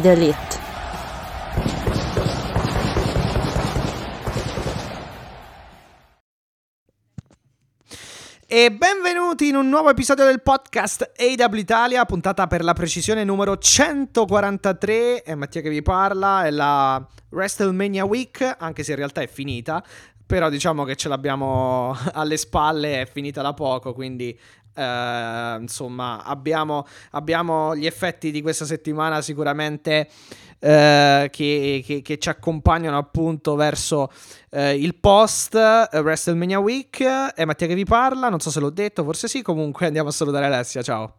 The elite. E benvenuti in un nuovo episodio del podcast AW Italia, puntata per la precisione numero 143. È Mattia che vi parla, è la WrestleMania Week, anche se in realtà è finita. Però diciamo che ce l'abbiamo alle spalle, è finita da poco, quindi Uh, insomma, abbiamo, abbiamo, gli effetti di questa settimana sicuramente uh, che, che, che, ci accompagnano appunto verso uh, il post WrestleMania Week. È Mattia che vi parla, non so se l'ho detto, forse sì, comunque andiamo a salutare Alessia, ciao.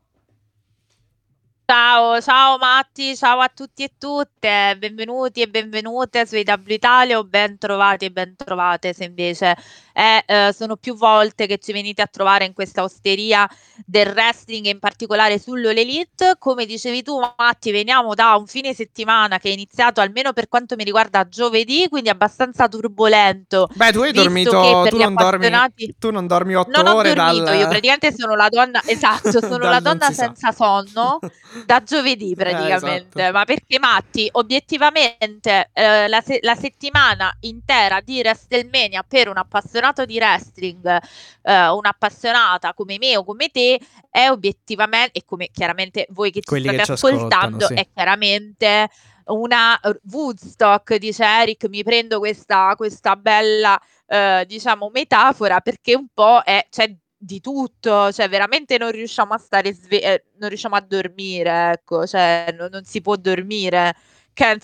Ciao, ciao Matti, ciao a tutti e tutte, benvenuti e benvenute su IW Italia o ben trovati e ben trovate se invece è, eh, sono più volte che ci venite a trovare in questa osteria del wrestling in particolare sull'All Elite. Come dicevi tu Matti, veniamo da un fine settimana che è iniziato almeno per quanto mi riguarda giovedì, quindi abbastanza turbolento. Beh, tu hai dormito, tu non, dormi, tu non dormi otto non ore ho dormito, dal... io praticamente sono la donna, esatto, sono la donna senza sonno da giovedì eh, praticamente, eh, esatto. ma perché Matti, obiettivamente eh, la, se- la, settimana intera di WrestleMania per un appassionato di wrestling, eh, un'appassionata come me o come te, è obiettivamente, e come chiaramente voi che ci Quelli state che ascoltando, sì. è chiaramente una Woodstock, dice Eric, mi prendo questa, questa bella, eh, diciamo, metafora perché un po' è, c'è di tutto, cioè veramente non riusciamo a stare sve- eh, non riusciamo a dormire, ecco, cioè non, non si può dormire, can't,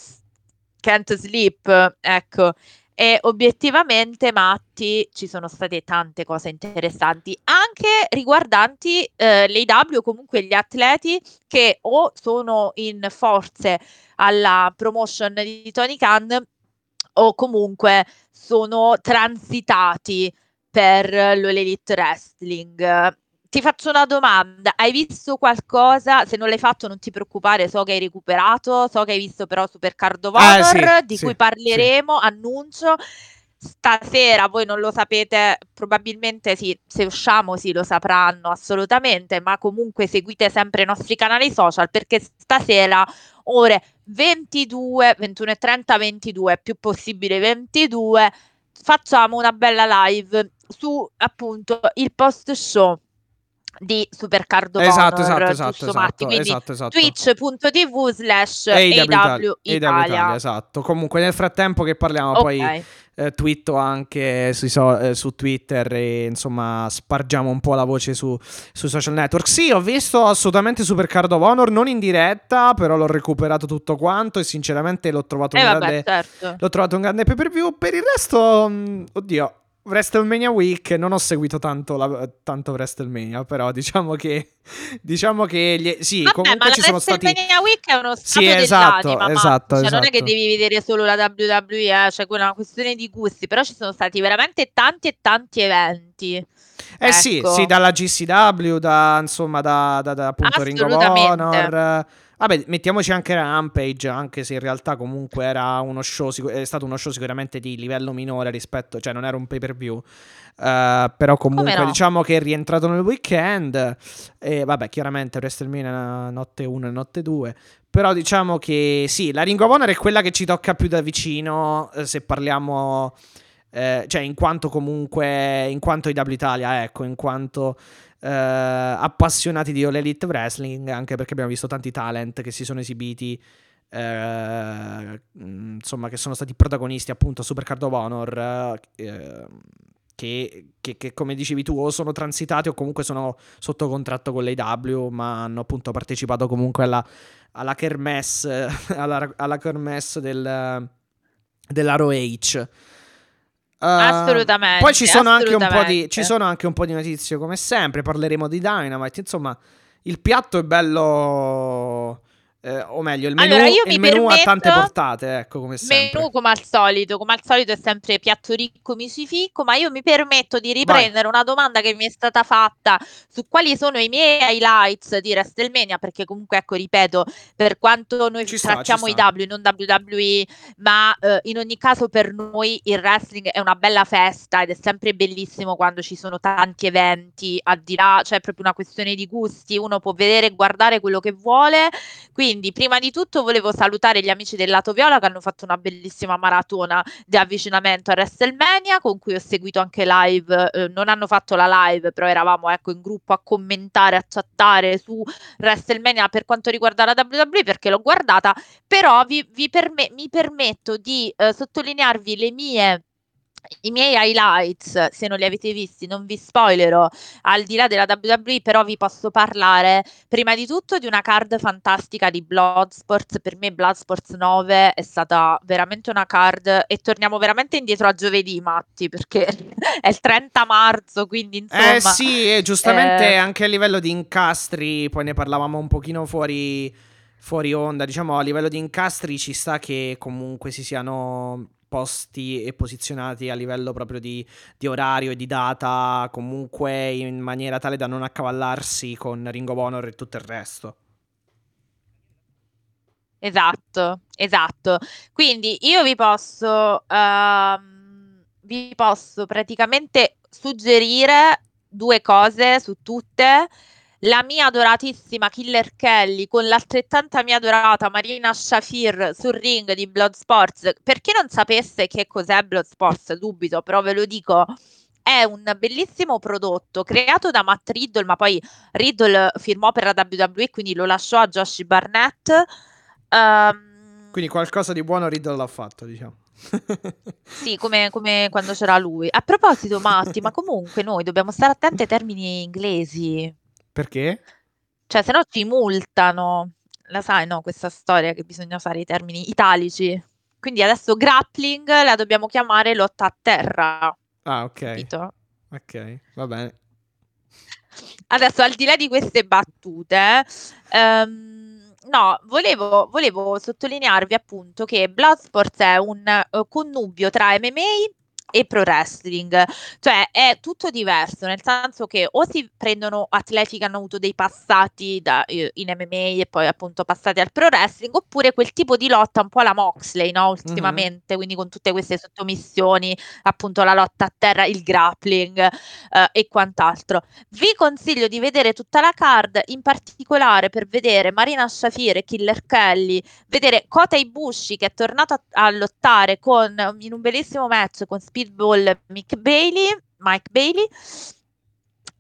can't sleep, ecco. E obiettivamente, Matti, ci sono state tante cose interessanti, anche riguardanti eh, l'AW comunque gli atleti che o sono in forze alla promotion di Tony Khan o comunque sono transitati per l'All Elite Wrestling. Ti faccio una domanda, hai visto qualcosa? Se non l'hai fatto non ti preoccupare, so che hai recuperato, so che hai visto però Supercard of Honor, Ah, sì, di sì, cui parleremo, annuncio. Stasera voi non lo sapete, probabilmente sì, se usciamo sì lo sapranno assolutamente, ma comunque seguite sempre i nostri canali social perché stasera ore 22, 21 e 30, 22, più possibile 22, facciamo una bella live su appunto il post show di Supercard of Esatto, Honor, esatto, esatto, giusto Matti? esatto, Quindi esatto, esatto. twitch.tv slash AW Italia, esatto. Comunque nel frattempo che parliamo Ok. poi eh, twitto anche so- eh, su Twitter e insomma spargiamo un po' la voce su, sui social network. Sì, ho visto assolutamente Supercard of Honor, non in diretta, però l'ho recuperato tutto quanto e sinceramente l'ho trovato E un vabbè, grande... certo. L'ho trovato un grande pay per view. Per il resto, mh, oddio, WrestleMania Week non ho seguito tanto, la, tanto WrestleMania, però diciamo che diciamo che gli- sì, Vabbè, comunque ci sono stati WrestleMania Week è uno stato Sì, esatto, dell'anima, esatto, Matti, cioè non è che esatto. devi vedere solo la WWE, eh, cioè quella è una questione di gusti, però ci sono stati veramente tanti e tanti eventi. Eh sì, Ecco. sì, dalla GCW, da insomma, da, da- da, appunto Ring of. Honor. Vabbè, mettiamoci anche Rampage, anche se in realtà comunque era uno show, è stato uno show sicuramente di livello minore rispetto, cioè non era un pay per view. Eh, però comunque no? diciamo che è rientrato nel weekend. E vabbè, chiaramente WrestleMania notte 1 e notte 2. Però diciamo che sì, la Ring of Honor è quella che ci tocca più da vicino eh, se parliamo eh, cioè in quanto comunque in quanto IW Italia, ecco, in quanto eh, appassionati di All Elite Wrestling, anche perché abbiamo visto tanti talent che si sono esibiti eh, mh, insomma, che sono stati protagonisti appunto a Supercard of Honor eh, che, che- che, come dicevi tu o sono transitati o comunque sono sotto contratto con l'AW ma hanno appunto partecipato comunque alla, alla kermesse alla, alla kermesse del, dell'ROH Uh, assolutamente. Poi ci sono, anche un po di, ci sono anche un po' di notizie, come sempre. Parleremo di Dynamite. Insomma, il piatto è bello eh, o meglio, il menù, allora, il menù ha tante portate, ecco come sempre. Menù come al solito, come al solito è sempre piatto ricco, misifico, ma io mi permetto di riprendere Vai. una domanda che mi è stata fatta su quali sono i miei highlights di WrestleMania, perché comunque, ecco, ripeto, per quanto noi ci sta, i W, non WWE, ma eh, in ogni caso per noi il wrestling è una bella festa ed è sempre bellissimo quando ci sono tanti eventi, al di là, cioè è proprio una questione di gusti, uno può vedere e guardare quello che vuole, quindi quindi, prima di tutto, volevo salutare gli amici del Lato Viola che hanno fatto una bellissima maratona di avvicinamento a WrestleMania, con cui ho seguito anche live. Eh, non hanno fatto la live, però eravamo ecco, in gruppo a commentare, a chattare su WrestleMania per quanto riguarda la WWE, perché l'ho guardata. Però vi, vi perme- mi permetto di eh, sottolinearvi le mie i miei highlights, se non li avete visti, non vi spoilerò, al di là della WWE, però vi posso parlare prima di tutto di una card fantastica di Bloodsports. Per me Bloodsports 9 è stata veramente una card e torniamo veramente indietro a giovedì, Matti, perché è il 30 marzo, quindi insomma... Eh sì, e giustamente eh... anche a livello di incastri, poi ne parlavamo un pochino fuori, fuori onda, diciamo a livello di incastri ci sta che comunque si siano posti e posizionati a livello proprio di, di, orario e di data, comunque in maniera tale da non accavallarsi con Ring of Honor e tutto il resto. Esatto, esatto. Quindi io vi posso, uh, vi posso praticamente suggerire due cose su tutte la mia adoratissima Killer Kelly con l'altrettanta mia adorata Marina Shafir sul ring di Bloodsports. Per chi non sapesse che cos'è Bloodsports, dubito, però ve lo dico. È un bellissimo prodotto creato da Matt Riddle, ma poi Riddle firmò per la WWE, quindi lo lasciò a Josh Barnett. Um, quindi qualcosa di buono Riddle l'ha fatto, diciamo. sì, come, come, quando c'era lui. A proposito, Matti, ma comunque noi dobbiamo stare attenti ai termini inglesi. Perché? Cioè, se no ci multano. La sai, no, questa storia che bisogna usare i termini italici. Quindi adesso grappling la dobbiamo chiamare lotta a terra. Ah, ok. Capito? Ok, va bene. Adesso, al di là di queste battute, um, no, volevo, volevo, sottolinearvi appunto che Bloodsports è un uh, connubio tra MMA e pro wrestling, cioè è tutto diverso, nel senso che o si prendono atleti che hanno avuto dei passati da, eh, in MMA e poi appunto passati al pro wrestling, oppure quel tipo di lotta un po' alla Moxley, no? Ultimamente, mm-hmm. quindi con tutte queste sottomissioni, appunto la lotta a terra, il grappling eh, e quant'altro. Vi consiglio di vedere tutta la card, in particolare per vedere Marina Shafir e Killer Kelly, vedere Kota Ibushi che è tornato a, a lottare con, in un bellissimo match con Speed Pitbull Mick Bailey, Mike Bailey.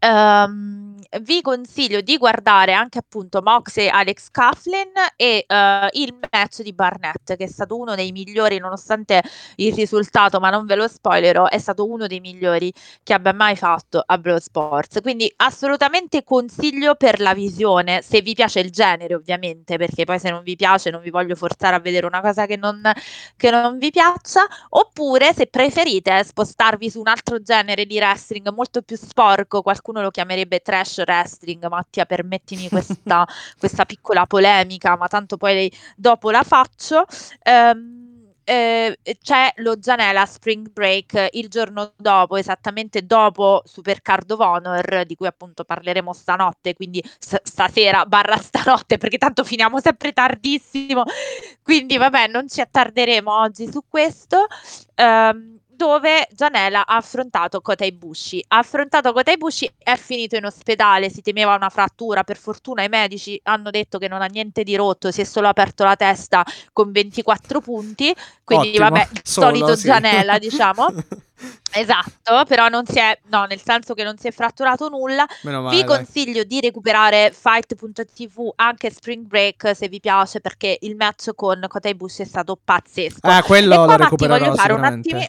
Um, vi consiglio di guardare anche appunto Mox e Alex Coughlin e uh, il match di Barnett che è stato uno dei migliori nonostante il risultato ma non ve lo spoilerò è stato uno dei migliori che abbia mai fatto a Blood Sports quindi assolutamente consiglio per la visione se vi piace il genere ovviamente perché poi se non vi piace non vi voglio forzare a vedere una cosa che non, che non vi piaccia oppure se preferite spostarvi su un altro genere di wrestling molto più sporco qualcuno lo chiamerebbe trash wrestling, Mattia, permettimi questa, questa piccola polemica, ma tanto poi dopo la faccio. Um, eh, c'è lo Zanella Spring Break il giorno dopo, esattamente dopo Super Card of Honor, di cui appunto parleremo stanotte, quindi s- stasera barra stanotte, perché tanto finiamo sempre tardissimo, quindi vabbè, non ci attarderemo oggi su questo. Um, dove Gianella ha affrontato Kota Ibushi. Ha affrontato Kota Ibushi, è finito in ospedale, si temeva una frattura, per fortuna i medici hanno detto che non ha niente di rotto, si è solo aperto la testa con 24 punti, quindi Ottimo, vabbè, il solo, solito sì. Gianella diciamo. Esatto, però non si è, no, nel senso che non si è fratturato nulla. Meno Vi male, dai. consiglio di recuperare Fight.tv anche Spring Break se vi piace, perché il match con Kota Ibushi è stato pazzesco. Ah, quello lo Matti, recupererò voglio fare un attimino.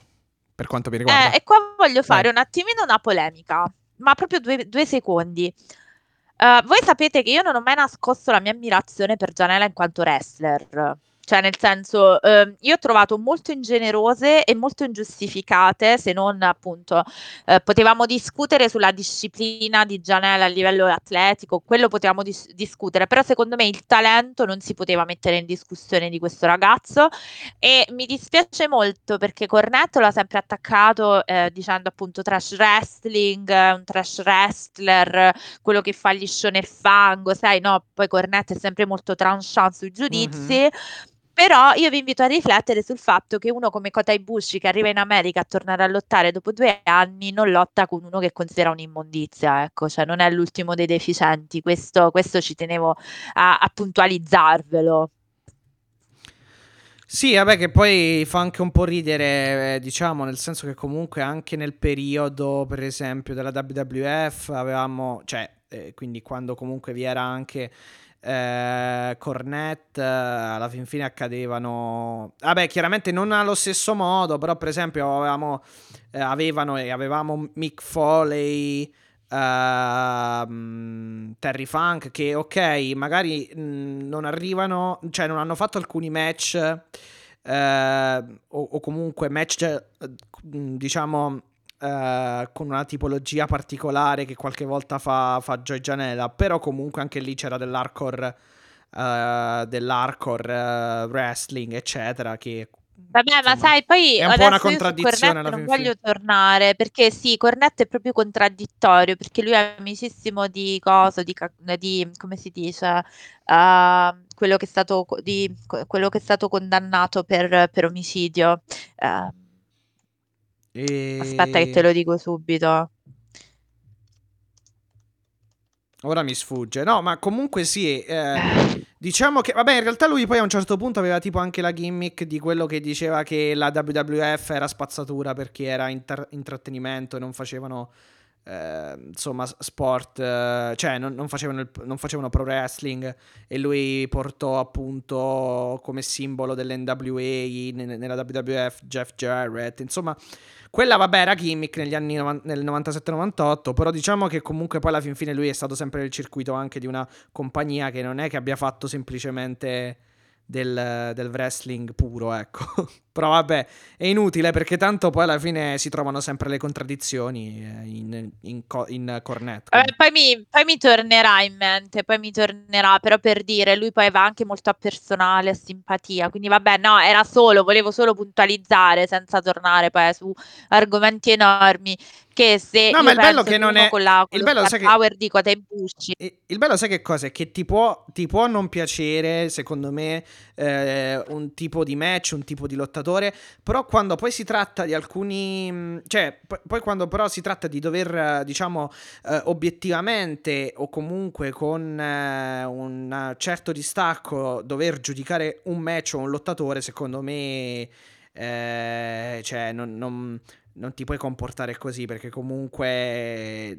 Per quanto mi riguarda. Eh, e qua voglio fare Vai. un attimino una polemica, ma proprio due, due secondi. Eh, voi sapete che io non ho mai nascosto la mia ammirazione per Gianella in quanto wrestler. Cioè, nel senso, ehm, io ho trovato molto ingenerose e molto ingiustificate, se non appunto, ehm, potevamo discutere sulla disciplina di Gianella a livello atletico, quello potevamo dis discutere, però secondo me il talento non si poteva mettere in discussione di questo ragazzo e mi dispiace molto perché Cornetto l'ha sempre attaccato, ehm, dicendo appunto trash wrestling, un trash wrestler, quello che fa liscio nel fango, sai, no, poi Cornetto è sempre molto tranchant sui giudizi. Mh-mh. Però io vi invito a riflettere sul fatto che uno come Kota Ibushi che arriva in America a tornare a lottare dopo 2 anni, non lotta con uno che considera un'immondizia, ecco, cioè non è l'ultimo dei deficienti. Questo questo ci tenevo a a puntualizzarvelo. Sì, vabbè, che poi fa anche un po' ridere, eh, diciamo, nel senso che comunque anche nel periodo, per esempio, della WWF avevamo, cioè, eh, quindi quando comunque vi era anche eh, Cornet, eh, alla fin fine accadevano... Vabbè, chiaramente non allo stesso modo, però per esempio avevamo, eh, avevano e avevamo Mick Foley... Uh, Terry Funk che ok magari mh, non arrivano cioè non hanno fatto alcuni match uh, o, o, comunque match diciamo Uh, con una tipologia particolare che qualche volta fa, fa Joy Janela, però comunque anche lì c'era dell'hardcore, uh, dell'hardcore uh, wrestling, eccetera, che Vabbè, insomma, ma sai, poi è un po' una contraddizione. non voglio tornare perché sì, Cornetto è proprio contraddittorio perché lui è amicissimo di cosa, di, di come si dice, quello che è stato, di, quello che è stato condannato per, per omicidio. Uh. Aspetta che te lo dico subito. Ora mi sfugge. No, ma comunque sì, eh, diciamo che, vabbè, in realtà lui poi a un certo punto aveva tipo anche la gimmick di quello che diceva che la WWF era spazzatura perché era inter- intrattenimento e non facevano, eh, insomma, sport, eh, cioè non, non, facevano il, non, facevano pro wrestling e lui portò appunto come simbolo dell'NWA nella WWF Jeff Jarrett, insomma quella, vabbè, era gimmick negli anni nel 97-98, però diciamo che comunque poi alla fin fine lui è stato sempre nel circuito anche di una compagnia che non è che abbia fatto semplicemente del, del wrestling puro, ecco. Però vabbè, è inutile perché tanto poi alla fine si trovano sempre le contraddizioni eh, in, in, in Cornet. Eh, poi, mi, poi, mi, tornerà in mente, poi mi tornerà, però per dire, lui poi va anche molto a personale, a simpatia, quindi vabbè, no, era solo, volevo solo puntualizzare senza tornare poi su argomenti enormi che se no, ma il bello che non è con la con il bello sai power che... di Kota Ibushi il bello sai che cosa è che ti può, ti può non piacere secondo me eh, un tipo di match un tipo di lottatore però quando poi si tratta di alcuni mm, cioè poi quando però si tratta di dover diciamo eh, obiettivamente o comunque con eh, un certo distacco dover giudicare un match o un lottatore secondo me eh, cioè non, non non ti puoi comportare così perché comunque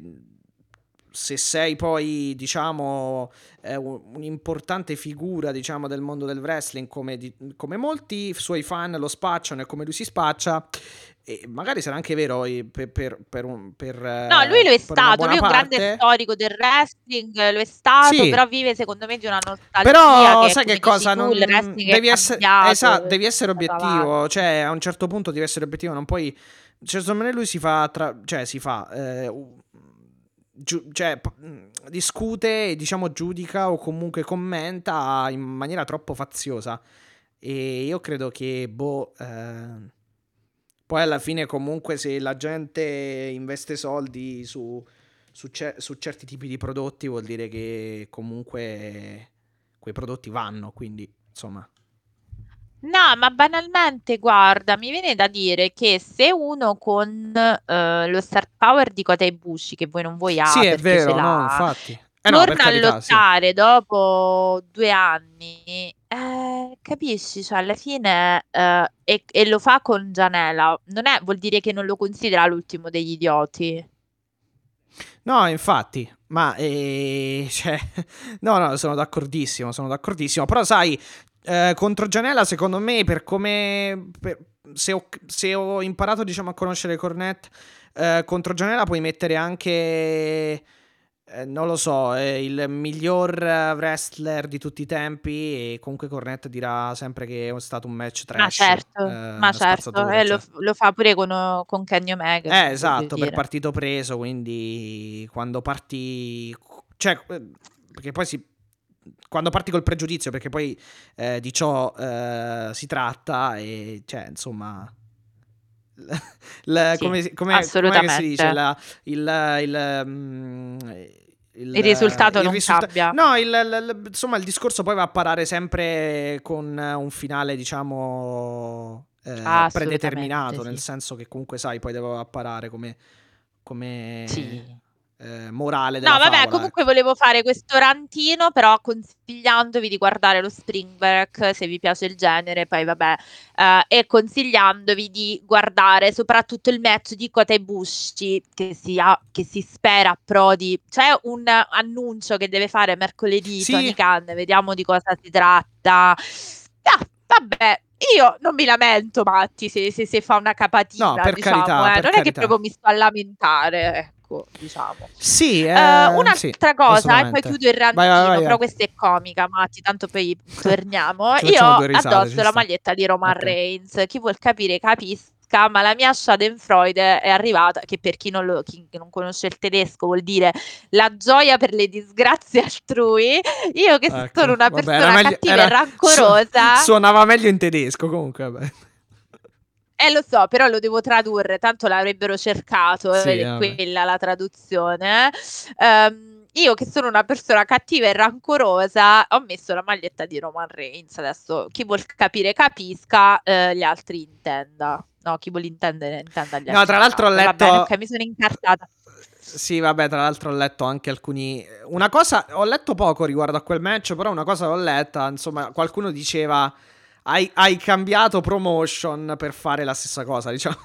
se sei poi diciamo eh, un'importante figura diciamo del mondo del wrestling come, di, come molti suoi fan lo spacciano e come lui si spaccia e magari sarà anche vero per, per, per, un, per no lui lo è stato lui è un parte. grande storico del wrestling lo è stato sì. però vive secondo me di una nostalgia però che, sai che cosa non, devi, essere, esatto, devi essere obiettivo cioè a un certo punto devi essere obiettivo non puoi cioè, secondo me lui si fa, tra, cioè, si fa, eh, giu, cioè, p- discute, diciamo, giudica o comunque commenta in maniera troppo faziosa. E io credo che, boh, eh, poi alla fine comunque se la gente investe soldi su, su, ce- su certi tipi di prodotti vuol dire che comunque quei prodotti vanno, quindi insomma... No, ma banalmente, guarda, mi viene da dire che se uno con eh, lo star power di Kota Ibushi, che voi non vuoi ha, Sì, è perché ce vero, no, l'ha, infatti. Eh no, per torna a carità, sì. lottare dopo due anni, eh, capisci? Cioè, alla fine, eh, e, e lo fa con Gianela, non è, vuol dire che non lo considera l'ultimo degli idioti. No, infatti, ma eh, cioè, no, no, sono d'accordissimo, sono d'accordissimo. Però, sai, eh, contro Gianella, secondo me, per come. Per, se, ho, se, ho, imparato, diciamo, a conoscere Cornet, eh, contro Gianella puoi mettere anche. eh, non lo so, è il miglior wrestler di tutti i tempi e comunque Cornette dirà sempre che è stato un match trash. Ma certo, eh, ma certo, spazzatura, e lo, cioè. lo fa pure con, con Kenny Omega. Eh, esatto, per partito preso, quindi quando parti... Cioè, eh, perché poi si... Quando parti col pregiudizio, perché poi eh, di ciò eh, si tratta e, cioè, insomma... l- l- Sì, come, come, com'è che si dice? La- il, il, mm, il- Il risultato il non risulta- cambia. No, il- il- insomma, il discorso poi va a parare sempre con un finale, diciamo, eh, predeterminato, sì. nel senso che comunque, sai, poi deve apparare come, come Sì. Eh, morale della No, vabbè, favola, comunque ecco. volevo fare questo rantino, però consigliandovi di guardare lo Spring Break se vi piace il genere, poi vabbè, eh, e consigliandovi di guardare soprattutto il match di Kota Ibushi che si, ha- che si spera approdi. C'è un annuncio che deve fare mercoledì Sì. Tony Khan, vediamo di cosa si tratta. Ah, vabbè. Io non mi lamento, Matti, se, se- se fa una capatina, No, per diciamo, carità, eh. Non è che carità. proprio mi sto a lamentare, ecco, diciamo. Sì, eh, Eh, un'altra sì, cosa, e poi chiudo il rantino, Vai, vai, vai, però questa è comica, Matti, tanto poi torniamo. Io risate, addosso la maglietta di Roman Ok. Reigns. Chi vuol capire capisca, ma la mia Schadenfreude è arrivata, che per chi non, lo- chi non conosce il tedesco vuol dire la gioia per le disgrazie altrui. Io che Ecco, sono una vabbè, persona meglio- cattiva era- e rancorosa. su- suonava meglio in tedesco, comunque. vabbè. Eh, lo so, però lo devo tradurre, tanto l'avrebbero cercato, Sì, ed è vabbè. quella la traduzione. Ehm, io che sono una persona cattiva e rancorosa, ho messo la maglietta di Roman Reigns. Adesso chi vuol capire capisca, eh, gli altri intenda. No, chi vuole intendere intenda gli altri. No, tra l'altro ho letto... bene, ok, mi sono incartata. Sì, vabbè, tra l'altro ho letto anche alcuni... Una cosa, ho letto poco riguardo a quel match, però una cosa l'ho letta, insomma, qualcuno diceva... Hai, hai cambiato promotion per fare la stessa cosa, diciamo.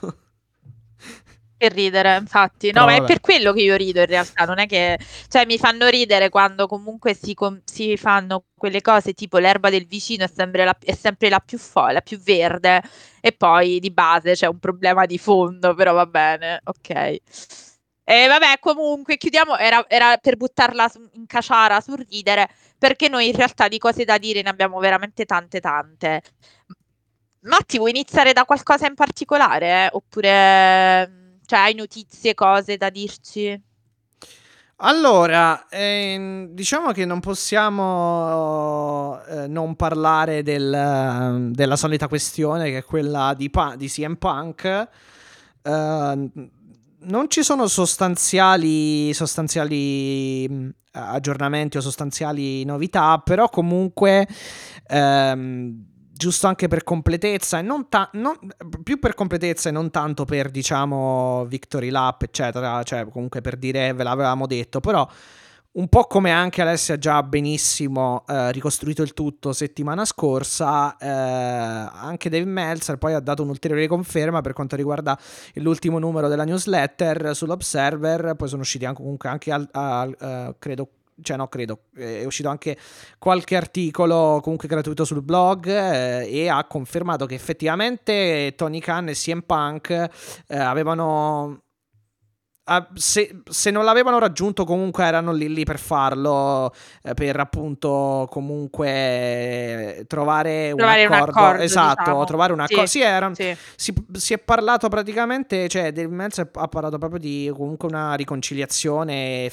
Per ridere, infatti. No, ma è per quello che io rido in realtà, non è che... Cioè, mi fanno ridere quando comunque si, com- si fanno quelle cose tipo l'erba del vicino è sempre la, è sempre la più folle, la più verde, e poi di base c'è un problema di fondo, però va bene, ok. E vabbè, comunque, chiudiamo, era, era per buttarla su- in caciara sul ridere, perché noi in realtà di cose da dire ne abbiamo veramente tante tante. Matti, vuoi iniziare da qualcosa in particolare? eh? Oppure cioè, hai notizie, cose da dirci? Allora, ehm, diciamo che non possiamo eh, non parlare del- della solita questione che è quella di, Pa- di CM Punk. Eh, non ci sono sostanziali, sostanziali mh, aggiornamenti o sostanziali novità, però comunque ehm, giusto anche per completezza e non, ta- non- più per completezza e non tanto per diciamo victory lap eccetera, cioè comunque per dire ve l'avevamo detto, però un po' come anche Alessia ha già benissimo eh, ricostruito il tutto settimana scorsa, eh, anche Dave Meltzer poi ha dato un'ulteriore conferma per quanto riguarda l'ultimo numero della newsletter sull'Observer, poi sono usciti anche, comunque anche al, al- eh, credo cioè no credo, eh, è uscito anche qualche articolo comunque gratuito sul blog eh, e ha confermato che effettivamente Tony Khan e CM Punk eh, avevano se, se non l'avevano raggiunto comunque erano lì lì per farlo eh, per appunto comunque trovare, Trovare un un accordo, accordo, esatto diciamo. trovare un Sì, accordo sì, era, Sì. si, si è parlato praticamente, cioè Dave Meltzer ha parlato proprio di comunque una riconciliazione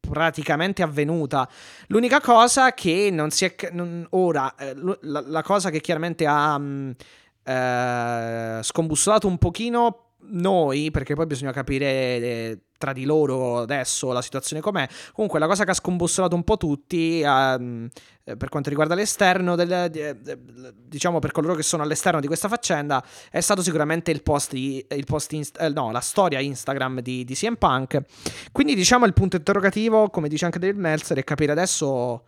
praticamente avvenuta. L'unica cosa che non si è... non- ora, eh, la, la cosa che chiaramente ha mh, eh, scombussolato un pochino noi, perché poi bisogna capire eh, tra di loro adesso la situazione com'è. Comunque la cosa che ha scombussolato un po' tutti, ehm, eh, per quanto riguarda l'esterno, del, eh, diciamo per coloro che sono all'esterno di questa faccenda, è stato sicuramente il post, il post inst- eh, no, la storia Instagram di, di CM Punk. Quindi diciamo il punto interrogativo, come dice anche David Meltzer, è capire adesso...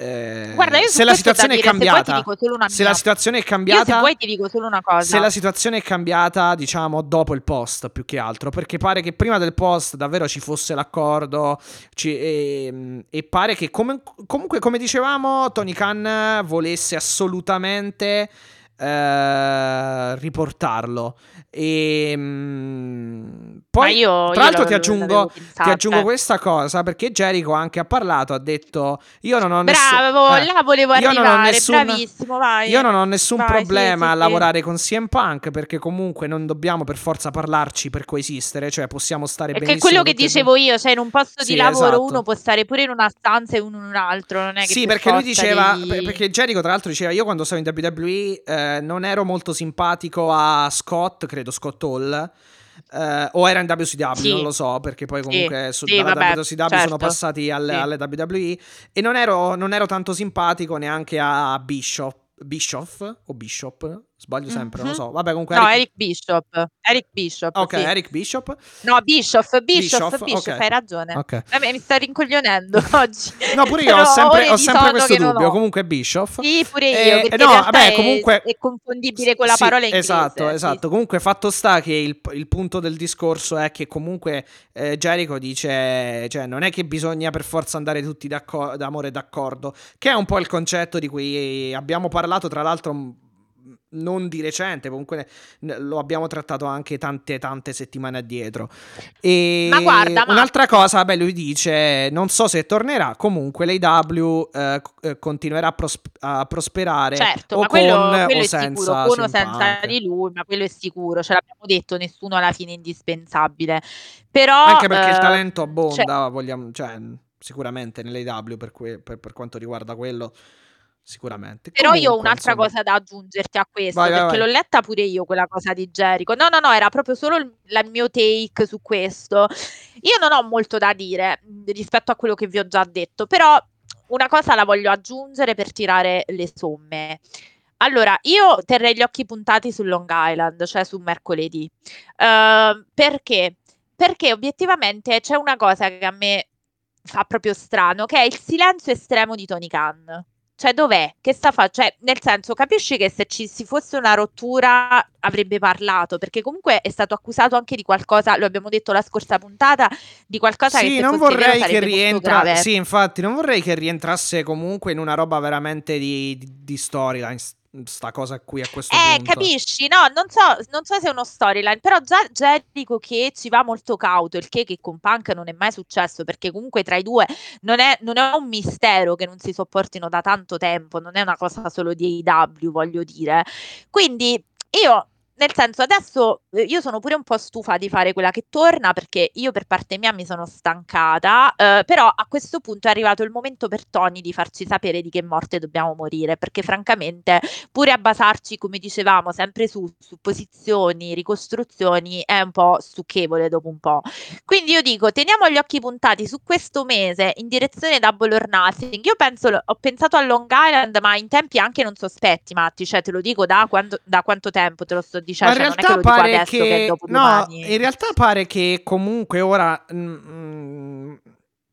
eh, Guarda, se la situazione è dire, se ti cambiata, se mia. la situazione è Io se cambiata, vuoi ti dico solo una cosa. se la situazione è cambiata, diciamo, dopo il post più che altro, perché pare che prima del post davvero ci fosse l'accordo ci- e, e pare che come- comunque, come dicevamo, Tony Khan volesse assolutamente eh, riportarlo. E mm, poi, io- tra l'altro, ti aggiungo, ti aggiungo questa cosa perché Jericho anche ha parlato. Ha detto: Io non ho nessun- Bravo, eh, là volevo io non ho nessun- bravissimo, vai. Io non ho nessun Vai, sì, problema sì, a sì. lavorare con CM Punk perché comunque non dobbiamo per forza parlarci per coesistere, cioè possiamo stare Perché benissimo. quello che dicevo io, cioè in un posto Sì, di lavoro esatto. uno può stare pure in una stanza e uno in un altro, non è che Sì, per perché lui diceva, devi- per- perché Jericho tra l'altro diceva, io quando stavo in WWE eh, non ero molto simpatico a Scott, credo Scott Hall, eh, o era in WCW, Sì. non lo so, perché poi Sì, comunque su, sì, vabbè, WCW sono certo. passati alle, Sì. alle WWE e non ero, non ero tanto simpatico neanche a Bishop. Bischoff o Bishop? Sbaglio sempre, non lo Mhm. so. Vabbè, comunque No, Eric- Eric Bishop. Eric Bishop. Ok, sì. Eric Bishop. No, Bishop, Bishop, Bischoff, Bishop, ok. hai ragione. Ok. Vabbè, mi sta rincoglionendo oggi. No, pure io ho sempre, ho sempre questo dubbio. Comunque Bischoff. Sì, pure io, Eh, perché no, in realtà vabbè, comunque- è, confondibile con la Sì, parola inglese. Esatto, sì. esatto. Comunque, fatto sta che il, il punto del discorso è che comunque eh, Jericho dice: cioè, non è che bisogna per forza andare tutti d'acco- d'amore d'accordo, che è un po' il concetto di cui abbiamo parlato, tra l'altro. Non di recente, comunque lo abbiamo trattato anche tante tante settimane addietro. E Ma guarda, ma- un'altra cosa, beh, lui dice: Non so se tornerà. Comunque, l'AW eh, eh, continuerà a, pros- a prosperare Certo, o ma quello, con quello o è senza sicuro, con o senza di lui, ma quello è sicuro, ce l'abbiamo detto, nessuno alla fine è indispensabile. Però, Anche perché il eh, talento cioè, abbonda, vogliamo, cioè, sicuramente nell'AW per, que- per, per quanto riguarda quello, sicuramente. Però io ho Comunque, un'altra insomma, cosa da aggiungerti a questo, Vai, vai, perché vai. l'ho letta pure io quella cosa di Jericho. No, no, no, era proprio solo il, la- il mio take su questo. Io non ho molto da dire mh, rispetto a quello che vi ho già detto, però una cosa la voglio aggiungere per tirare le somme. Allora, io terrei gli occhi puntati su Long Island, cioè su mercoledì. Eh, perché? Perché obiettivamente c'è una cosa che a me fa proprio strano, che è il silenzio estremo di Tony Khan. Cioè, dov'è? Che sta facendo? Cioè, nel senso, capisci che se ci si fosse una rottura avrebbe parlato, perché comunque è stato accusato anche di qualcosa, lo abbiamo detto la scorsa puntata, di qualcosa che Sì, se non vorrei che sarebbe molto rientra. grave. Sì, infatti, non vorrei che rientrasse comunque in una roba veramente di, di, di storyline. Sta cosa qui a questo Eh, punto. capisci? No, non so, non so se è uno storyline, però già Jericho che ci va molto cauto, il che, che con Punk non è mai successo, perché comunque tra i due non è, non è un mistero che non si sopportino da tanto tempo, non è una cosa solo di AEW, voglio dire. Quindi io, nel senso, adesso eh, io sono pure un po' stufa di fare quella che torna, perché io per parte mia mi sono stancata, eh, però a questo punto è arrivato il momento per Tony di farci sapere di che morte dobbiamo morire, perché francamente pure a basarci, come dicevamo, sempre su supposizioni, ricostruzioni, è un po' stucchevole dopo un po'. Quindi io dico, teniamo gli occhi puntati su questo mese in direzione Double or Nothing. Io penso, ho pensato a Long Island, ma in tempi anche non sospetti, Matti, cioè te lo dico da, quando, da quanto tempo te lo sto Ma dicendo, in cioè, non è che realtà pare adesso che che. dopo No, in realtà pare che comunque ora. mm,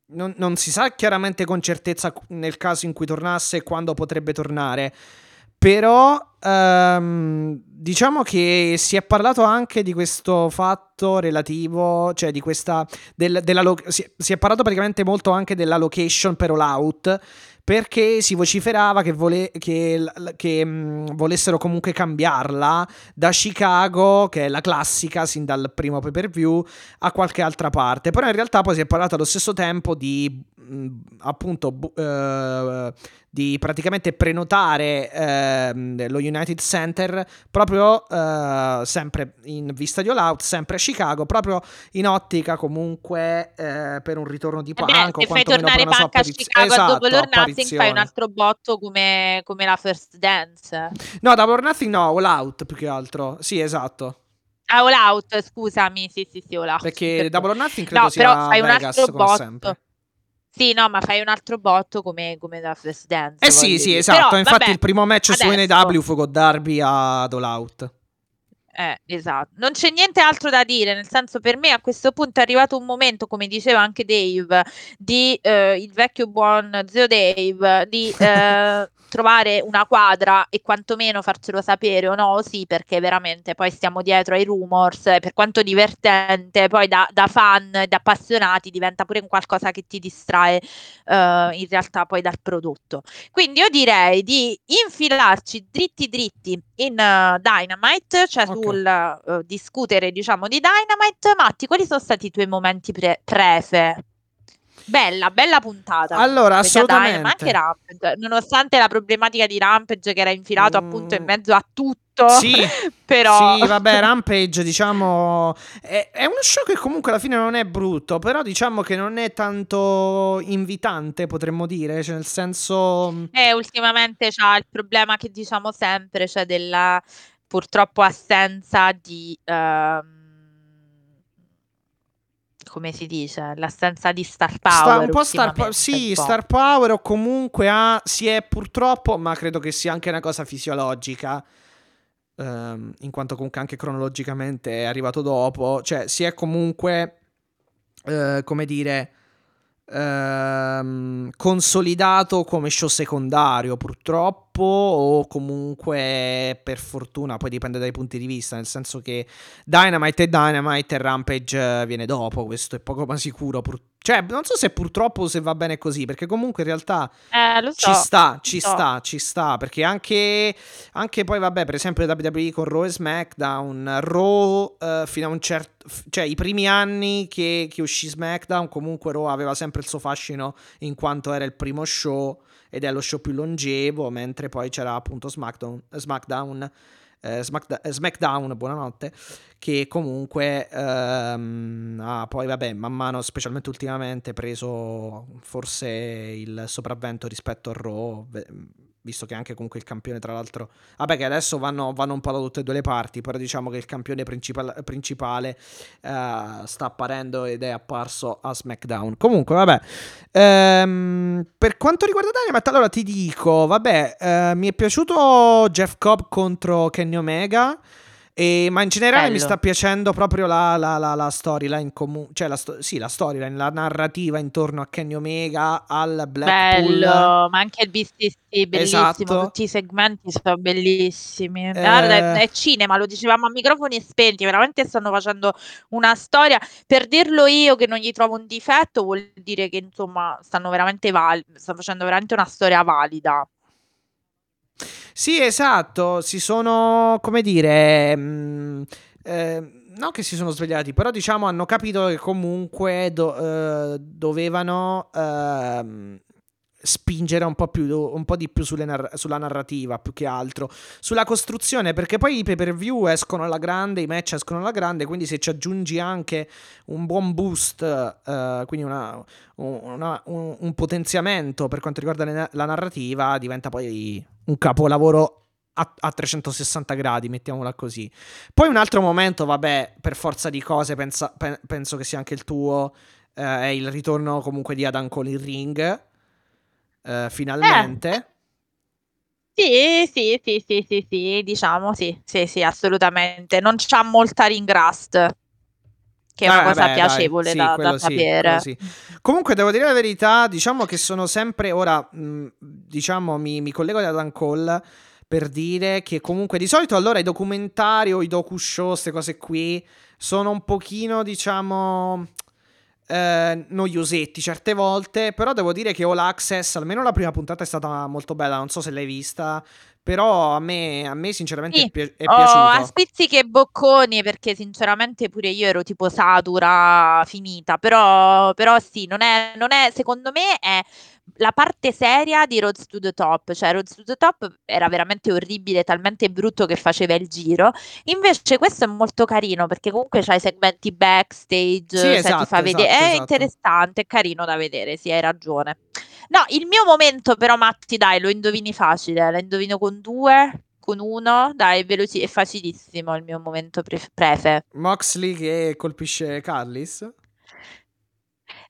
non, non si sa chiaramente con certezza nel caso in cui tornasse quando potrebbe tornare. Però ehm, diciamo che si è parlato anche di questo fatto relativo, cioè di questa del- della lo- si, si è parlato praticamente molto anche della location per All Out perché si vociferava che, vole- che, che, mh, volessero comunque cambiarla da Chicago, che è la classica sin dal primo pay per view, a qualche altra parte. Però in realtà poi si è parlato allo stesso tempo di mh, appunto bu- eh, di praticamente prenotare ehm, lo United Center proprio eh, sempre in vista di All Out, sempre a Chicago, proprio in ottica comunque eh, per un ritorno di Eh beh, Punk o se fai tornare Punk a. Chicago Esatto, Double or Nothing, fai un altro botto come, come la First Dance. No, Double or Nothing no, All Out più che altro. Sì, esatto. Ah, All Out, scusami, sì, sì, sì, All Out. Perché perdono. Double or Nothing credo No, sia però fai un Vegas, altro come botto. sempre. Sì, no, ma fai un altro botto come, come la First Dance. Eh sì, sì, dire. esatto. Però, Infatti vabbè, il primo match su adesso- NW fu con Darby ad All Out. Eh, esatto. Non c'è niente altro da dire, nel senso per me a questo punto è arrivato un momento, come diceva anche Dave, di eh, il vecchio buon zio Dave, di eh, trovare una quadra e quantomeno farcelo sapere o no, sì, perché veramente poi stiamo dietro ai rumors, per quanto divertente, poi da, da fan, da appassionati diventa pure un qualcosa che ti distrae uh, in realtà poi dal prodotto. Quindi io direi di infilarci dritti dritti in uh, Dynamite, cioè okay. sul uh, discutere diciamo di Dynamite. Matti, quali sono stati i tuoi momenti pre- prefe? Bella, bella puntata. Allora, assolutamente. ma anche Rampage, nonostante la problematica di Rampage che era infilato mm. appunto in mezzo a tutto. Sì, però... sì, vabbè, Rampage diciamo è, è, uno show che comunque alla fine non è brutto, però diciamo che non è tanto invitante, potremmo dire, cioè nel senso... Eh, ultimamente c'ha il problema che diciamo sempre, cioè della purtroppo assenza di... Uh, come si dice, l'assenza di star power. Sta un po' star, po- sì, star power o comunque ha, si è purtroppo, ma credo che sia anche una cosa fisiologica, ehm, in quanto comunque anche cronologicamente è arrivato dopo, cioè si è comunque, eh, come dire, ehm, consolidato come show secondario purtroppo o comunque per fortuna poi dipende dai punti di vista nel senso che Dynamite è Dynamite e Rampage viene dopo questo è poco ma sicuro purtroppo cioè, non so se purtroppo o se va bene così, perché comunque in realtà eh, so, ci sta, ci so. sta, ci sta, perché anche, anche, poi, vabbè, per esempio WWE con Raw e SmackDown, Raw uh, fino a un certo... cioè i primi anni che, che uscì SmackDown, comunque Raw aveva sempre il suo fascino in quanto era il primo show ed è lo show più longevo, mentre poi c'era appunto SmackDown, SmackDown eh, Smackda- eh, SmackDown, buonanotte, che comunque ehm, ha poi, vabbè, man mano, specialmente ultimamente, preso forse il sopravvento rispetto a Raw, visto che anche comunque il campione, tra l'altro, vabbè, che adesso vanno, vanno un po' da tutte e due le parti, però diciamo che il campione principal- principale uh, sta apparendo ed è apparso a SmackDown. Comunque, vabbè, um, per quanto riguarda Dynamite, allora ti dico, vabbè, uh, mi è piaciuto Jeff Cobb contro Kenny Omega. E, ma in generale Bello. mi sta piacendo proprio la, la, la, la storyline comune, cioè la, sto- sì, la storyline, la narrativa intorno a Kenny Omega, al Blackpool. Bello, ma anche il BCC, bellissimo, esatto. tutti i segmenti sono bellissimi. Eh... Guarda, è, è, cinema, lo dicevamo a microfoni spenti, veramente stanno facendo una storia. Per dirlo io che non gli trovo un difetto vuol dire che insomma stanno veramente val- stanno facendo veramente una storia valida. Sì, esatto, si sono, come dire, mh, mm, eh, non che si sono svegliati, però diciamo hanno capito che comunque do, eh, dovevano eh, spingere un po', più, un po di più nar- sulla narrativa più che altro, sulla costruzione, perché poi i pay per view escono alla grande, i match escono alla grande, quindi se ci aggiungi anche un buon boost, uh, quindi una, una, un, un, potenziamento per quanto riguarda la narrativa, diventa poi un capolavoro a, a, 360 gradi, mettiamola così. Poi un altro momento, vabbè, per forza di cose, pensa, pe- penso che sia anche il tuo, uh, è il ritorno comunque di Adam Cole in ring uh, finalmente. Eh. Sì, sì, sì, sì, sì, sì, diciamo sì, sì, sì, assolutamente. Non c'ha molta ring rust, che è una ah, cosa beh, piacevole dai, da, sì, da sapere. Sì. Comunque, devo dire la verità, diciamo che sono sempre, ora, mh, diciamo, mi, mi collego ad Adam Cole per dire che comunque di solito allora i documentari o i docu show, queste cose qui, sono un pochino, diciamo eh, noiosetti certe volte, però devo dire che All Access, almeno la prima puntata è stata molto bella, non so se l'hai vista, però a me, a me sinceramente sì. è, pi- è piaciuto. Oh, a spizzichi e bocconi perché sinceramente pure io ero tipo satura finita, però, però sì, non è, non è, secondo me è la parte seria di Roads to the Top, cioè Roads to the Top era veramente orribile, talmente brutto che faceva il giro. Invece questo è molto carino perché comunque c'ha i segmenti backstage, sì, cioè esatto, ti fa esatto, vedere, è esatto. interessante, è carino da vedere, sì, hai ragione. No, il mio momento però Matti, dai, lo indovini facile, lo indovino con due, con uno, dai, veloci- è facilissimo il mio momento pre- prefe. Moxley che colpisce Carlis?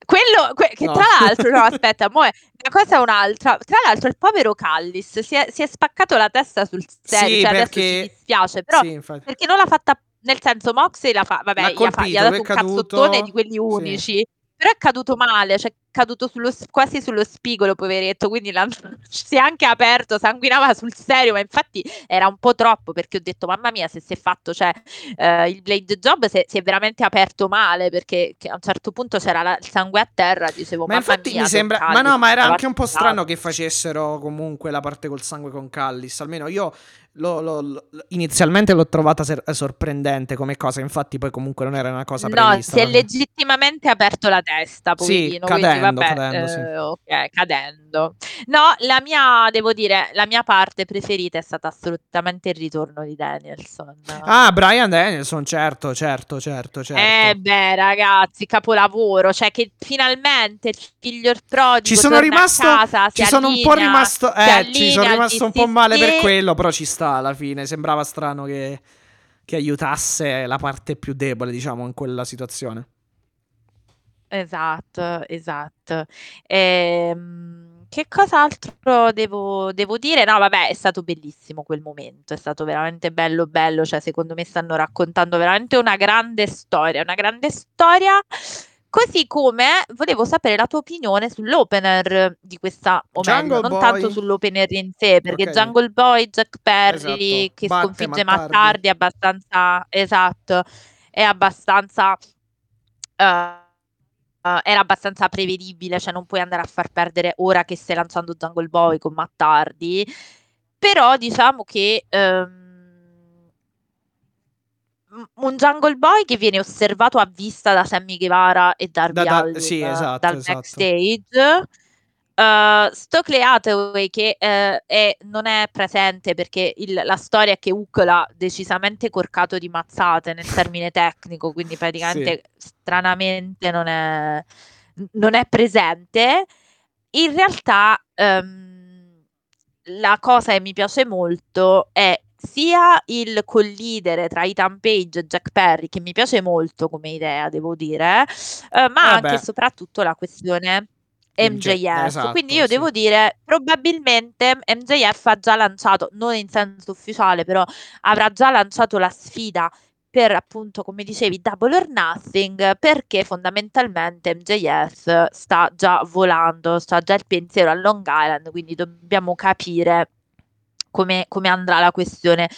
Quello, que- che no. tra l'altro, no, aspetta, mo è, una cosa è un'altra. Tra l'altro, il povero Callis si è, si è spaccato la testa sul serio. Sì, cioè, perché... adesso ci dispiace, però sì, perché non l'ha fatta. Nel senso, Moxley la fa, vabbè, l'ha colpito, gli ha dato un caduto, cazzottone di quelli unici. Sì. Però è caduto male, cioè caduto sullo quasi sullo spigolo poveretto, quindi si è anche aperto, sanguinava sul serio, ma infatti era un po' troppo perché ho detto: "Mamma mia, se si è fatto cioè, ehm, il blade job si è si è veramente aperto male", perché a un certo punto c'era la il sangue a terra, dicevo: Ma "Mamma infatti mia, mi sembra ma no, ma era anche un po' strano che facessero comunque la parte col sangue con Callis, almeno io lo lo lo inizialmente l'ho trovata ser sorprendente come cosa, infatti poi comunque non era una cosa No, prevista si è legittimamente aperto la testa, Sì, poverino, quindi cadendo, vabbè, cadendo, sì. ehm, okay, cadendo. No, la mia devo dire, la mia parte preferita è stata assolutamente il ritorno di Danielson. Ah, Bryan Danielson, certo, certo, certo, Eh certo. beh, ragazzi, capolavoro, cioè che finalmente il figlio prodigo Ci sono rimasto casa, ci sono un po' allinea rimasto eh, ci sono allinea rimasto un po' male per quello, però ci sta alla fine, sembrava strano che che aiutasse la parte più debole, diciamo, in quella situazione. Esatto, esatto. Ehm, che cos'altro devo devo dire? No, vabbè, è stato bellissimo quel momento, è stato veramente bello, bello, cioè secondo me stanno raccontando veramente una grande storia, una grande storia. Così come volevo sapere la tua opinione sull'opener di questa o meglio, Jungle non tanto Boy. sull'opener in sé, perché Ok. Jungle Boy, Jack Perry Esatto, che batte sconfigge Matt Matt Hardy. Hardy è abbastanza esatto, è abbastanza uhm, era abbastanza prevedibile, cioè non puoi andare a far perdere ora che stai lanciando Jungle Boy con Matt Hardy. Però diciamo che, mhmm, un Jungle Boy che viene osservato a vista da Sammy Guevara e Darby Da da Allin sì, esatto, dal esatto. backstage. Uhm, Stokely Hathaway che, ehm, è non è presente perché il la storia è che Hook l'ha decisamente corcato di mazzate nel termine tecnico, quindi Sì. praticamente stranamente non è non è presente. In realtà, uhm, la cosa che mi piace molto è sia il collidere tra Ethan Page e Jack Perry, che mi piace molto come idea, devo dire, uhm, ma Eh anche e soprattutto la questione MJF. Quindi esatto, io devo sì. dire, probabilmente MJF ha già lanciato, non in senso ufficiale, però avrà già lanciato la sfida per appunto, come dicevi, Double or Nothing, perché fondamentalmente MJF sta già volando, sta già il pensiero a Long Island, quindi dobbiamo capire come come andrà la questione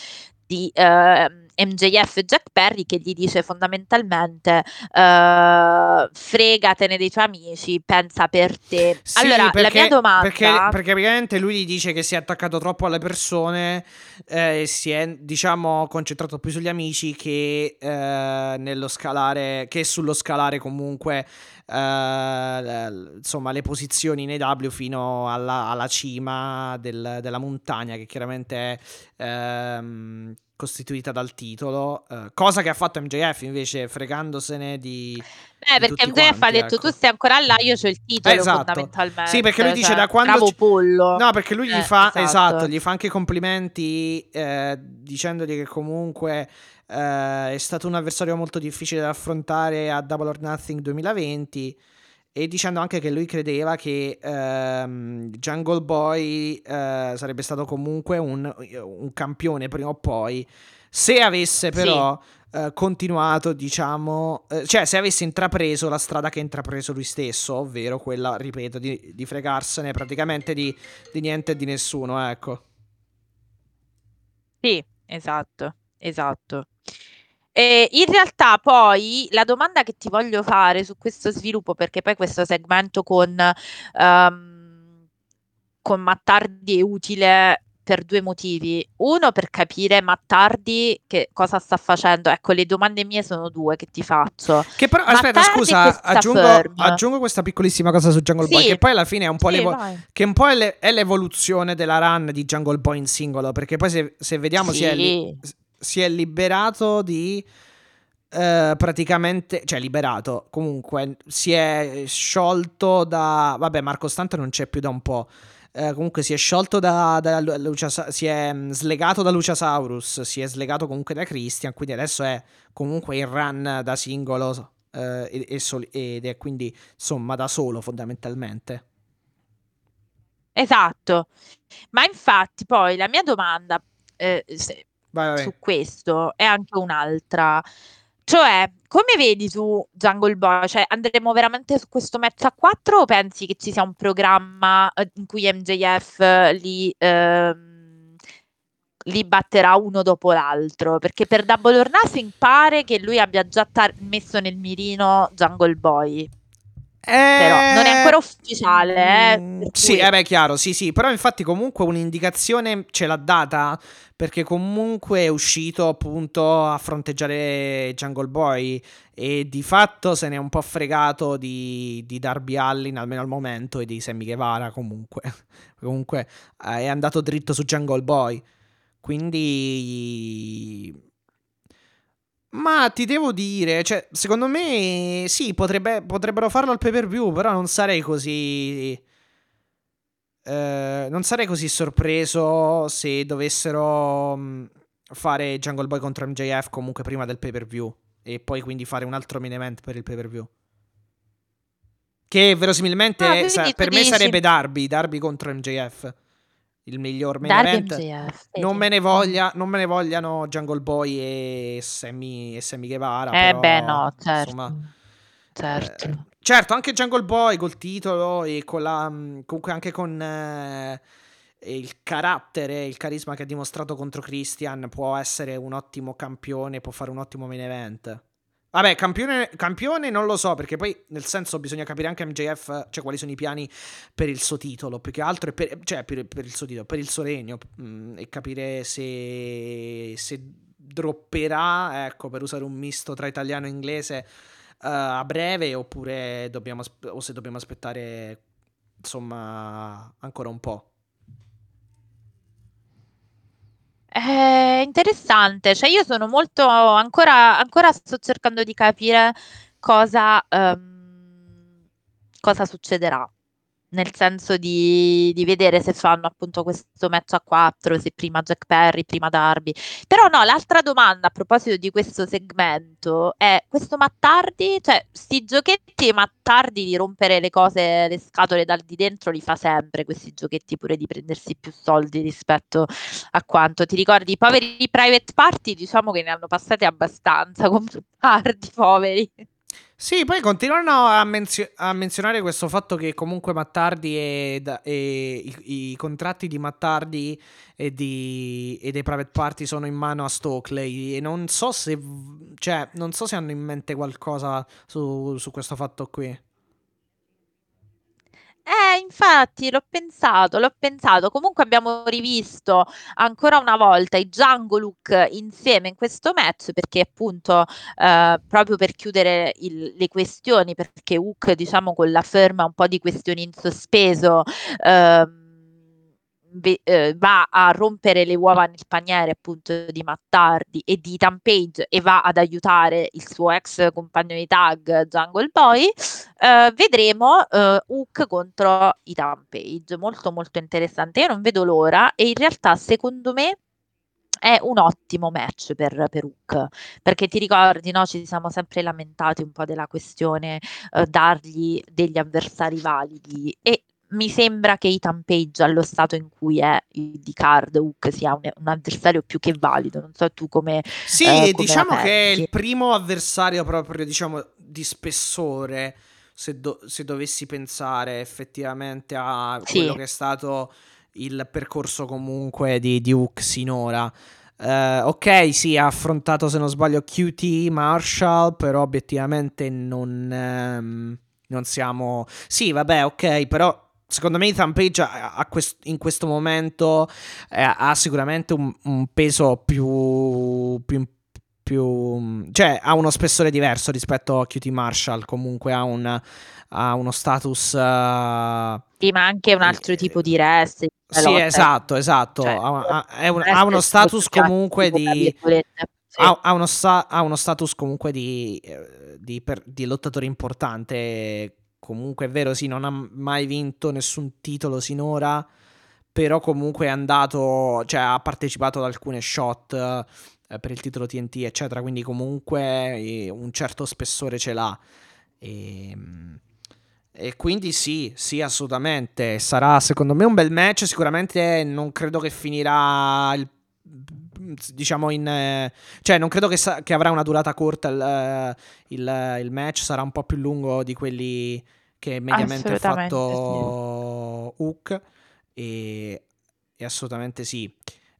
di, uhm, MJF e Jack Perry che gli dice fondamentalmente, uhm: "Fregatene dei tuoi amici, pensa per te". Sì, Allora, la mia perché domanda perché perché praticamente lui gli dice che si è attaccato troppo alle persone, ehm, e si è, diciamo, concentrato più sugli amici che, ehm, nello scalare che sullo scalare comunque, l insomma le posizioni in AEW fino alla alla cima del della montagna che chiaramente è, ehm, costituita dal titolo, uhm, cosa che ha fatto MJF invece fregandosene di Eh, di perché MJF ha quanti, detto: "Tu ecco. stai ancora là, io c'ho il titolo Esatto. Sì, perché lui fondamentalmente". dice da Cioè, quando bravo pollo. no, perché lui gli Eh, fa esatto, esatto. gli fa anche complimenti, ehm, dicendogli che comunque, ehm, è stato un avversario molto difficile da affrontare a Double or Nothing 2020 e dicendo anche che lui credeva che, ehm, Jungle Boy, ehm, sarebbe stato comunque un un campione prima o poi, se avesse Sì. però, ehm, continuato diciamo ehm, cioè se avesse intrapreso la strada che ha intrapreso lui stesso, ovvero quella, ripeto, di di fregarsene praticamente di di niente e di nessuno, ecco. Sì, esatto, esatto. Ehm, in realtà poi la domanda che ti voglio fare su questo sviluppo, perché poi questo segmento con uhm, con Matt Hardy è utile per 2 motivi. Uno per capire Matt Hardy che cosa sta facendo. Ecco, le domande mie sono 2 che ti faccio. Che però aspetta Hardy scusa, aggiungo aggiungo questa piccolissima cosa su Jungle Boy, Sì. che poi alla fine è un po' Sì, l'evo che un po' è l'e è l'evoluzione della run di Jungle Boy in singolo, perché poi se se vediamo si è Sì. s si è liberato di, ehm, praticamente cioè liberato, comunque si è sciolto da vabbè Marco Stunt non c'è più da un po', ehm, comunque si è sciolto da da Lu Luciasa si è, mhmm, slegato da Luciasaurus, si è slegato comunque da Christian, quindi adesso è comunque in run da singolo, ehm, e e soli ed è quindi insomma da solo fondamentalmente. Esatto. Ma infatti poi la mia domanda, se Vai, vai. su questo è anche un'altra. Cioè, come vedi tu Jungle Boy? Cioè, andremo veramente su questo match a 4 o pensi che ci sia un programma eh, in cui MJF li, ehm, li batterà uno dopo l'altro? Perché per Double or Nothing pare che lui abbia già tar- messo nel mirino Jungle Boy. Però non è ancora ufficiale, eh, Mm, per Sì, cui- eh beh, chiaro, sì, sì, però infatti comunque un'indicazione ce l'ha data perché comunque è uscito appunto a fronteggiare Jungle Boy e di fatto se ne è un po' fregato di, di Darby Allin almeno al momento e di Sammy Guevara comunque. comunque eh, è andato dritto su Jungle Boy. Quindi ma ti devo dire, cioè, secondo me sì, potrebbe- potrebbero farlo al pay per view, però non sarei così. eh, non sarei così sorpreso se dovessero mh, fare Jungle Boy contro MJF comunque prima del pay per view e poi quindi fare un altro main event per il pay per view. Che verosimilmente Ah, sa- per me sarebbe Darby, Darby contro MJF. Il miglior main Darby event. MJF, Non vedi? me, ne voglia, non me ne vogliano Jungle Boy e Sammy, e Sammy Guevara. Eh però, beh, no, certo. insomma, certo. eh, certo, anche Jungle Boy col titolo e con la. mh, comunque anche con eh, il carattere, il carisma che ha dimostrato contro Christian può essere un ottimo campione, può fare un ottimo main event. Vabbè, campione, campione non lo so, perché poi nel senso bisogna capire anche MJF, cioè quali sono i piani per il suo titolo, più che altro, per, cioè per, per il suo titolo, per il suo regno, mh, e capire se, se dropperà, ecco, per usare un misto tra italiano e inglese eh, a breve, oppure dobbiamo, o se dobbiamo aspettare, insomma, ancora un po'. È interessante, cioè io sono molto ancora, ancora sto cercando di capire cosa, ehm, cosa succederà. Nel senso di, di vedere se fanno appunto questo match a 4, se prima Jack Perry, prima Darby. Però no, l'altra domanda a proposito di questo segmento è questo Mattardi, cioè sti giochetti Mattardi di rompere le cose, le scatole dal di dentro li fa sempre, questi giochetti pure di prendersi più soldi rispetto a quanto ti ricordi, i poveri private party diciamo che ne hanno passate abbastanza con Mattardi, poveri. Sì, poi continuano a, menzio- a menzionare questo fatto che comunque Mattardi e, da- e i, i contratti di Mattardi e, di, e dei private party sono in mano a Stokely e non so se, cioè, non so se hanno in mente qualcosa su, su questo fatto qui. Eh, infatti, l'ho pensato, l'ho pensato. Comunque abbiamo rivisto ancora una volta i Django Look insieme in questo match perché appunto eh, proprio per chiudere il- le questioni, perché Hook diciamo con la ferma un po' di questioni in sospeso ehm, eh, va a rompere le uova nel paniere appunto di Mattardi e di Ethan Page e va ad aiutare il suo ex compagno di tag Jungle Boy eh, vedremo eh, Hook contro Ethan Page, molto molto interessante. Io non vedo l'ora e in realtà secondo me è un ottimo match per, per Hook, perché ti ricordi, no? Ci siamo sempre lamentati un po' della questione eh, dargli degli avversari validi e mi sembra che Ethan Page allo stato in cui è di card Hook sia un, un avversario più che valido. Non so tu come Sì, eh, come diciamo che è il primo avversario proprio, diciamo, di spessore, se, do- se dovessi pensare effettivamente a Sì. quello che è stato il percorso comunque di, di Hook sinora. Eh, ok, sì, ha affrontato, se non sbaglio, QT, Marshall, però obiettivamente non, ehm, non siamo... Sì, vabbè, ok, però... Secondo me Ethan Page ha- ha quest- in questo momento eh, ha sicuramente un, un peso più, più, più- cioè ha uno spessore diverso rispetto a QT Marshall comunque ha, un, ha uno status eh, Sì, ma anche un altro Eh, tipo di wrestling. sì lotta. esatto esatto Cioè, ha, ha- un- ha uno status comunque di. Sì. ha, ha uno sta- ha uno status comunque di, eh, di, per- di lottatore importante. Comunque è vero, sì, non ha mai vinto nessun titolo sinora. Però comunque è andato, cioè ha partecipato ad alcune shot eh, per il titolo TNT, eccetera. Quindi comunque eh, un certo spessore ce l'ha. E, e quindi sì, sì, assolutamente. Sarà secondo me un bel match. Sicuramente non credo che finirà il- diciamo in... eh, cioè non credo che, sa- che avrà una durata corta il, eh, il- il match, sarà un po' più lungo di quelli che mediamente ha fatto Hook e, e assolutamente sì.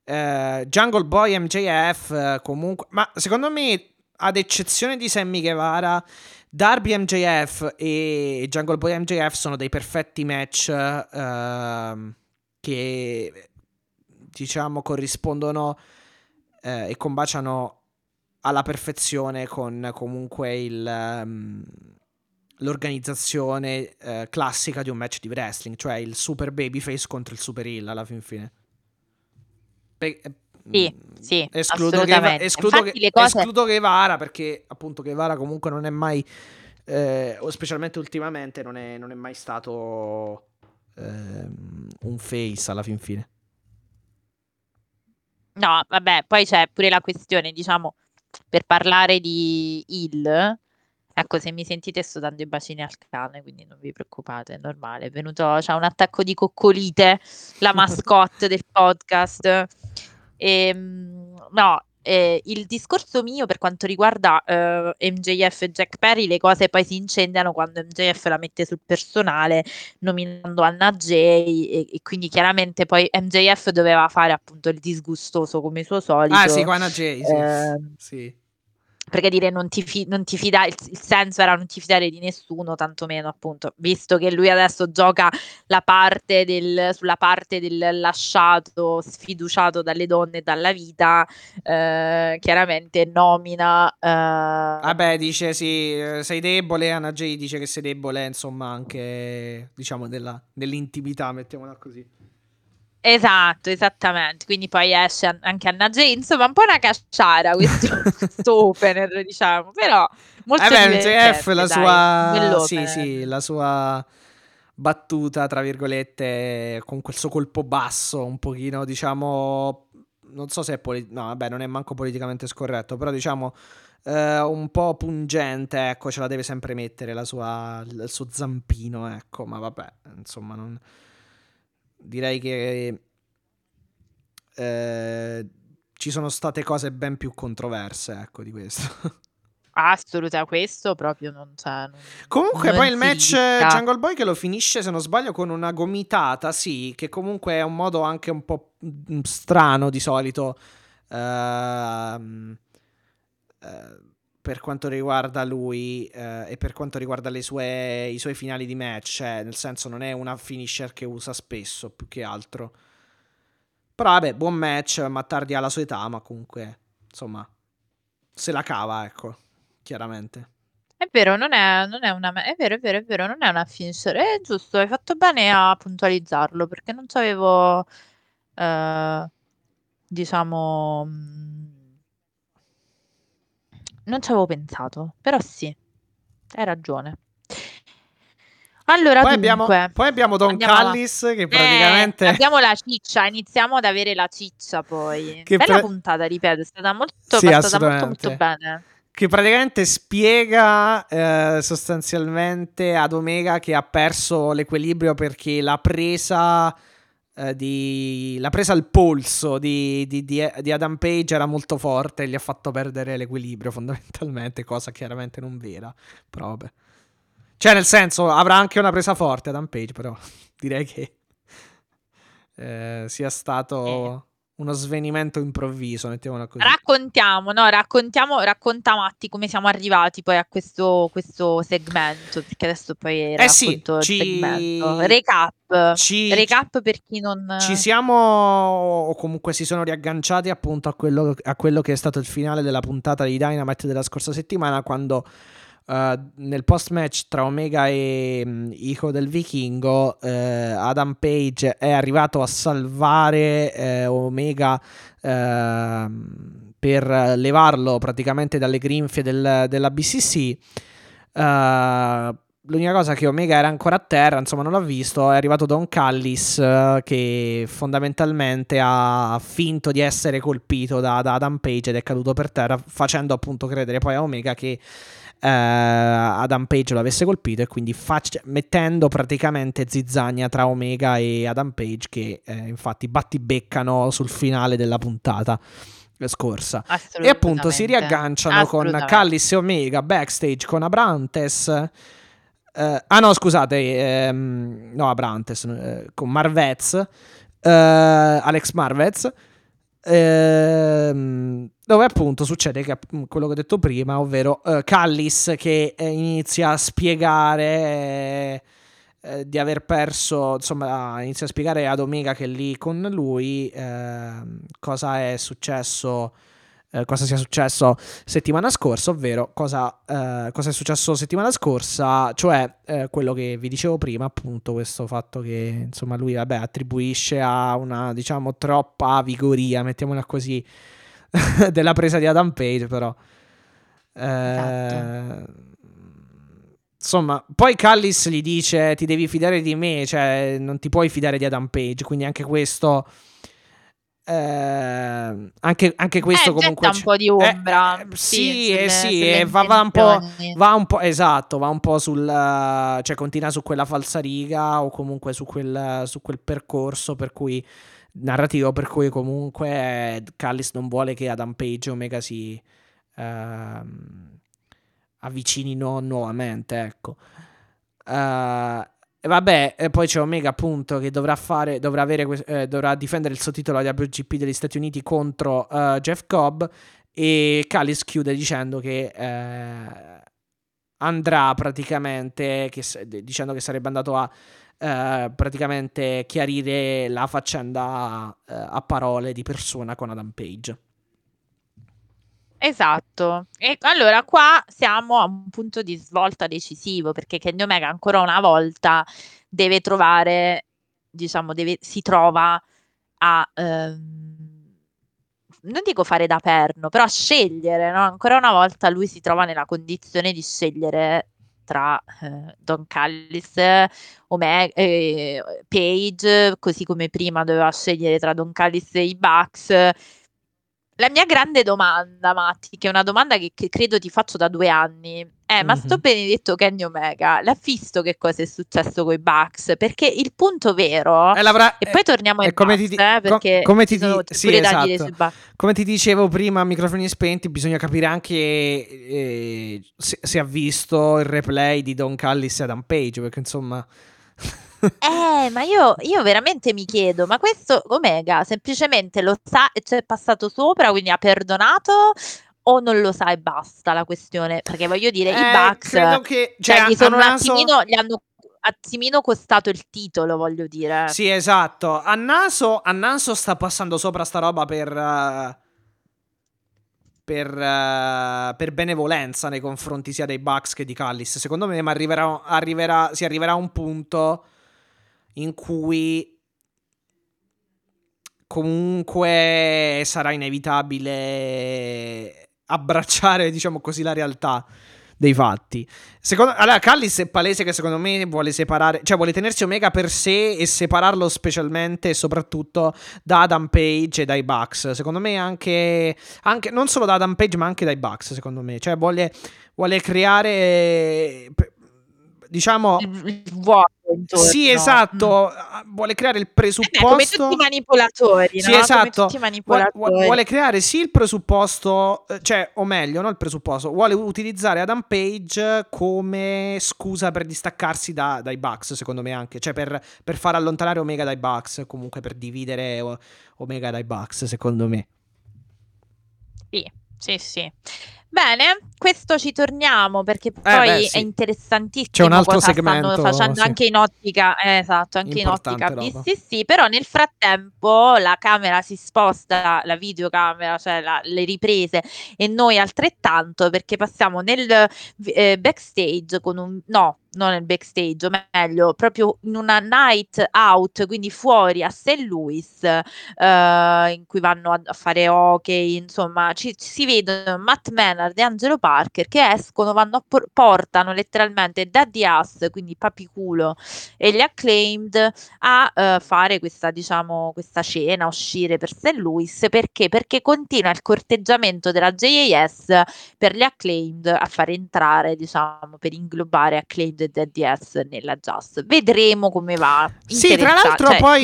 Eh, Jungle Boy MJF comunque, ma secondo me ad eccezione di Sammy Guevara, Darby MJF e Jungle Boy MJF sono dei perfetti match ehm, che diciamo corrispondono eh, e combaciano alla perfezione con comunque il, ehm, l'organizzazione eh, classica di un match di wrestling, cioè il super babyface contro il super heel alla fin fine. Pe- Sì, mm, sì, escludo, Gueva- assolutamente. escludo, Che- cose- escludo Guevara perché appunto Guevara comunque non è mai, eh, o specialmente ultimamente, non è, non è mai stato ehm, un face alla fin fine. No, vabbè, poi c'è pure la questione, diciamo, per parlare di Hill, ecco, se mi sentite sto dando i bacini al cane, quindi non vi preoccupate, è normale, è venuto, c'ha un attacco di coccolite, la mascotte del podcast. Ehm, no, eh, il discorso mio per quanto riguarda eh, MJF e Jack Perry, le cose poi si incendiano quando MJF la mette sul personale nominando Anna Jay e, e quindi chiaramente poi MJF doveva fare appunto il disgustoso come suo solito. Ah sì, Guana J, sì. Ehm, Sì. Perché dire non ti, fi- ti fida, il, il senso era non ti fidare di nessuno, tantomeno appunto, visto che lui adesso gioca la parte del, sulla parte del lasciato, sfiduciato dalle donne e dalla vita, eh, chiaramente nomina... eh, Vabbè, dice sì, eh, sei debole, Anna J dice che sei debole, insomma, anche diciamo della, dell'intimità, mettiamola così. Esatto, esattamente. Quindi poi esce an- anche Anna Jay, insomma, un po' una cacciara questo, questo opener, diciamo, però molto Eh beh, MJF la dai, sua sì, sì, la sua battuta tra virgolette con quel suo colpo basso, un pochino, diciamo, non so se è poli- no, vabbè, non è manco politicamente scorretto, però diciamo eh, un po' pungente, ecco, ce la deve sempre mettere la sua il suo zampino, ecco, ma vabbè, insomma, non direi che eh, ci sono state cose ben più controverse, ecco, di questo. Assoluta, questo proprio non c'è. non- Comunque, non poi il match dica. Jungle Boy che lo finisce, se non sbaglio, con una gomitata, sì, che comunque è un modo anche un po' strano di solito. ehm, eh, per quanto riguarda lui eh, e per quanto riguarda sue, i suoi finali di match, cioè, nel senso non è una finisher che usa spesso più che altro. Però vabbè, buon match, ma tardi alla sua età, ma comunque, insomma, se la cava, ecco, chiaramente. È vero, non è, non è una. È vero, è vero, è vero, non è una finisher. È giusto, hai fatto bene a puntualizzarlo perché non ci avevo. eh, diciamo. Non ci avevo pensato, però sì, hai ragione. Allora, Poi abbiamo, poi abbiamo Don andiamo. Callis che Eh, praticamente... abbiamo la ciccia, iniziamo ad avere la ciccia poi. Che Bella pre- puntata, ripeto, è stata molto, Sì, molto, molto bene. che praticamente spiega eh, sostanzialmente ad Omega che ha perso l'equilibrio perché la presa eh, di la presa al polso di, di- di- di Adam Page era molto forte e gli ha fatto perdere l'equilibrio fondamentalmente, cosa chiaramente non vera, però vabbè. Cioè nel senso avrà anche una presa forte Adam Page, però direi che eh, sia stato uno svenimento improvviso, mettiamola così. Raccontiamo, no, raccontiamo, racconta Matti come siamo arrivati poi a questo, questo segmento, perché adesso poi Eh sì, ci- segmento. Recap. Ci, Recap per chi non... Ci siamo, o comunque si sono riagganciati appunto a quello, a quello che è stato il finale della puntata di Dynamite della scorsa settimana, quando eh, nel post match tra Omega e mm, Ico del Vichingo, eh, Adam Page è arrivato a salvare eh, Omega ehm, per levarlo praticamente dalle grinfie del- della BCC. L'unica cosa che Omega era ancora a terra, insomma, non l'ha visto. È arrivato Don Callis, che fondamentalmente ha finto di essere colpito da, da Adam Page ed è caduto per terra, facendo appunto credere poi a Omega che Adam Page lo avesse colpito e quindi fac- mettendo praticamente zizzania tra Omega e Adam Page, che eh, infatti battibeccano sul finale della puntata. scorsa. E appunto si riagganciano con Callis e Omega backstage con Abrantes. Uh, ah no, scusate, ehm, no, Abrantes, eh, con Marvez, uh, Alex Marvez, ehm, dove appunto succede che, quello che ho detto prima, ovvero uh, Callis che eh, inizia a spiegare eh, di aver perso, insomma, inizia a spiegare ad Omega che è lì con lui eh, cosa è successo. Eh, cosa sia successo settimana scorsa, ovvero cosa, eh, cosa, è successo settimana scorsa, cioè eh, quello che vi dicevo prima, appunto, questo fatto che insomma lui vabbè, attribuisce a una diciamo troppa vigoria, mettiamola così, della presa di Adam Page, però. Esatto. Eh, Insomma, poi Callis gli dice ti devi fidare di me, cioè non ti puoi fidare di Adam Page, quindi anche questo... Eh, anche, anche, questo eh, comunque un po' di ombra eh, sì, eh, sì eh, va, va, un po', va un po' esatto va un po' sul cioè continua su quella falsariga o comunque su quel, su quel percorso per cui narrativo per cui comunque Callis non vuole che Adam Page e Omega si ehm, avvicinino nuovamente, ecco. Uh, e vabbè, e poi c'è Omega appunto che dovrà fare, dovrà, avere, eh, dovrà difendere il suo titolo agli WGP degli Stati Uniti contro uh, Jeff Cobb e Callis chiude dicendo che eh, andrà praticamente, che, dicendo che sarebbe andato a eh, praticamente chiarire la faccenda eh, a parole di persona con Adam Page. Esatto. E allora qua siamo a un punto di svolta decisivo perché Kenny Omega ancora una volta deve trovare, diciamo, deve, si trova a, ehm, non dico fare da perno, però a scegliere, no? Ancora una volta lui si trova nella condizione di scegliere tra eh, Don Callis, Omega, eh, Page, così come prima doveva scegliere tra Don Callis e i Bucks la mia grande domanda, Matti, che è una domanda che, che credo ti faccio da due anni, è: ma sto benedetto Kenny Omega l'ha visto che cosa è successo con i Bucks? Perché il punto vero, e, e poi torniamo ai come Bucks, ti, eh, perché come ti, sono sì, esatto. come ti dicevo prima, a microfoni spenti, bisogna capire anche eh, se, se, ha visto il replay di Don Callis e Adam Page, perché insomma. Eh, ma io, io veramente mi chiedo, ma questo Omega semplicemente lo sa e ci è passato sopra, quindi ha perdonato o non lo sa e basta la questione? Perché voglio dire, i Eh, Bucks, credo che cioè, cioè, gli sono un attimino, gli hanno un attimino costato il titolo, voglio dire. Sì, esatto. A naso, a naso sta passando sopra sta roba per. eh, per, eh, per benevolenza nei confronti sia dei Bucks che di Callis. Secondo me ma arriverà, arriverà- si arriverà a un punto in cui comunque sarà inevitabile abbracciare, diciamo così, la realtà dei fatti. Secondo, allora, Callis è palese che secondo me vuole separare, cioè vuole tenersi Omega per sé e separarlo specialmente e soprattutto da Adam Page e dai Bucks. Secondo me anche, anche non solo da Adam Page ma anche dai Bucks, secondo me. Cioè vuole, vuole creare diciamo il vuoto intorno. Sì, esatto, mm. vuole creare il presupposto eh come tutti i manipolatori, Sì, no? esatto. Manipolatori. Vuole creare sì il presupposto, eh, cioè o meglio, non il presupposto, vuole utilizzare Adam Page come scusa per distaccarsi da, dai Bucks, secondo me anche, cioè per, per far allontanare Omega dai Bucks, comunque per dividere Omega dai Bucks, secondo me. Sì, sì, sì. Bene, questo ci torniamo perché eh, poi beh, sì. è interessantissimo. C'è un altro segmento stanno facendo sì. anche in ottica, eh, esatto, anche Importante in ottica BCC, però nel frattempo la camera si sposta, la videocamera, cioè la, le riprese e noi altrettanto perché passiamo nel eh, backstage con un no, non nel backstage, o meglio, proprio in una night out, quindi fuori a St. Louis, eh, in cui vanno a, a, fare hockey, insomma, ci, ci si vedono Matt Menard e Angelo Parker che escono, vanno a por- portano letteralmente Daddy Ass, quindi Papiculo e gli Acclaimed a uh, fare questa, diciamo, questa cena, uscire per St. Louis, perché? Perché continua il corteggiamento della JAS per gli Acclaimed a fare entrare, diciamo, per inglobare Acclaimed DS nella Just. Vedremo come va. Sì, tra l'altro cioè, poi-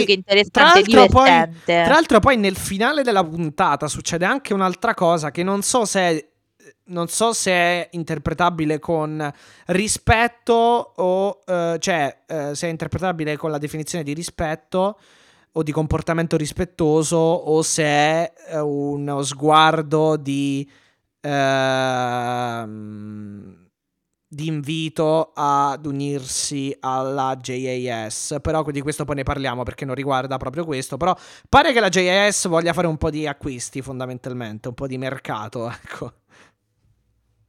Tra l'altro, poi, tra l'altro poi nel finale della puntata succede anche un'altra cosa che non so se è, non so se è interpretabile con rispetto o eh, cioè eh, se è interpretabile con la definizione di rispetto o di comportamento rispettoso o se è eh, uno sguardo di ehm, di invito ad unirsi alla JAS. Però di questo poi ne parliamo perché non riguarda proprio questo. Però pare che la JAS voglia fare un po' di acquisti fondamentalmente, un po' di mercato, ecco.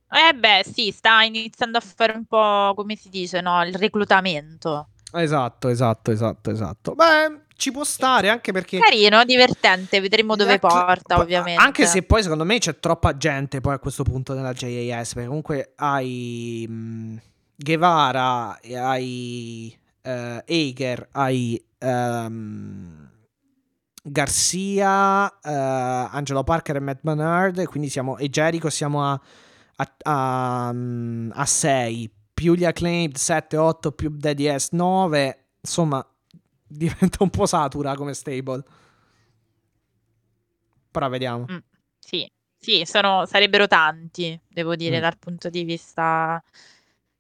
Eh beh, sì, sta iniziando a fare un po', come si dice, no? Il reclutamento. Esatto, esatto, esatto, esatto. Beh, ci può stare anche perché... Carino, divertente, vedremo dove Esatto. porta, ovviamente. Anche se poi secondo me c'è troppa gente poi a questo punto nella JAS, perché comunque hai mh, Guevara, e hai eh, Eiger, hai ehm, Garcia, eh, Angelo Parker e Matt Bernard, quindi siamo, e Jericho siamo a, a, a, 6, più gli acclaimed 7, 8, più Daddy S 9, insomma diventa un po' satura come stable. Però vediamo. Mm, sì, sì, sono, sarebbero tanti, devo dire, Mm. dal punto di vista...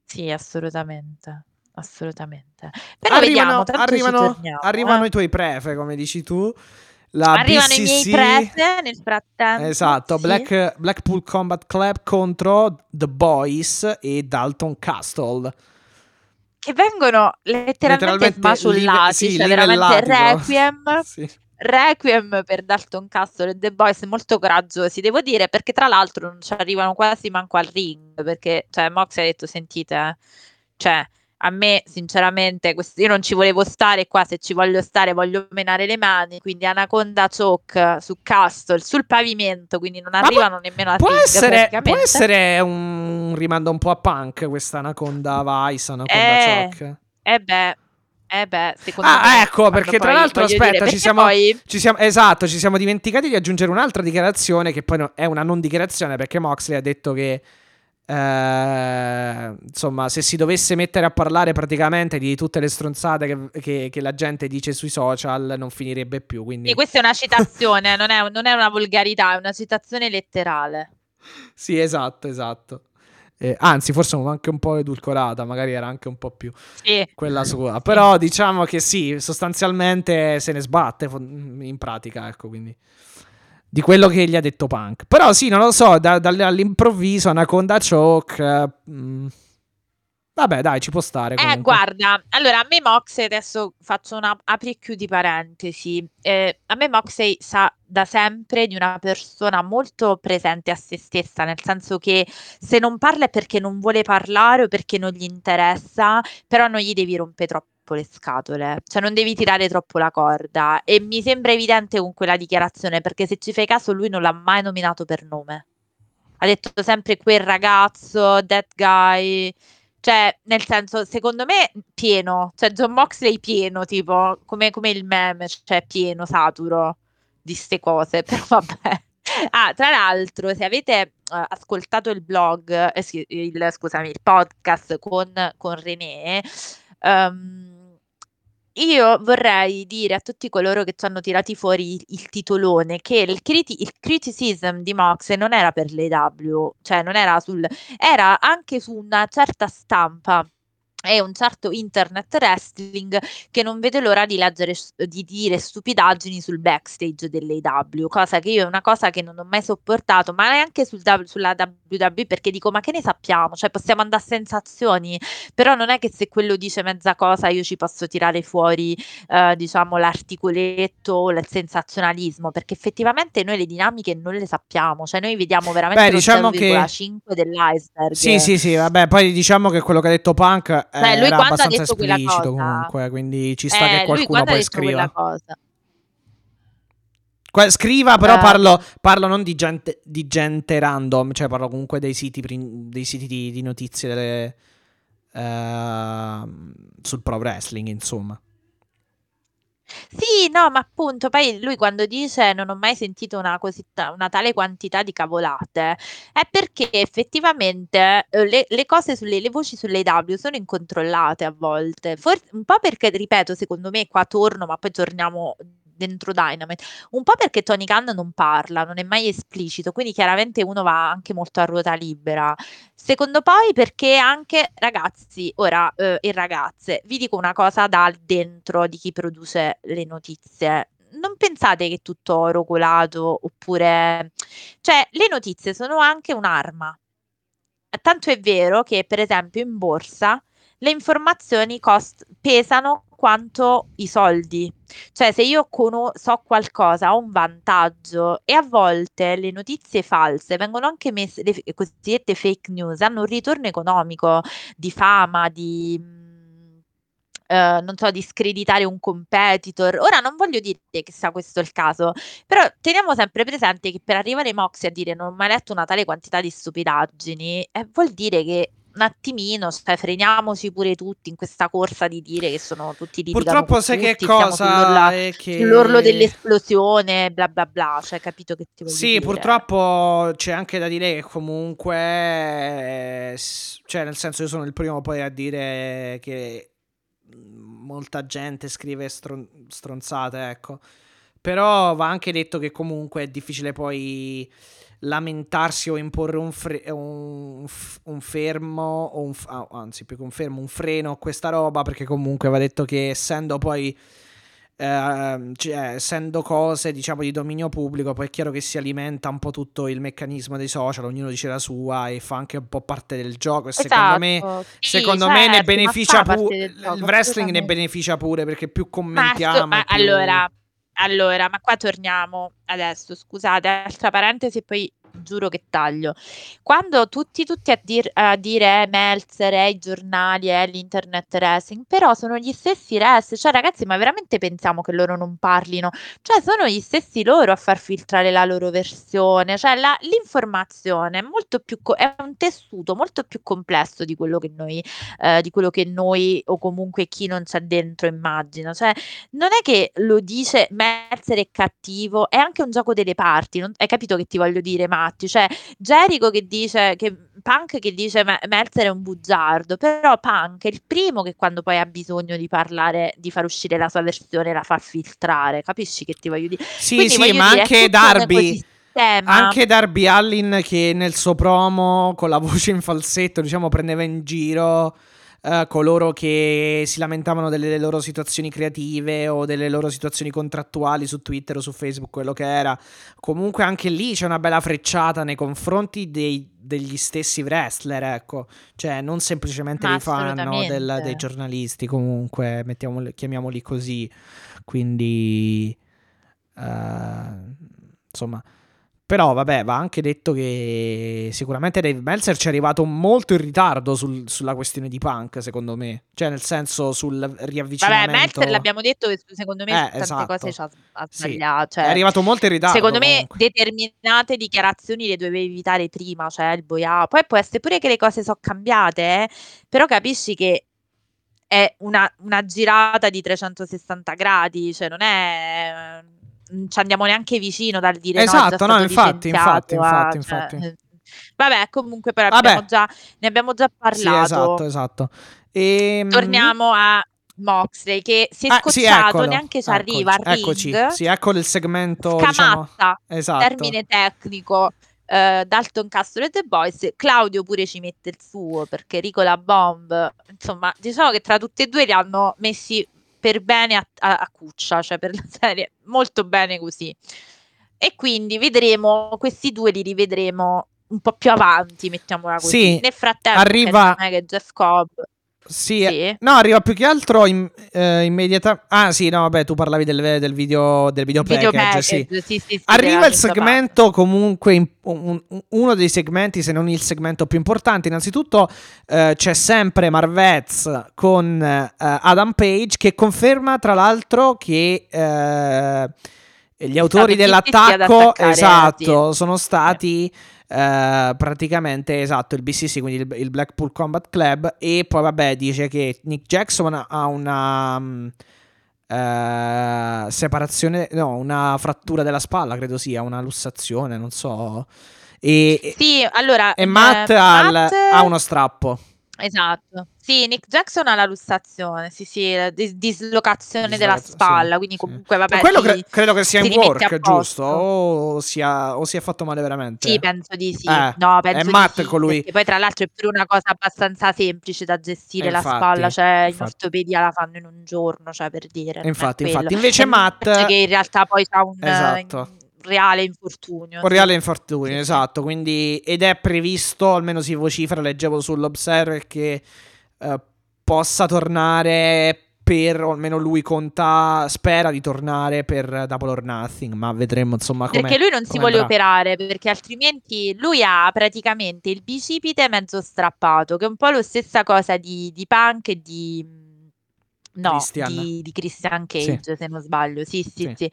Sì, assolutamente, assolutamente. Però arrivano, vediamo, arrivano, torniamo, arrivano eh. i tuoi prefe, come dici tu. La Arrivano BCC, i miei prese nel frattempo. Esatto, sì. Black, Blackpool Combat Club contro The Boys e Dalton Castle. Che vengono letteralmente, smaciullati, live- sì, cioè veramente requiem. Sì. Requiem per Dalton Castle e The Boys molto coraggiosi, devo dire, perché tra l'altro non ci arrivano quasi manco al ring, perché cioè Mox ha detto sentite, eh, cioè a me sinceramente quest- io non ci volevo stare qua, se ci voglio stare voglio menare le mani, quindi Anaconda Choke su Castle, sul pavimento, quindi non può- arrivano nemmeno a Può essere, può essere un rimando un po' a punk questa Anaconda Vice, Anaconda Eh, Choke. Eh beh, eh beh, secondo Ah, me, ecco, perché tra poi- l'altro, aspetta, dire, ci siamo- poi- Ci siamo, esatto, ci siamo dimenticati di aggiungere un'altra dichiarazione che poi no- è una non dichiarazione perché Moxley ha detto che eh, insomma se si dovesse mettere a parlare praticamente di tutte le stronzate che, che- che la gente dice sui social non finirebbe più. Quindi Sì, questa è una citazione, non è, non è una volgarità, è una citazione letterale. sì, esatto, esatto. Eh, anzi, forse anche un po' edulcorata, magari era anche un po' più Sì. quella sua. Però diciamo che sì, sostanzialmente se ne sbatte in pratica, ecco, quindi di quello che gli ha detto Punk. Però sì, non lo so, da- dall- all'improvviso Anaconda Choke eh, mm, Vabbè, dai, ci può stare Eh, comunque. guarda, allora a me Moxley, adesso faccio una apri e chiudi parentesi. Eh, a me Moxley sa da sempre di una persona molto presente a se stessa, nel senso che se non parla è perché non vuole parlare o perché non gli interessa, però non gli devi rompere troppo le scatole, cioè non devi tirare troppo la corda. E mi sembra evidente con quella dichiarazione, perché se ci fai caso lui non l'ha mai nominato per nome. Ha detto sempre quel ragazzo, that guy. Cioè, nel senso, secondo me pieno, cioè John Moxley pieno, tipo, come, come il meme, cioè pieno, saturo di ste cose, però vabbè. Ah, tra l'altro, se avete eh, ascoltato il blog, eh, il, scusami, il podcast con, con René, ehm, io vorrei dire a tutti coloro che ci hanno tirati fuori il, il titolone che il, criti- il criticism di Moxley non era per l'AW, cioè non era sul era anche su una certa stampa e un certo internet wrestling che non vede l'ora di leggere di dire stupidaggini sul backstage dell'AW, cosa che io è una cosa che non ho mai sopportato, ma neanche sul, sulla WWE perché dico ma che ne sappiamo, cioè possiamo andare a sensazioni, però non è che se quello dice mezza cosa io ci posso tirare fuori eh, diciamo l'articoletto o il sensazionalismo, perché effettivamente noi le dinamiche non le sappiamo, cioè noi vediamo veramente Beh, diciamo che- 0,5 dell'iceberg. Sì, sì, sì, vabbè, poi diciamo che quello che ha detto Punk Cioè, lui era quando ha abbastanza detto quella esplicito cosa- comunque, quindi ci sta Eh, che qualcuno poi scriva. Que- Scriva, però Eh. parlo, parlo non di gente, di gente random, cioè parlo comunque dei siti, dei siti di, di notizie delle, ehm, sul pro wrestling, insomma. Sì, no, ma appunto, poi lui quando dice non ho mai sentito una, così ta- una tale quantità di cavolate, è perché effettivamente eh, le, le cose sulle le voci sulle W sono incontrollate a volte. Forse, un po' perché, ripeto, secondo me qua torno, ma poi torniamo dentro Dynamite. Un po' perché Tony Khan non parla, non è mai esplicito, quindi chiaramente uno va anche molto a ruota libera. Secondo poi perché anche ragazzi, ora eh, e ragazze, vi dico una cosa dal dentro di chi produce le notizie. Non pensate che tutto oro colato oppure... Cioè, le notizie sono anche un'arma. Tanto è vero che, per esempio, in borsa le informazioni cost- pesano quanto i soldi. Cioè, se io cono- so qualcosa, ho un vantaggio e a volte le notizie false vengono anche messe, le f- cosiddette fake news, hanno un ritorno economico, di fama, di... mm, eh, non so, di screditare un competitor. Ora non voglio dire che sia questo il caso, però teniamo sempre presente che per arrivare ai Moxie a dire non ho mai letto una tale quantità di stupidaggini, eh, vuol dire che un attimino, stai, freniamoci pure tutti in questa corsa di dire che sono tutti litigano Purtroppo sai che tutti, cosa è che... sull'orlo dell'esplosione, bla bla bla, cioè capito che ti voglio Sì, dire? purtroppo c'è anche da dire che comunque, eh, cioè nel senso io sono il primo poi a dire che mm, molta gente scrive stron- stronzate, ecco. Però va anche detto che comunque è difficile poi lamentarsi o imporre un, fre- un, f- un fermo, o un f- ah, anzi più che un fermo, un freno a questa roba, perché comunque va detto che essendo poi ehm, cioè, essendo cose diciamo di dominio pubblico, poi è chiaro che si alimenta un po' tutto il meccanismo dei social, ognuno dice la sua e fa anche un po' parte del gioco. E secondo me, Esatto, sì, secondo me ne certo, ma beneficia pure. Il wrestling ne beneficia pure perché più Ma, commentiamo. sto- ma più... allora, allora, ma qua torniamo adesso, scusate, altra parentesi poi giuro che taglio. Quando tutti, tutti a, dir- a dire eh, Meltzer, eh, i giornali, eh, l'internet wrestling, però sono gli stessi wrestler, cioè ragazzi, ma veramente pensiamo che loro non parlino? Cioè sono gli stessi loro a far filtrare la loro versione, cioè la- l'informazione è molto più, co- è un tessuto molto più complesso di quello che noi, eh, di quello che noi o comunque chi non c'è dentro immagina, cioè non è che lo dice Meltzer è cattivo, è anche un gioco delle parti, non- hai capito che ti voglio dire, Matti? Cioè, Jericho che dice che Punk che dice Me- Meltzer è un bugiardo, però Punk è il primo che quando poi ha bisogno di parlare, di far uscire la sua versione, la fa filtrare, capisci che ti voglio dire? Sì, Quindi sì, ma dire, anche Darby. ecosistema. Anche Darby Allin che nel suo promo con la voce in falsetto, diciamo, prendeva in giro eh, coloro che si lamentavano delle loro situazioni creative o delle loro situazioni contrattuali su Twitter o su Facebook, quello che era. Comunque anche lì c'è una bella frecciata nei confronti dei- degli stessi wrestler, ecco. Cioè, non semplicemente dei fan o del- dei giornalisti, comunque, mettiamoli- chiamiamoli così. Quindi... eh, insomma... Però vabbè, va anche detto che sicuramente Dave Meltzer ci è arrivato molto in ritardo sul- sulla questione di Punk, secondo me. Cioè, nel senso, sul Vabbè, riavvicinamento. Meltzer l'abbiamo detto che secondo me Eh, tante esatto. cose ci ha, ha Sì, sbagliato. è Cioè, arrivato molto in ritardo. secondo me comunque. determinate dichiarazioni le dovevi evitare prima, cioè il boia. Poi può essere pure che le cose sono cambiate, eh, però capisci che è una, una girata di 360 gradi, cioè non è... Non ci andiamo neanche vicino dal dire no, Esatto, no, stato infatti, infatti, licenziato a- infatti, cioè, infatti. eh, Vabbè, comunque però Vabbè. abbiamo già, ne abbiamo già Sì, parlato. esatto, esatto. Ehm, Torniamo a Moxley che si è ah, sì, scocciato, eccolo, neanche ci eccoci, arriva al Eccoci, ring. sì, eccolo il segmento, diciamo... Scamazza, Esatto. termine tecnico, eh, Dalton Castro e The Boys. Claudio pure ci mette il suo perché Rico la bomb, insomma, diciamo che tra tutti e due li hanno messi per bene a, a- a cuccia, cioè per la serie, molto bene così. E quindi vedremo, questi due li rivedremo un po' più avanti, mettiamola così. Sì, Nel frattempo, arriva- Jeff Cobb Sì, Sì. eh, no, arriva più che altro in, eh, immediata- Ah, sì, no, vabbè, tu parlavi del, del video, del video video package, package, sì. sì, Arriva il segmento comunque in- un- un- uno dei segmenti, se non il segmento più importante. Innanzitutto eh, c'è sempre Marvez con eh, Adam Page che conferma tra l'altro che eh, gli autori dell'attacco attaccare, esatto, sono stati eh, praticamente esatto il BCC, quindi il, il Blackpool Combat Club. E poi vabbè, dice che Nick Jackson ha una. mm, eh, separazione, no, una frattura della spalla, credo sia, una lussazione, non so. E, Sì, allora, e Matt, eh, ha, Matt- ha uno strappo. Esatto. Sì, Nick Jackson ha la lussazione, sì, sì, la dis- dislocazione della Dislocazione, spalla, sì, quindi sì. comunque vabbè, Quello si- cre- credo che sia si in rimette work, a posto. giusto? O sia, o si è fatto male veramente? Sì, penso di sì. Eh, No, è penso di Matt sì, colui- perché poi tra l'altro è pure una cosa abbastanza semplice da gestire Eh, la infatti, spalla, cioè in infatti. ortopedia la fanno in un giorno, cioè per dire. non è Infatti, quello. infatti. Invece È Matt- che in realtà poi ha un eh, Esatto. Reale infortunio. Un sì. reale infortunio, Sì, sì. esatto. Quindi, ed è previsto, almeno si vocifera, leggevo sull'Observer, che eh, possa tornare per, o almeno lui conta, spera di tornare per Double or Nothing, ma vedremo insomma come Perché lui non si vuole andrà. operare, perché altrimenti lui ha praticamente il bicipite mezzo strappato, che è un po' la stessa cosa di, di Punk e di... No, Christian. di, di Christian Sì. Cage, se non sbaglio. Sì, sì, Sì. sì.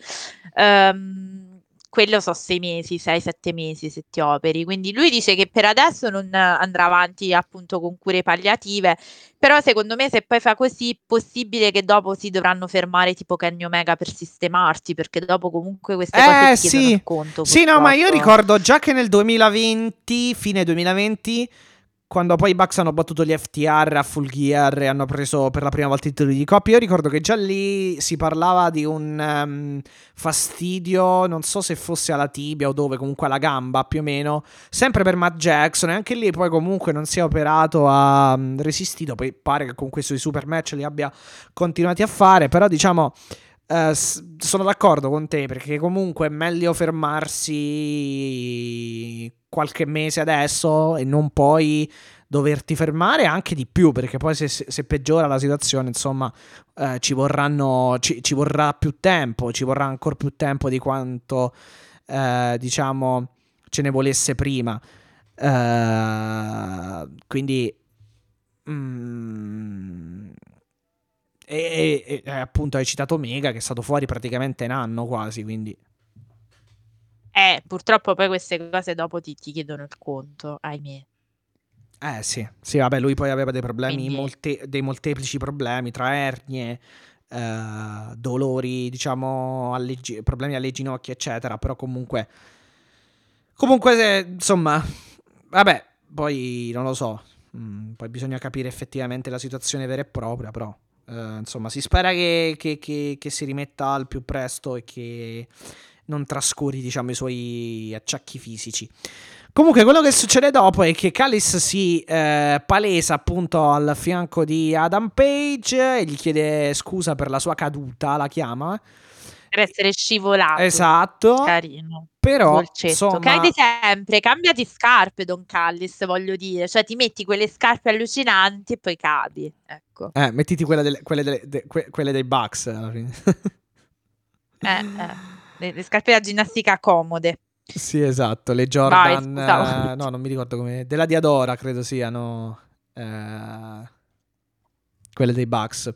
Ehm, quello so sei mesi, sei, sette mesi se ti operi. Quindi lui dice che per adesso non andrà avanti appunto con cure palliative, però secondo me se poi fa così, possibile che dopo si dovranno fermare tipo Kenny Omega per sistemarsi, perché dopo comunque queste Eh, cose ti sì. conto. Sì, no, ma io purtroppo. ricordo già che nel 2020, fine 2020, quando poi i Bucks hanno battuto gli FTR a Full Gear e hanno preso per la prima volta i titoli di coppia, io ricordo che già lì si parlava di un ehm, fastidio, non so se fosse alla tibia o dove, comunque alla gamba più o meno, sempre per Matt Jackson e anche lì poi comunque non si è operato, ha mm, resistito, poi pare che con questo i super match li abbia continuati a fare, però diciamo... Eh, sono d'accordo con te perché comunque è meglio fermarsi qualche mese adesso e non poi doverti fermare anche di più perché poi se, se- peggiora la situazione insomma eh, ci vorranno ci, ci vorrà più tempo ci vorrà ancora più tempo di quanto eh, diciamo ce ne volesse prima. Quindi mm, e, e- e, appunto hai citato Mega che è stato fuori praticamente un anno quasi quindi. Eh, purtroppo poi queste cose dopo ti, ti chiedono il conto, ahimè. Eh sì, sì, vabbè, lui poi aveva dei problemi, Quindi- molte- dei molteplici problemi tra ernie, eh, dolori, diciamo, alle problemi alle ginocchia, eccetera, però comunque, comunque, se- insomma, vabbè, poi non lo so, mm, poi bisogna capire effettivamente la situazione vera e propria, però, eh, insomma, si spera che, che- che- che si rimetta al più presto e che non trascuri, diciamo, i suoi acciacchi fisici. Comunque, quello che succede dopo è che Callis si eh, palesa appunto al fianco di Adam Page e gli chiede scusa per la sua caduta, la chiama. Per essere scivolato. Esatto. Carino. Però, Dolcetto. insomma, Cadi sempre, cambiati scarpe, Don Callis, voglio dire. Cioè, ti metti quelle scarpe allucinanti e poi cadi. Ecco. eh, mettiti quelle, delle- quelle delle- de- que- quelle dei Bucks alla fine. Eh, eh. Le, le scarpe da ginnastica comode. sì, esatto, le Jordan, scusa. eh, no, non mi ricordo come, della Diadora credo siano eh, quelle dei Bucks.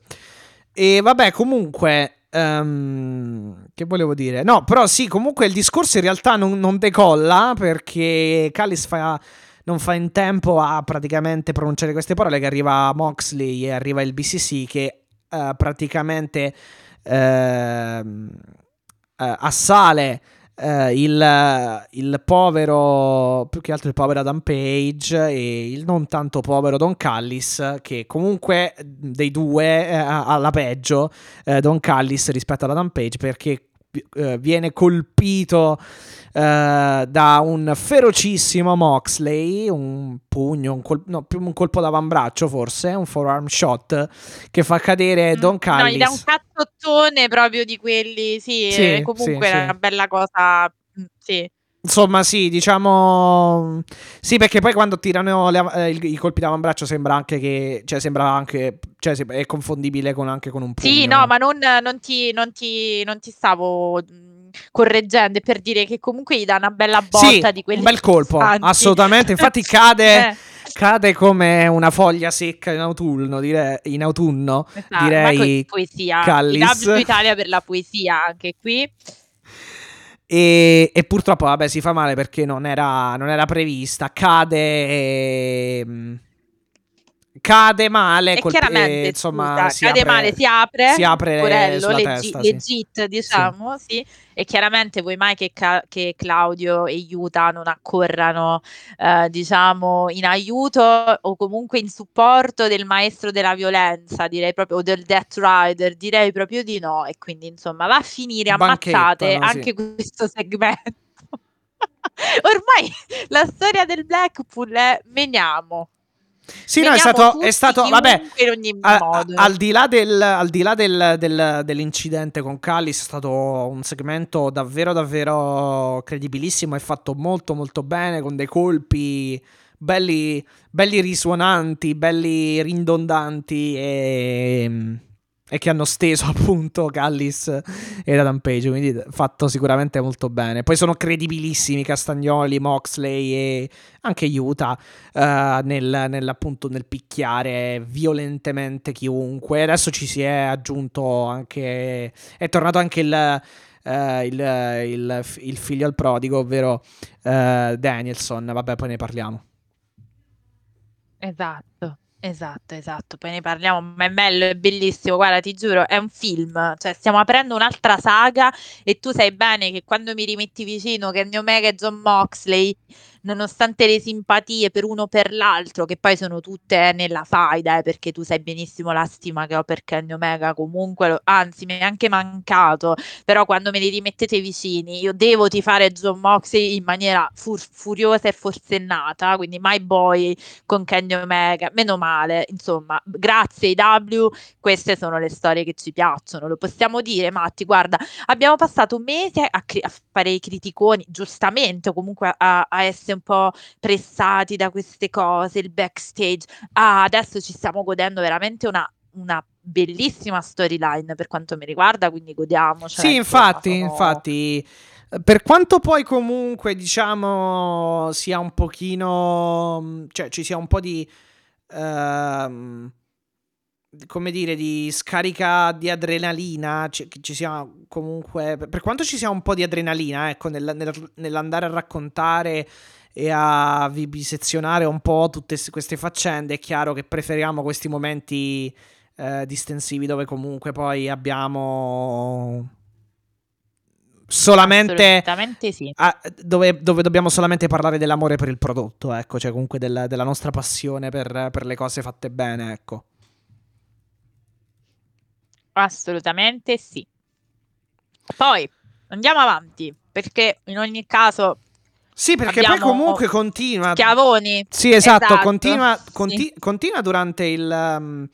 E vabbè, comunque, ehm, che volevo dire? No, però sì, comunque il discorso in realtà non, non decolla perché Callis fa, non fa in tempo a praticamente pronunciare queste parole che arriva Moxley e arriva il BCC che eh, praticamente ehm, eh, assale eh, il, il povero, più che altro il povero Adam Page e il non tanto povero Don Callis, che comunque dei due eh, la peggio eh, Don Callis rispetto ad Adam Page perché eh, viene colpito da un ferocissimo Moxley, un pugno, un col- no, più un colpo d'avambraccio forse, un forearm shot che fa cadere Mm, Don No, Callis. gli dà un cazzottone proprio di quelli. Sì, Sì, eh, comunque sì, è sì. una bella cosa. mm, Sì. Insomma, sì, diciamo. Sì, perché poi quando tirano le eh, i colpi d'avambraccio sembra anche che. Cioè, sembra anche. Cioè, è confondibile con, anche con un pugno. Sì, no, ma non, non ti, non ti- non ti stavo correggendo è per dire che comunque gli dà una bella botta Sì, di quelli un bel colpo, pesanti. assolutamente. Infatti cade, Eh, cade come una foglia secca in autunno, direi, in autunno esatto, direi poesia. Callis. IW Italia per la poesia anche qui. E, e purtroppo, vabbè, si fa male perché non era, non era prevista. Cade e, mm, cade male, E colpi- chiaramente, e, insomma, scusa, si cade apre, male, si apre, si apre Porello, sulla leggi- testa, sì. legit, diciamo, sì. E chiaramente vuoi mai che, Ca- che Claudio e Yuta non accorrano, eh, diciamo, in aiuto o comunque in supporto del maestro della violenza, direi proprio, o del Death Rider, direi proprio di no. E quindi, insomma, va a finire ammazzate sì. anche questo segmento. Ormai la storia del Blackpool è meniamo. Sì, no, è Veniamo stato, è stato vabbè, a- al di là, del, al di là del- del- dell'incidente con Callis è stato un segmento davvero davvero credibilissimo e fatto molto molto bene con dei colpi belli, belli risuonanti, belli ridondanti e, e che hanno steso appunto Callis e Adam Page, quindi fatto sicuramente molto bene. Poi sono credibilissimi Castagnoli, Moxley e anche Utah eh, nel, nel, appunto, nel picchiare violentemente chiunque. Adesso ci si è aggiunto anche, è tornato anche il... eh, il, il- il figlio al prodigo, ovvero eh, Danielson. Vabbè, poi ne parliamo. Esatto, esatto, esatto. Poi ne parliamo, ma è bello, è bellissimo. Guarda, ti giuro, è un film. Cioè, stiamo aprendo un'altra saga e tu sai bene che quando mi rimetti vicino Kenny Omega e John Moxley, nonostante le simpatie per uno o per l'altro, che poi sono tutte nella faida, eh, perché tu sai benissimo la stima che ho per Kenny Omega, comunque, lo- anzi, mi è anche mancato. Però quando me li rimettete vicini, io devo tifare John Moxley in maniera fur- furiosa e forsennata, quindi my boy con Kenny Omega, meno male, insomma, grazie IW, queste sono le storie che ci piacciono, lo possiamo dire, Matti, guarda, abbiamo passato mesi a, cri- a fare i criticoni, giustamente, comunque a, a essere un po' pressati da queste cose, il backstage, ah, adesso ci stiamo godendo veramente una, una bellissima storyline per quanto mi riguarda, quindi godiamocela. Sì, infatti, sono- infatti. eh, Per quanto poi comunque, diciamo, sia un pochino... Cioè, ci sia un po' di... ehm, come dire, di scarica di adrenalina, ci, ci sia comunque... Per quanto ci sia un po' di adrenalina, ecco, nel- nel- nell'andare a raccontare e a vivisezionare un po' tutte queste faccende, è chiaro che preferiamo questi momenti eh, distensivi dove comunque poi abbiamo solamente sì. ah, dove, dove dobbiamo solamente parlare dell'amore per il prodotto, ecco, cioè comunque del- della nostra passione per, per le cose fatte bene, ecco. Assolutamente sì. Poi andiamo avanti perché in ogni caso Sì, perché poi comunque continua. schiavoni. Sì, esatto, Esatto, continua, sì. conti- continua durante il, um,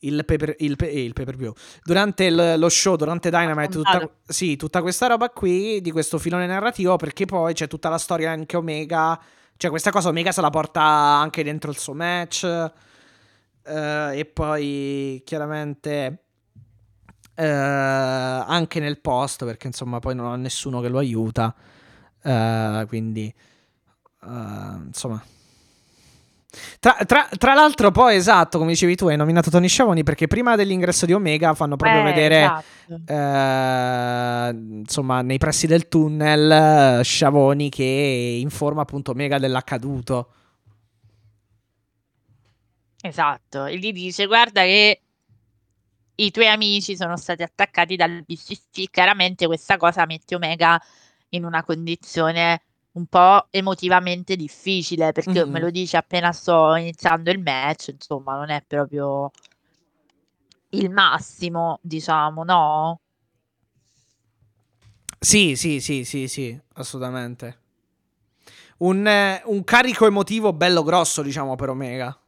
il, pay-per- il pay- il pay-per-view, durante il- lo show, durante Dynamite, tutta, sì, tutta questa roba qui, di questo filone narrativo, perché poi c'è tutta la storia anche Omega, cioè questa cosa Omega se la porta anche dentro il suo match, eh, e poi chiaramente eh, anche nel post, perché insomma poi non ha nessuno che lo aiuta, eh, quindi eh, insomma... Tra, tra- tra l'altro, poi esatto, come dicevi tu, hai nominato Tony Schiavoni perché prima dell'ingresso di Omega fanno proprio Eh, vedere, esatto. eh, insomma, nei pressi del tunnel, eh, Schiavoni che informa appunto Omega dell'accaduto. Esatto, e gli dice guarda che i tuoi amici sono stati attaccati dal BCC, chiaramente questa cosa mette Omega in una condizione un po' emotivamente difficile perché Mhm. me lo dice appena sto iniziando il match, insomma non è proprio il massimo, diciamo, no? Sì, sì, sì, sì, sì, assolutamente. Un, eh, un carico emotivo bello grosso, diciamo, per Omega.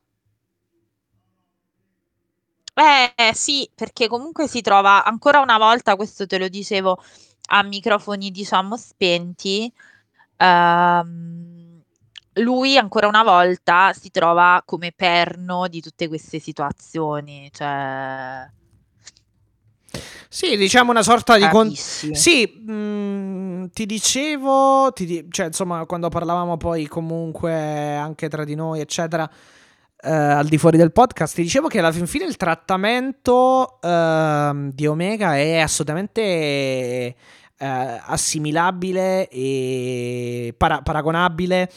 Eh sì, perché comunque si trova ancora una volta, questo te lo dicevo a microfoni diciamo spenti, ehm, lui ancora una volta si trova come perno di tutte queste situazioni, cioè Sì, diciamo una sorta di... con-? Sì, mm, ti dicevo, ti di- cioè insomma quando parlavamo poi comunque anche tra di noi eccetera, eh, al di fuori del podcast, ti dicevo che alla fin fine il trattamento ehm, di Omega è assolutamente eh, assimilabile e para- paragonabile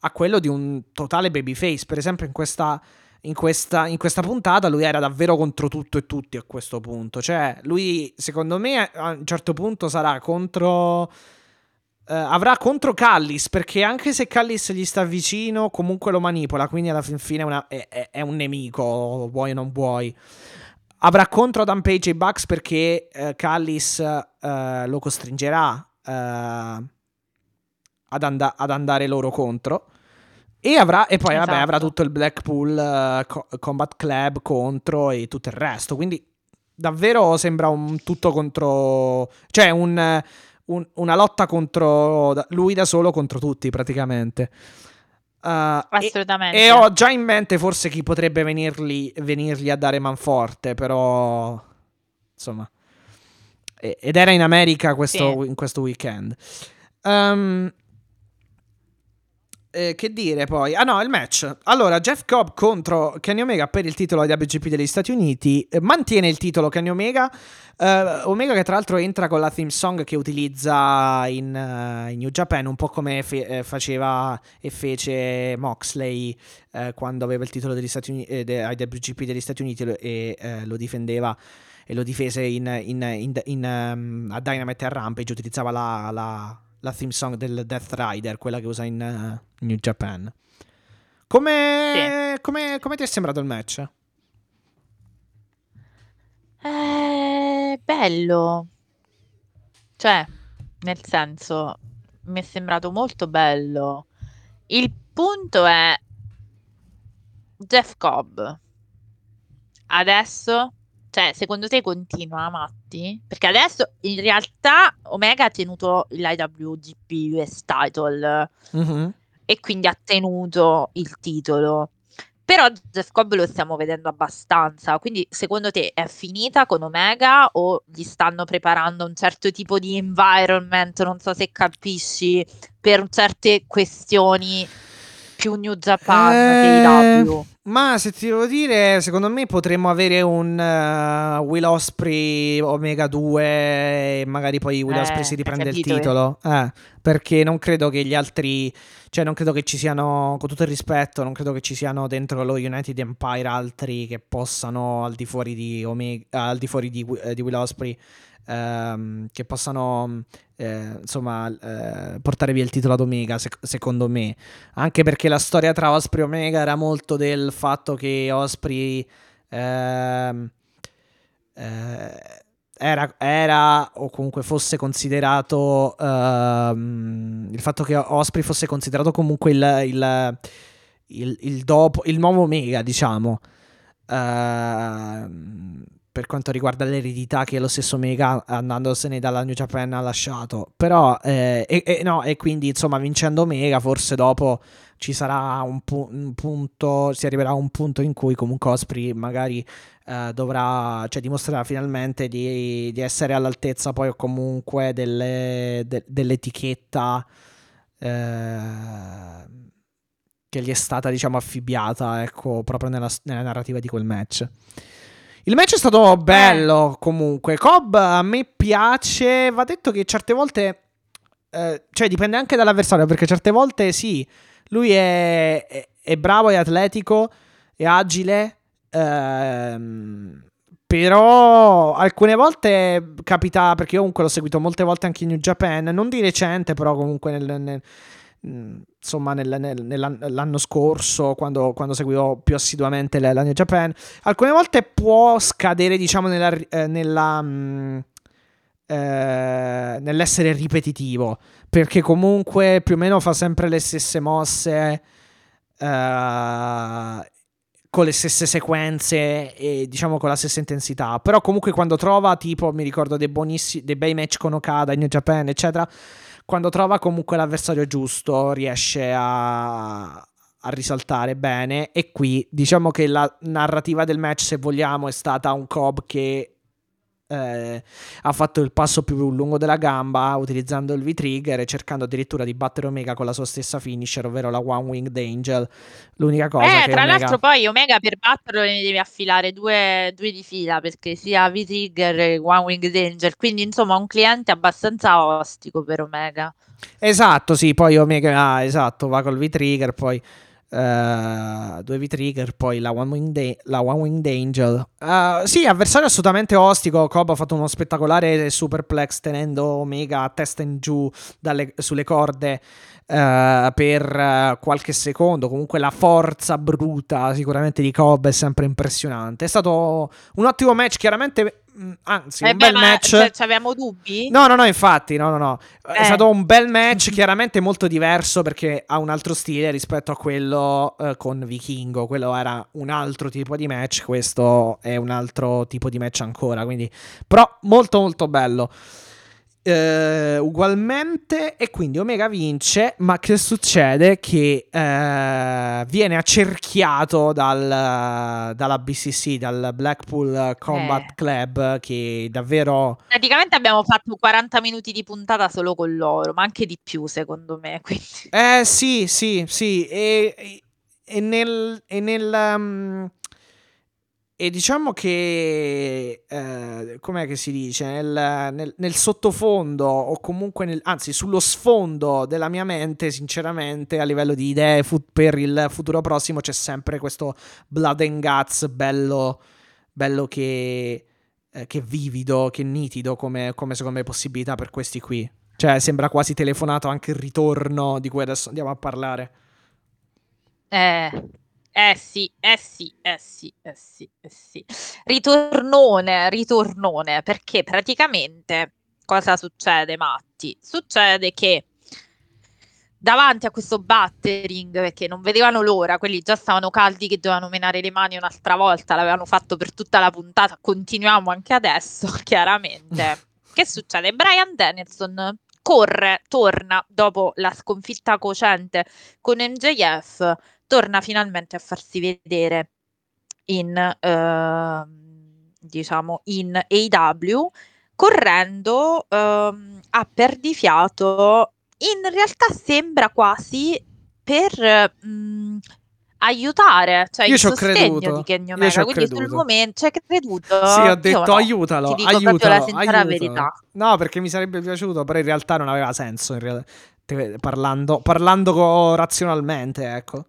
a quello di un totale babyface, per esempio in questa in questa, in questa puntata lui era davvero contro tutto e tutti a questo punto. Cioè, lui, secondo me, a un certo punto sarà contro. Eh, avrà contro Callis perché anche se Callis gli sta vicino, comunque lo manipola. Quindi alla fin fine è, una- è- è- è un nemico, vuoi o non vuoi. Avrà contro Adam Page e Bucks perché eh, Callis eh, lo costringerà ad, and- ad andare loro contro. E, avrà, e poi vabbè, Esatto. avrà tutto il Blackpool Co- Combat Club contro e tutto il resto. Quindi davvero sembra un tutto contro. Cioè un, un- una lotta contro lui da solo contro tutti praticamente. Uh, e- Assolutamente. e ho già in mente forse chi potrebbe venirgli, venirgli a dare manforte, però insomma. E- Ed era in America questo, in questo weekend. Ehm, eh, che dire poi? Ah no, il match. Allora, Jeff Cobb contro Kenny Omega per il titolo IWGP degli Stati Uniti. eh, mantiene il titolo Kenny Omega. Eh, Omega che tra l'altro entra con la theme song che utilizza in, eh, in New Japan, un po' come fe- eh, faceva e fece Moxley eh, quando aveva il titolo degli Stati Uniti, IWGP degli Stati Uniti e lo difendeva e lo difese in, in- in- ehm, a Dynamite e a Rampage. Utilizzava la, la- la theme song del Death Rider, quella che usa in eh, New Japan. Come, come, come ti è sembrato il match? Eh, bello. Cioè, nel senso, mi è sembrato molto bello. Il punto è Jeff Cobb. Adesso, cioè, secondo te continua, Matti? Perché adesso in realtà Omega ha tenuto l'IWGP US title Mhm. e quindi ha tenuto il titolo. Però Jeff Cobb lo stiamo vedendo abbastanza, quindi secondo te è finita con Omega o gli stanno preparando un certo tipo di environment, non so se capisci, per certe questioni più New Japan che Eh, IW? Ma se ti devo dire, secondo me potremmo avere un eh, Will Osprey Omega 2 e magari poi Will Eh, Osprey si riprende il capito, eh. titolo. Eh, perché non credo che gli altri, cioè non credo che ci siano, con tutto il rispetto, non credo che ci siano dentro lo United Empire altri che possano al di fuori di Omega, al di fuori di, eh, di Will Osprey ehm, che possano eh, insomma eh, portare via il titolo ad Omega sec- secondo me. Anche perché la storia tra Osprey e Omega era molto del fatto che Osprey ehm, eh, era, era o comunque fosse considerato ehm, il fatto che Osprey fosse considerato comunque il, il, il, il dopo il nuovo Omega diciamo. Ehm, per quanto riguarda l'eredità che lo stesso Omega andandosene dalla New Japan ha lasciato. Però eh, e, e no, e quindi insomma vincendo Omega forse dopo ci sarà un, pu- un punto si arriverà a un punto in cui comunque Osprey magari eh, dovrà cioè dimostrerà finalmente di, di essere all'altezza poi comunque delle- de- dell'etichetta eh, che gli è stata diciamo affibbiata ecco proprio nella, nella narrativa di quel match il match è stato bello comunque. Cobb a me piace. Va detto che certe volte. eh, cioè, dipende anche dall'avversario. Perché certe volte sì, lui è, è- è bravo, è atletico, è agile. ehm, però alcune volte capita. Perché io comunque l'ho seguito molte volte anche in New Japan. Non di recente, però comunque nel. nel- insomma nel- nel- nell'an- l'anno scorso quando, quando seguivo più assiduamente la, la New Japan alcune volte può scadere, diciamo, nella, eh, nella, mm, eh, nell'essere ripetitivo, perché comunque più o meno fa sempre le stesse mosse, eh, con le stesse sequenze e diciamo con la stessa intensità. Però comunque quando trova, tipo, mi ricordo dei, buonissi- dei bei match con Okada in New Japan, eccetera, quando trova comunque l'avversario giusto riesce a, a risaltare bene. E qui diciamo che la narrativa del match se vogliamo è stata un Cobb che eh, ha fatto il passo più lungo della gamba utilizzando il V-Trigger e cercando addirittura di battere Omega con la sua stessa finisher ovvero la One Winged Angel l'unica cosa Eh, che tra Omega... l'altro poi Omega per batterlo ne devi affilare due, due di fila perché sia V-Trigger che One Winged Angel, quindi insomma un cliente abbastanza ostico per Omega. Esatto, sì, poi Omega, ah, esatto, va col V-Trigger, poi Uh, due V-Trigger, poi la One Winged, la One Winged Angel. Uh, sì, avversario assolutamente ostico. Cobb ha fatto uno spettacolare superplex tenendo Omega a testa in giù dalle, sulle corde uh, per qualche secondo. Comunque la forza bruta sicuramente di Cobb è sempre impressionante. È stato un ottimo match, chiaramente anzi, eh un beh, bel match. Cioè, avevamo dubbi? No, no, no, infatti, no, no, no. È eh. stato un bel match, chiaramente molto diverso perché ha un altro stile rispetto a quello uh, con Vichingo. Quello era un altro tipo di match, questo è un altro tipo di match ancora, quindi però molto molto bello. Uh, ugualmente e quindi Omega vince ma che succede che uh, viene accerchiato dal, dalla BCC dal Blackpool Combat eh. Club che davvero praticamente abbiamo fatto 40 minuti di puntata solo con loro ma anche di più secondo me quindi. eh sì sì sì e, e nel, e nel um, e diciamo che, eh, com'è che si dice, nel, nel, nel sottofondo o comunque, nel, anzi sullo sfondo della mia mente, sinceramente, a livello di idee fu- per il futuro prossimo c'è sempre questo blood and guts bello, bello che, eh, che vivido, che nitido come, come secondo me possibilità per questi qui. Cioè sembra quasi telefonato anche il ritorno di cui adesso andiamo a parlare. Eh, eh sì, eh sì, eh sì, eh sì, eh sì. Ritornone, ritornone, perché praticamente cosa succede, Matti? Succede che davanti a questo battering, perché non vedevano l'ora, quelli già stavano caldi che dovevano menare le mani un'altra volta, l'avevano fatto per tutta la puntata, continuiamo anche adesso, chiaramente. che succede? Brian Dennison corre, torna dopo la sconfitta cocente con MJF torna finalmente a farsi vedere in, eh, diciamo, in AW, correndo eh, a perdifiato. In realtà sembra quasi per mh, mm, aiutare, cioè io il sostegno creduto. di Kenny Omega, quindi creduto. sul momento ci hai creduto? Sì, ho detto no, aiutalo, ti dico aiutalo, la sincera aiutalo. verità. No, perché mi sarebbe piaciuto, però in realtà non aveva senso, in realtà, parlando, parlando razionalmente, ecco.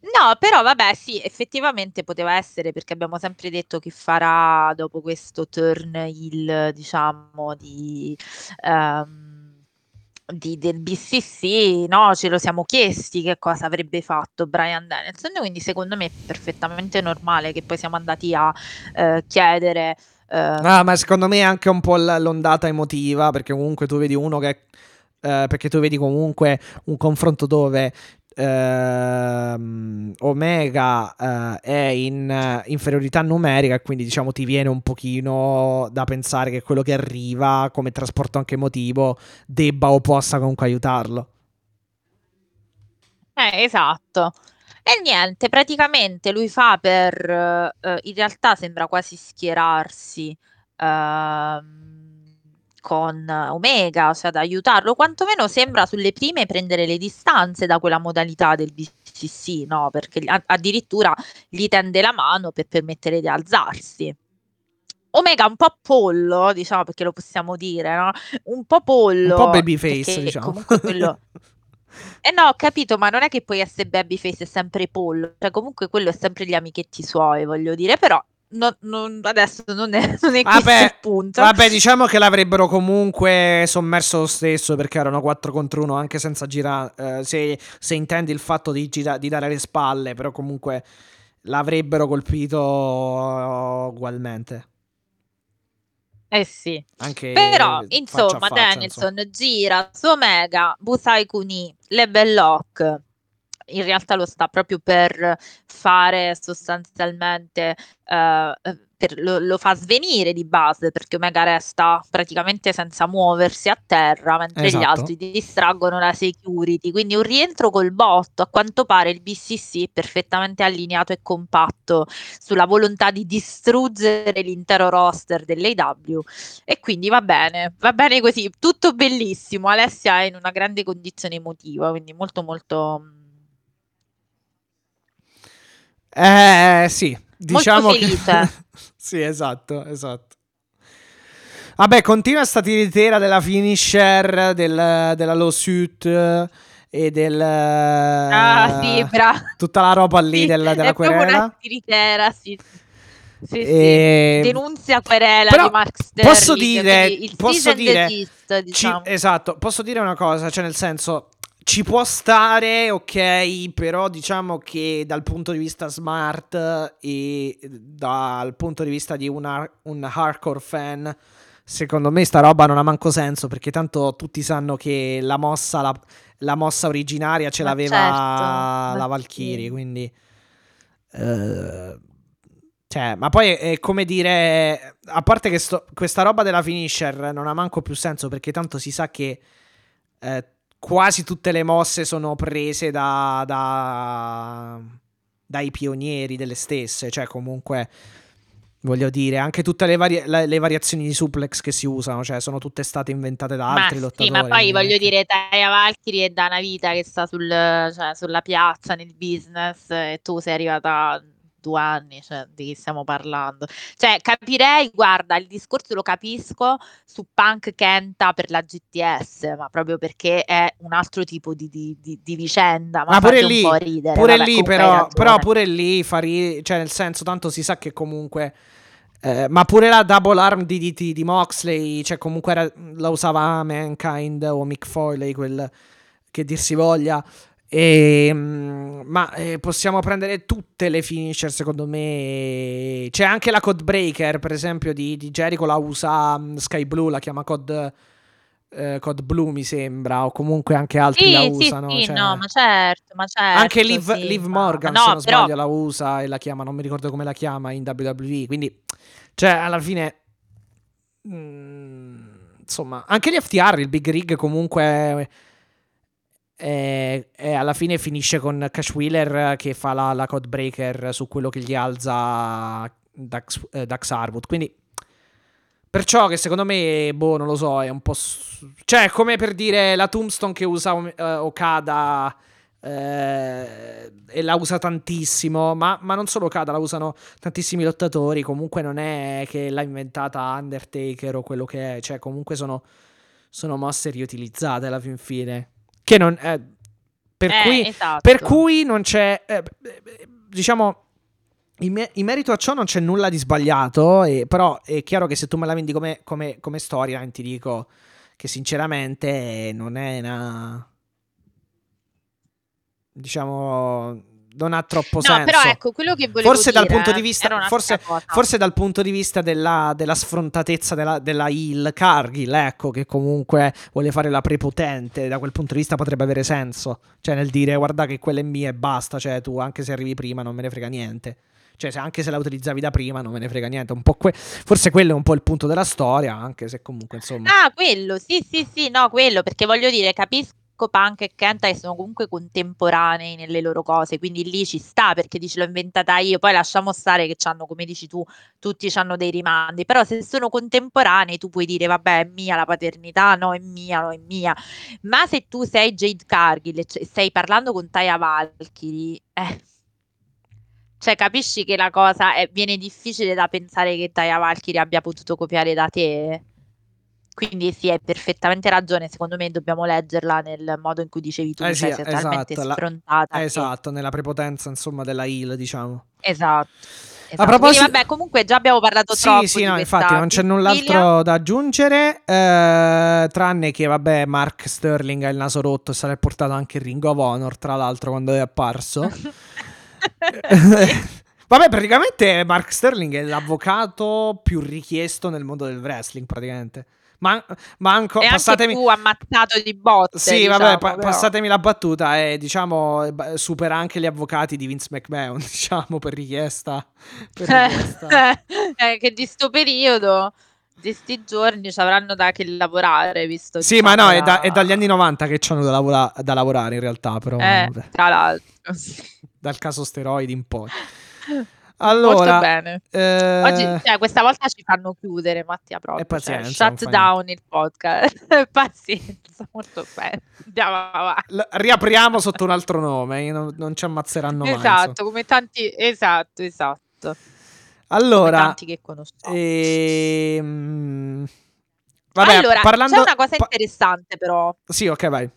No, però vabbè, sì, effettivamente poteva essere perché abbiamo sempre detto che farà dopo questo turn il, diciamo, di, ehm, di- del BCC, no? Ce lo siamo chiesti che cosa avrebbe fatto Brian Danielson, quindi secondo me è perfettamente normale che poi siamo andati a eh, chiedere. eh, Ah, ma secondo me è anche un po' l'ondata emotiva, perché comunque tu vedi uno che... eh, perché tu vedi comunque un confronto dove ehm, Omega eh, è in inferiorità numerica, quindi diciamo ti viene un pochino da pensare che quello che arriva come trasporto anche emotivo debba o possa comunque aiutarlo. Eh, esatto. E niente, praticamente lui fa per, uh, in realtà sembra quasi schierarsi. Uh, con Omega, cioè ad aiutarlo, quantomeno sembra sulle prime prendere le distanze da quella modalità del BCC, no? Perché addirittura gli tende la mano per permettere di alzarsi. Omega un po' pollo, diciamo perché lo possiamo dire, no? Un po' pollo. Un po' babyface, diciamo. Comunque quello... Eh no, ho capito, ma non è che poi essere babyface è sempre pollo, cioè comunque quello è sempre gli amichetti suoi, voglio dire, però No, non, adesso non è, non è vabbè, il punto. Vabbè, diciamo che l'avrebbero comunque sommerso lo stesso perché erano 4 contro 1 anche senza girare. Eh, se, se, intendi il fatto di, gira, di, dare le spalle, però comunque l'avrebbero colpito uh, ugualmente. Eh sì. Anche Però, insomma, faccia, Danielson insomma. gira su Omega, Busai Kuni, Lebel Lock in realtà lo sta proprio per fare sostanzialmente, uh, per, lo, lo, fa svenire di base perché Omega resta praticamente senza muoversi a terra mentre esatto. gli altri distraggono la security. Quindi un rientro col botto. A quanto pare il BCC è perfettamente allineato e compatto sulla volontà di distruggere l'intero roster dell'AW. E quindi va bene, va bene così, tutto bellissimo. Alessia è in una grande condizione emotiva, quindi molto molto eh, sì, diciamo che... sì, esatto, esatto. Vabbè, continua sta tiritera della finisher, del, della lawsuit. E e del... Ah, sì, bravo. Tutta la roba lì Sì, del- della è querela. una tiritera, sì. Sì, sì. E- Denunzia querela Però di Mark Sterling. posso dire- posso dire- desist, Ci- diciamo. esatto, posso dire una cosa, cioè nel senso ci può stare, ok, però diciamo che dal punto di vista smart e dal punto di vista di una- un hardcore fan, secondo me sta roba non ha manco senso perché tanto tutti sanno che la mossa, la, la mossa originaria ce Ma l'aveva certo, la. Valkyrie, quindi... eh, cioè, ma poi è come dire, a parte che sto- questa roba della finisher non ha manco più senso perché tanto si sa che eh, quasi tutte le mosse sono prese da, da- dai pionieri delle stesse, cioè comunque voglio dire, anche tutte le, vari- le- variazioni di suplex che si usano, cioè sono tutte state inventate da Ma altri sì, lottatori. ma poi voglio che- dire, Taya Valkyrie è da una vita che sta sul, cioè, sulla piazza, nel business, e tu sei arrivata due anni, cioè, di chi stiamo parlando? Cioè, capirei, guarda, il discorso lo capisco su Punk Kenta per la GTS, ma proprio perché è un altro tipo di, di- di- di vicenda, ma, Ma pure lì, un po' ridere. pure vabbè, lì però, però pure lì fa ri- cioè nel senso tanto si sa che comunque eh, ma pure la double arm di, di, di Moxley cioè comunque era- la usava Mankind o Mick Foley quel che dir si voglia e, mm, ma eh, possiamo prendere tutte le finisher secondo me c'è anche la Code Breaker per esempio di, di Jericho la usa mm, Sky Blue la chiama Code eh, Code Blue mi sembra o comunque anche altri la Sì, sì, usano sì, cioè- no, ma certo, ma certo. anche Liv, Liv Morgan, ma se no, non però- sbaglio, la usa e la chiama, non mi ricordo come la chiama in WWE. Quindi, cioè, alla fine, mm, insomma, anche gli FTR, il Big Rig, comunque, è- è- alla fine finisce con Cash Wheeler che fa la, la code breaker su quello che gli alza Dax, eh, Dax Harwood. Quindi, perciò che secondo me, boh, non lo so, è un po'. s- Cioè, come per dire la tombstone che usa eh, Okada eh, e la usa tantissimo, ma, ma non solo Okada, la usano tantissimi lottatori. Comunque non è che l'ha inventata Undertaker o quello che è, cioè comunque sono, sono mosse riutilizzate alla fin fine. Che non è. Per, Eh, cui, esatto. per cui non c'è. eh, eh, diciamo. In, me- in merito a ciò non c'è nulla di sbagliato, e- però è chiaro che se tu me la vendi come, come, come storyline ti dico che sinceramente non è una... diciamo non ha troppo No, senso. però ecco, quello che volevo forse dal dire punto di vista, forse, forse dal punto di vista della, della sfrontatezza della, della heel Cargill, ecco, che comunque vuole fare la prepotente, da quel punto di vista potrebbe avere senso. Cioè, nel dire, guarda che quella è mia e basta, cioè tu anche se arrivi prima non me ne frega niente. Cioè, se anche se la utilizzavi da prima non me ne frega niente. Un po' que- forse quello è un po' il punto della storia, anche se comunque, insomma... Ah, quello, sì, sì, sì, no, quello, perché voglio dire, capisco Punk e Kenta che sono comunque contemporanei nelle loro cose, quindi lì ci sta perché dici l'ho inventata io, poi lasciamo stare che hanno, come dici tu, tutti hanno dei rimandi, però se sono contemporanei tu puoi dire vabbè è mia la paternità, no è mia, no è mia, ma se tu sei Jade Cargill e stai parlando con Taya Valkyrie, eh, cioè capisci che la cosa è, viene difficile da pensare che Taya Valkyrie abbia potuto copiare da te? Quindi sì, hai perfettamente ragione. Secondo me dobbiamo leggerla nel modo in cui dicevi tu, Eh cioè sì, talmente esatto, la- sfrontata. che- Esatto, nella prepotenza, insomma, della heel, diciamo. Esatto. esatto. proposito- Quindi vabbè, comunque già abbiamo parlato troppo Sì, sì, di no, infatti non c'è null'altro da aggiungere, eh, tranne che, vabbè, Mark Sterling ha il naso rotto e sarà portato anche in Ring of Honor, tra l'altro, quando è apparso. Vabbè, praticamente Mark Sterling è l'avvocato più richiesto nel mondo del wrestling, praticamente. Ma, manco, e anche passatemi... tu ammazzato di botte. Sì, diciamo, vabbè, pa- passatemi la battuta e diciamo supera anche gli avvocati di Vince McMahon, diciamo, per richiesta. Per richiesta. Eh, che di sto periodo, di sti giorni ci avranno da che lavorare, visto Sì, ma diciamo, no, è, da- la- è dagli anni 90 che c'hanno da, lavora- da lavorare in realtà, però Eh, tra l'altro. dal caso steroidi in poi. Molto Allora, bene. eh, Oggi, cioè, questa volta ci fanno chiudere, Mattia, proprio. E pazienza, cioè, shut down il podcast. pazienza, molto bene. Andiamo avanti. l- riapriamo sotto un altro nome, non, non ci ammazzeranno mai. esatto, come tanti, esatto, esatto. Come Allora, tanti che conosciamo. ehm, vabbè, allora, parlando... c'è una cosa interessante però. Sì, ok, vai.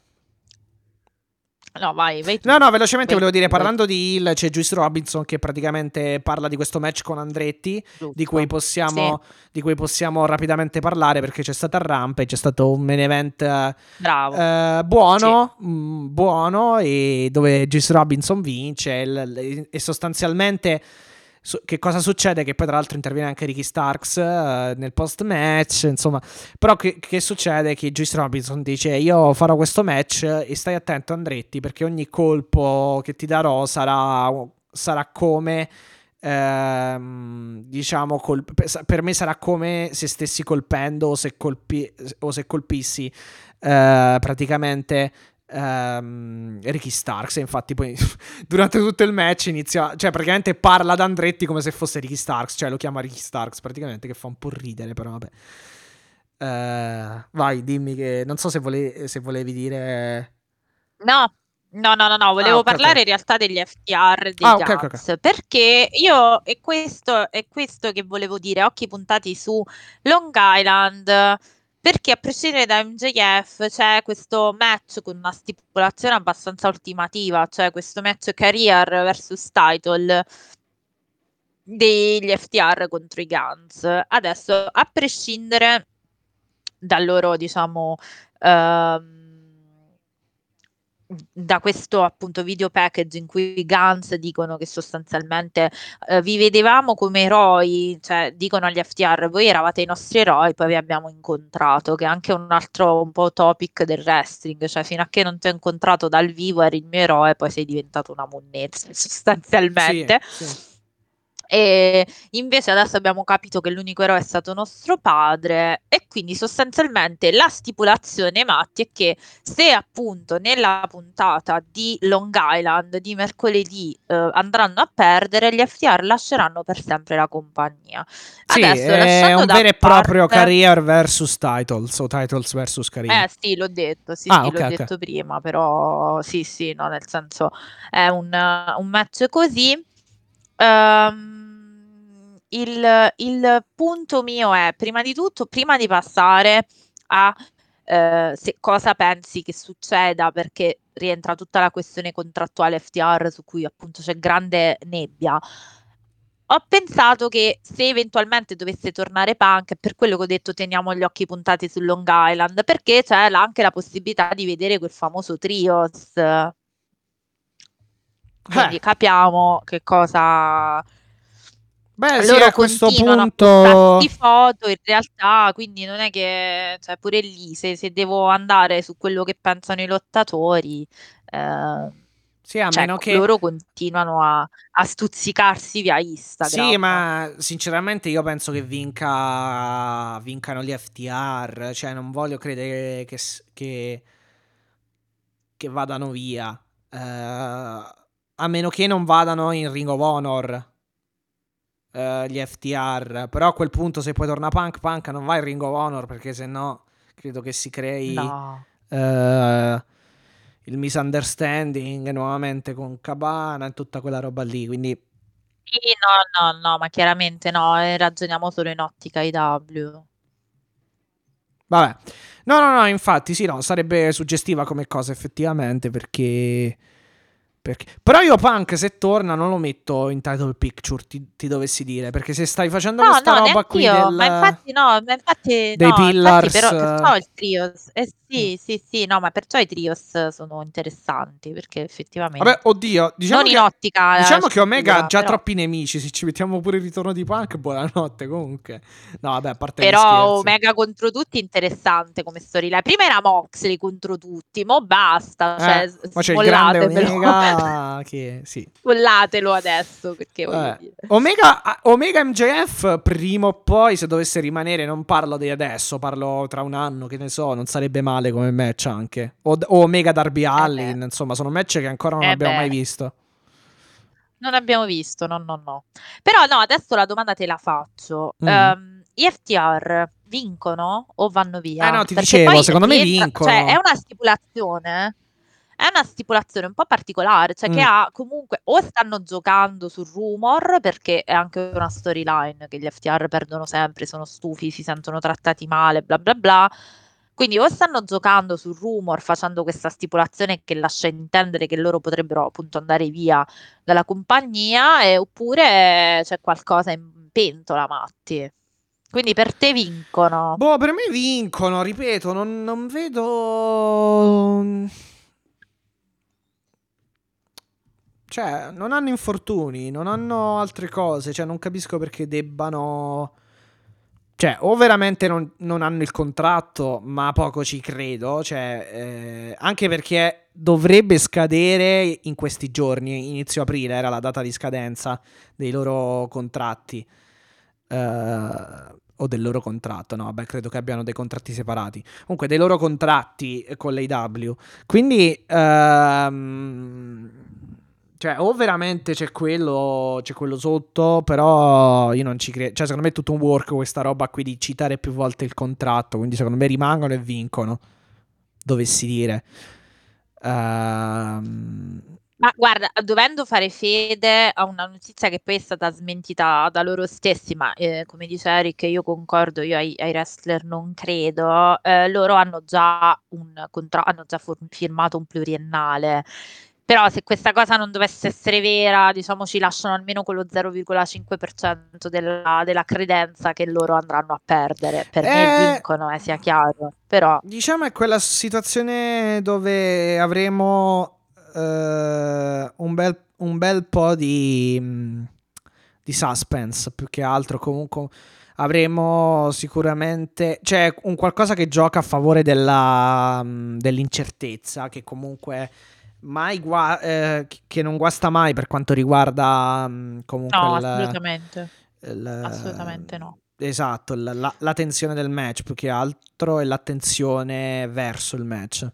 No, vai, vai. No, no, velocemente Vai volevo dire, tu, vai parlando di Hill, c'è Juice Robinson che praticamente parla di questo match con Andretti, di cui possiamo, di cui possiamo rapidamente parlare perché c'è stata Rampage, c'è stato un main event eh, Bravo. eh, buono, mm, buono e dove Juice Robinson vince il- e sostanzialmente su- che cosa succede? Che poi tra l'altro interviene anche Ricky Starks eh, nel post match, insomma, però che, che succede? Che Juice Robinson dice io farò questo match e stai attento Andretti perché ogni colpo che ti darò sarà, sarà come... ehm, diciamo col- per me sarà come se stessi colpendo o se, colpi- o se colpissi eh, praticamente ehm, Ricky Starks. Infatti, poi durante tutto il match inizia, cioè, praticamente parla ad Andretti come se fosse Ricky Starks, cioè lo chiama Ricky Starks praticamente, che fa un po' ridere, però vabbè. Eh, vai, dimmi che non so se, vole- se volevi dire. No, no, no, no, no, volevo Ah, ok, ok. parlare in realtà degli FTR dei Ah, ok, ok, Guns, perché io, e questo è questo che volevo dire, occhi puntati su Long Island, perché a prescindere da MJF c'è questo match con una stipulazione abbastanza ultimativa, cioè questo match career versus title degli FTR contro i Guns. Adesso, a prescindere dal loro, diciamo, ehm, da questo appunto video package in cui i Guns dicono che sostanzialmente eh, vi vedevamo come eroi, cioè dicono agli FTR voi eravate i nostri eroi, poi vi abbiamo incontrato, che è anche un altro un po' topic del wrestling, cioè fino a che non ti ho incontrato dal vivo eri il mio eroe, poi sei diventato una monnezza sostanzialmente. Sì, sì. E invece adesso abbiamo capito che l'unico eroe è stato nostro padre e quindi sostanzialmente la stipulazione Matti è che se appunto nella puntata di Long Island di mercoledì eh, andranno a perdere, gli FTR lasceranno per sempre la compagnia. Sì, Adesso, è un vero e proprio parte- career versus titles o titles versus career. Eh sì, l'ho detto, sì, Ah, sì, ok, l'ho detto prima, però sì, sì, no, nel senso è un, un match così. Ehm, il, il punto mio è, prima di tutto, prima di passare a eh, se cosa pensi che succeda, perché rientra tutta la questione contrattuale FTR su cui appunto c'è grande nebbia. Ho pensato che se eventualmente dovesse tornare Punk, è per quello che ho detto teniamo gli occhi puntati su Long Island, perché c'è anche la possibilità di vedere quel famoso trios. Quindi Eh. capiamo che cosa Beh, sì, loro a questo punto. postarsi foto in realtà, quindi non è che, cioè pure lì, se, se devo andare su quello che pensano i lottatori, eh, Sì, a cioè, meno che. loro continuano a, a stuzzicarsi via Instagram. Sì, ma sinceramente io penso che vinca vincano gli FTR, cioè non voglio credere che, che, che vadano via, Eh, a meno che non vadano in Ring of Honor eh, gli FTR, però a quel punto se poi torna Punk, Punk non va in Ring of Honor perché se no credo che si crei No. eh, il misunderstanding nuovamente con Cabana e tutta quella roba lì, quindi Sì, no, no, no, ma chiaramente no, eh, ragioniamo solo in ottica IW. Vabbè, no, no, no, infatti, sì, no, sarebbe suggestiva come cosa effettivamente perché. Perché... Però io Punk se torna non lo metto in title picture, ti, ti dovessi dire, perché se stai facendo No, questa no, roba qui neanch'io, del... ma infatti no, ma infatti dei no, pillars, infatti però perciò eh. il trios, eh sì, sì, sì, no, ma perciò i trios sono interessanti, perché effettivamente Vabbè, oddio, diciamo non che, in ottica diciamo che Omega ha già però- troppi nemici, se ci mettiamo pure il ritorno di Punk, buonanotte comunque. No, vabbè, a parte Però. Omega contro tutti interessante come storyline. Prima era Moxley contro tutti, mo basta, cioè, Eh, s- ma c'è il grande smollatevelo. Omega che sì. Scollatelo adesso, perché dire. Omega, ah, Omega MJF prima o poi se dovesse rimanere non parlo di adesso parlo tra un anno che ne so non sarebbe male come match anche o, o Omega Darby Allin insomma sono match che ancora non Eh abbiamo beh. mai visto Non abbiamo visto, no, no, no. Però no, adesso la domanda te la faccio. Mm. Ehm, gli FTR vincono o vanno via? Eh no, ti Perché dicevo, secondo me vincono. Cioè, è una stipulazione. È una stipulazione un po' particolare, cioè che Mm. ha comunque o stanno giocando sul rumor perché è anche una storyline che gli FTR perdono sempre, sono stufi, si sentono trattati male, bla bla bla. Quindi o stanno giocando sul rumor facendo questa stipulazione che lascia intendere che loro potrebbero appunto andare via dalla compagnia, e, oppure c'è qualcosa in pentola, Matti. Quindi per te vincono. Boh, per me vincono, ripeto, non, non vedo... Cioè, non hanno infortuni, non hanno altre cose, cioè non capisco perché debbano... Cioè, o veramente non, non hanno il contratto, ma poco ci credo, cioè, eh, anche perché dovrebbe scadere in questi giorni, inizio aprile era la data di scadenza dei loro contratti. Uh, o del loro contratto, no, vabbè, credo che abbiano dei contratti separati. Comunque, dei loro contratti con l'AW. Quindi, uh, cioè, o veramente c'è quello, c'è quello sotto, però io non ci credo. Cioè, secondo me è tutto un work questa roba qui di citare più volte il contratto. Quindi, secondo me rimangono e vincono. Dovessi dire. Uh, ma guarda, dovendo fare fede a una notizia che poi è stata smentita da loro stessi, ma eh, come dice Eric, io concordo, io ai, ai wrestler non credo, eh, loro hanno già, un contra- hanno già firmato un pluriennale però se questa cosa non dovesse essere vera, diciamo ci lasciano almeno quello 0,5% della, della credenza che loro andranno a perdere. Per eh, me vincono, eh, sia chiaro. Però... Diciamo è quella situazione dove avremo uh, un, bel, un, bel, po' di, mm, di suspense, più che altro comunque avremo sicuramente cioè un qualcosa che gioca a favore della, mm, dell'incertezza che comunque mai gua- eh, che non guasta mai per quanto riguarda mh, mm, comunque no, il, assolutamente. Il, assolutamente no. Esatto, la, la, la, tensione del match più che altro e l'attenzione verso il match.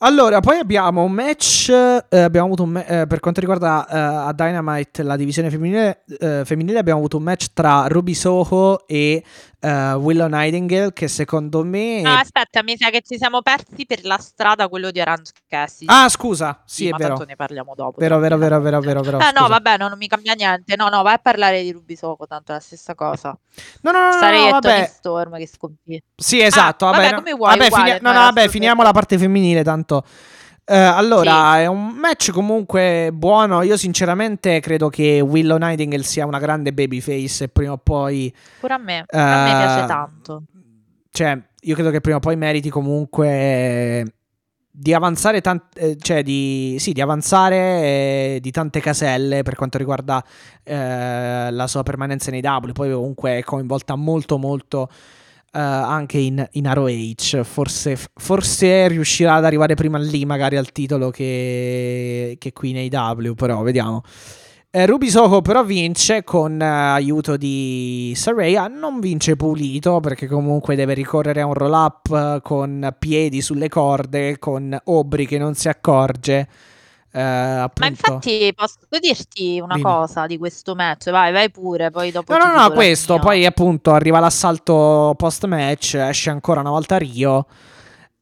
Allora, poi abbiamo un match. Eh, abbiamo avuto un ma- eh, per quanto riguarda eh, a Dynamite la divisione femminile, eh, femminile, abbiamo avuto un match tra Ruby Soho e uh, Willow Nightingale che secondo me... No, aspetta, mi sa che ci siamo persi per la strada quello di Orange Cassidy. Ah, scusa, sì, sì è vero. ne parliamo dopo. Vero, vero, vero, vero, vero, vero. Ah, no, vabbè, no, non mi cambia niente. No, no, vai a parlare di Ruby Soho, tanto è la stessa cosa. No, no, no, Sarei no, no, vabbè. Storm che scompi. Sì, esatto, ah, vabbè. vabbè, come vuoi, vabbè, uguale, fini- no, no, vabbè, finiamo la parte femminile, tanto... Uh, allora, sì. è un match comunque buono. Io sinceramente credo che Willow Nightingale sia una grande babyface e prima o poi... Pure a me, uh, a me piace tanto. Cioè, io credo che prima o poi meriti comunque di avanzare tante, eh, cioè di, sì, di avanzare eh, di tante caselle per quanto riguarda eh, la sua permanenza nei W. Poi comunque è coinvolta molto molto anche in, in ROH. Forse, forse, riuscirà ad arrivare prima lì, magari al titolo che, che qui nei W. Però vediamo. Eh, Ruby Soho però vince con uh, aiuto di Saraya. Non vince pulito perché comunque deve ricorrere a un roll up con piedi sulle corde, con Obri che non si accorge. Eh, Ma infatti posso dirti una Dimmi. cosa di questo match? Vai, vai pure, poi dopo No, no, no, questo, mia. poi appunto arriva l'assalto post match, esce ancora una volta Rio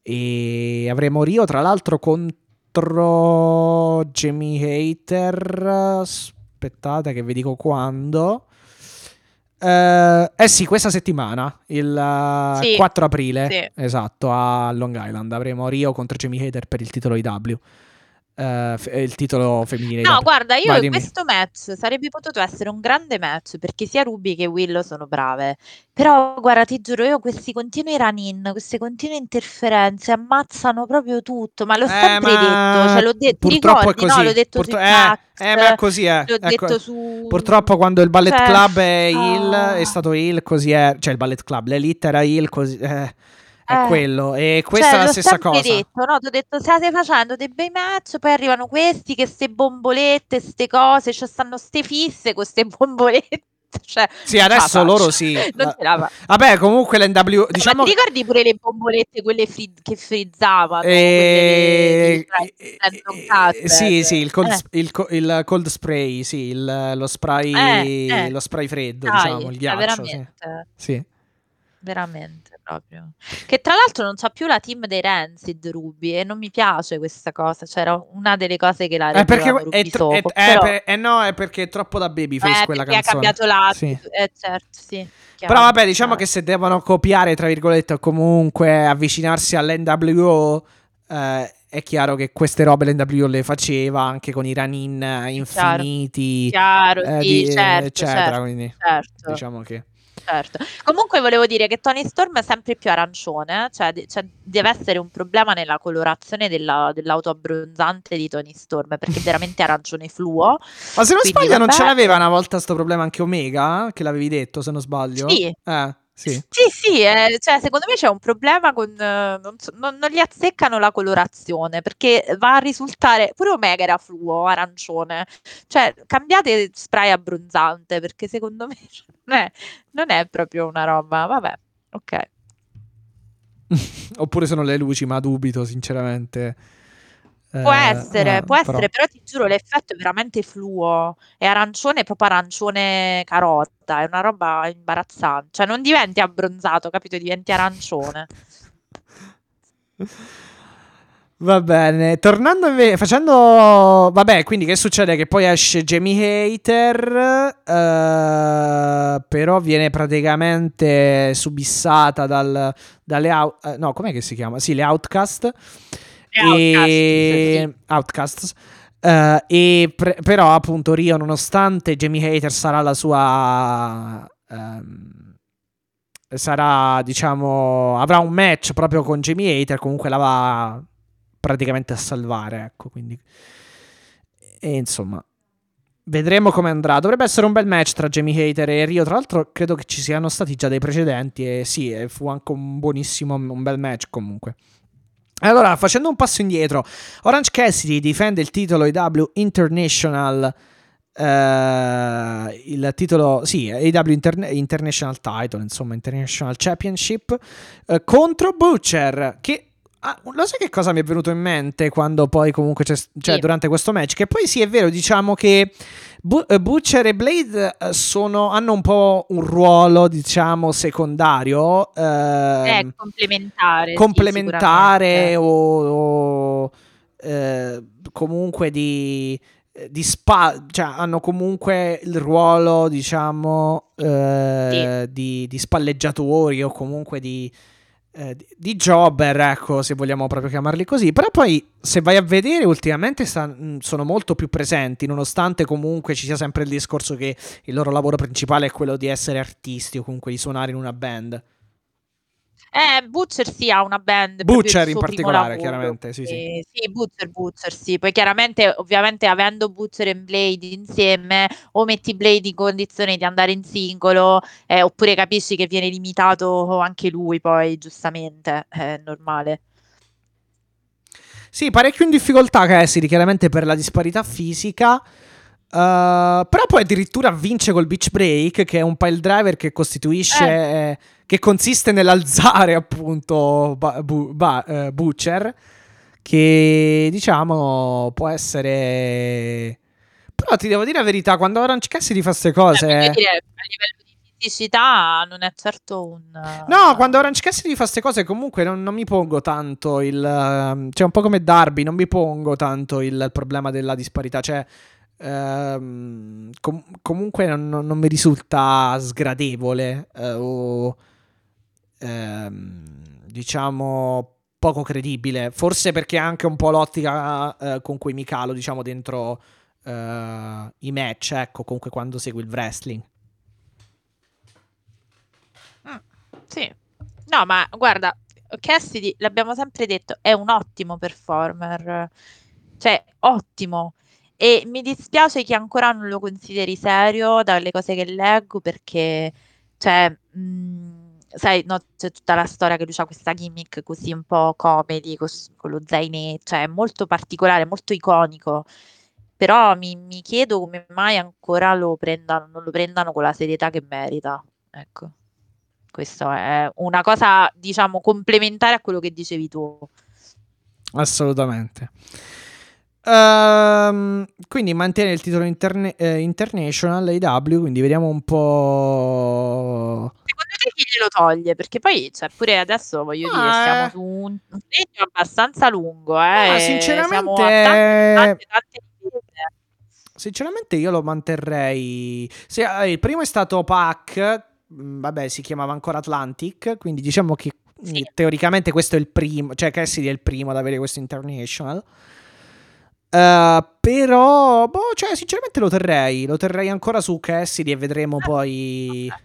e avremo Rio tra l'altro contro Jamie Hater. Aspettate che vi dico quando. Uh, eh sì, questa settimana, il sì, 4 aprile, sì. esatto, a Long Island avremo Rio contro Jamie Hater per il titolo IW uh, il titolo femminile. No, guarda, io in questo match sarebbe potuto essere un grande match perché sia Ruby che Willow sono brave. Però, guarda, ti giuro, io questi continui run-in, queste continue interferenze ammazzano proprio tutto. Ma l'ho eh, sempre detto, cioè l'ho detto. Purtroppo ricordi, è così. No, l'ho detto Purtro- eh, Max, eh, ma è così è. L'ho ecco. detto su. Purtroppo, quando il Ballet cioè, Club è il, è stato il, così è. Cioè, il Ballet Club, l'Elite era il, così. Eh è eh, quello. E questa cioè, è la stessa cosa. detto, no? Ti ho detto, state facendo dei bei match, poi arrivano questi che ste bombolette, ste cose, cioè stanno ste fisse con ste bombolette. Cioè, sì, adesso loro sì. la Vabbè, comunque l'NW. Diciamo... Ma ti ricordi pure le bombolette, quelle fri- che frizzavano? E... E... Sì, sì, il cold, eh. il, il cold spray, sì, il, lo, spray, eh, eh. lo spray freddo, ah, diciamo, il ghiaccio. Veramente. Sì. sì. veramente proprio. Che tra l'altro non c'ha più la team dei Rancid Ruby e non mi piace questa cosa, cioè era una delle cose che la È perché è, Ruby tro- è- è però per- eh no, è perché è troppo da babyface eh, quella perché ha canzone. cambiato l'attitude, Sì. eh certo, sì, Però vabbè, chiaro, diciamo chiaro. che se devono copiare, tra virgolette, o comunque avvicinarsi all'NWO, eh, è chiaro che queste robe l'NWO le faceva anche con i Chiaro, infiniti, chiaro, eh, sì, di- eh, certo, eccetera. certo, Quindi certo. diciamo che... Certo. Comunque volevo dire che Tony Storm è sempre più arancione, cioè, de- cioè deve essere un problema nella colorazione della- dell'auto abbronzante di Tony Storm, perché è veramente arancione fluo. Ma se non Quindi sbaglio, non vabbè. ce l'aveva una volta sto problema anche Omega? Che l'avevi detto, se non sbaglio? Sì. Eh, sì. Sì, sì, eh, cioè, secondo me c'è un problema con... eh, non, so- non- non gli azzeccano la colorazione, perché va a risultare... Pure Omega era fluo, arancione. Cioè, cambiate spray abbronzante, perché secondo me non è, non è proprio una roba... Vabbè, ok. Oppure sono le luci, ma dubito, sinceramente. Può Eh, essere, eh, può però- essere, però ti giuro, l'effetto è veramente fluo. È arancione, proprio arancione carota. È una roba imbarazzante. Cioè, non diventi abbronzato, capito? Diventi arancione. Va bene, tornando invece, facendo, vabbè, quindi che succede? Che poi esce Jamie Hater, eh, però viene praticamente subissata dal, dalle, out- eh, no, com'è che si chiama? Sì, le Outcast. E Outcasts. Eh, e pre- però appunto Rio nonostante Jamie Hater sarà la sua ehm, sarà diciamo avrà un match proprio con Jamie Hater comunque la va praticamente a salvare ecco quindi. E insomma vedremo come andrà. Dovrebbe essere un bel match tra Jamie Hater e Rio. Tra l'altro credo che ci siano stati già dei precedenti e sì fu anche un buonissimo un bel match comunque allora, facendo un passo indietro, Orange Cassidy difende il titolo IW International. eh, il titolo, sì, IW Interne- International Title, insomma, International Championship eh, contro Butcher. Che ah, lo sai che cosa mi è venuto in mente quando poi, comunque, c'è, cioè Sì. durante questo match? Che poi sì, è vero, diciamo che Bu- eh, Butcher e Blade eh, sono- hanno un po' un ruolo, diciamo, secondario. È ehm, complementare. sì, complementare sicuramente. o, o, eh, comunque di, di spa, cioè hanno comunque il ruolo, diciamo, eh, di, di spalleggiatori o comunque di, eh, di- jobber, ecco, se vogliamo proprio chiamarli così. Però poi, se vai a vedere, ultimamente sta- mh, sono molto più presenti, nonostante comunque ci sia sempre il discorso che il loro lavoro principale è quello di essere artisti o comunque di suonare in una band. Eh, Butcher sì, ha una band. Butcher in particolare, chiaramente, sì, sì. Eh, sì, Butcher, Butcher, sì. Poi chiaramente, ovviamente, avendo Butcher e Blade insieme, o metti Blade in condizione di andare in singolo, eh, oppure capisci che viene limitato anche lui, poi, giustamente, è normale. Sì, parecchio in difficoltà Cassidy, chiaramente per la disparità fisica. Uh, però poi addirittura vince col beach break, che è un pile driver che costituisce. eh, che consiste nell'alzare appunto ba- bu- ba- eh, Butcher. Che diciamo può essere. Però ti devo dire la verità, quando Orange Cassidy fa queste Cioè, cose. voglio dire, a livello di fisicità non è certo un... No, quando Orange Cassidy fa queste cose comunque non, non mi pongo tanto il... ehm, Cioè un po' come Darby, non mi pongo tanto il, il problema della disparità. Cioè ehm, com- comunque non, non- mi risulta sgradevole eh, o ehm, diciamo poco credibile. Forse perché è anche un po' l'ottica eh, con cui mi calo diciamo dentro eh, i match, ecco, comunque quando segui il wrestling. Sì. No, ma guarda, Cassidy, l'abbiamo sempre detto, è un ottimo performer. Cioè, ottimo. E mi dispiace che ancora non lo consideri serio dalle cose che leggo perché, cioè, mh, sai, no, c'è tutta la storia che lui ha questa gimmick così un po' comedy cos- con lo zainetto, cioè è molto particolare, molto iconico. Però mi, mi chiedo come mai ancora lo prendano, non lo prendano con la serietà che merita. Ecco. Questo è una cosa, diciamo, complementare a quello che dicevi tu. Assolutamente. Ehm, quindi mantiene il titolo interne- eh, International AW, quindi vediamo un po'... Secondo te chi glielo toglie, perché poi, cioè, pure adesso voglio dire, siamo Ah, su un, segno abbastanza lungo, ah, eh, e sinceramente, tante, tante, tante sinceramente io lo manterrei. Se, eh, il primo è stato Pac, mm, vabbè, si chiamava ancora Atlantic, quindi diciamo che mm, Sì. teoricamente questo è il primo, cioè Cassidy è il primo ad avere questo international. Eh, però, boh, cioè, sinceramente lo terrei. Lo terrei ancora su Cassidy e vedremo poi. vabbè.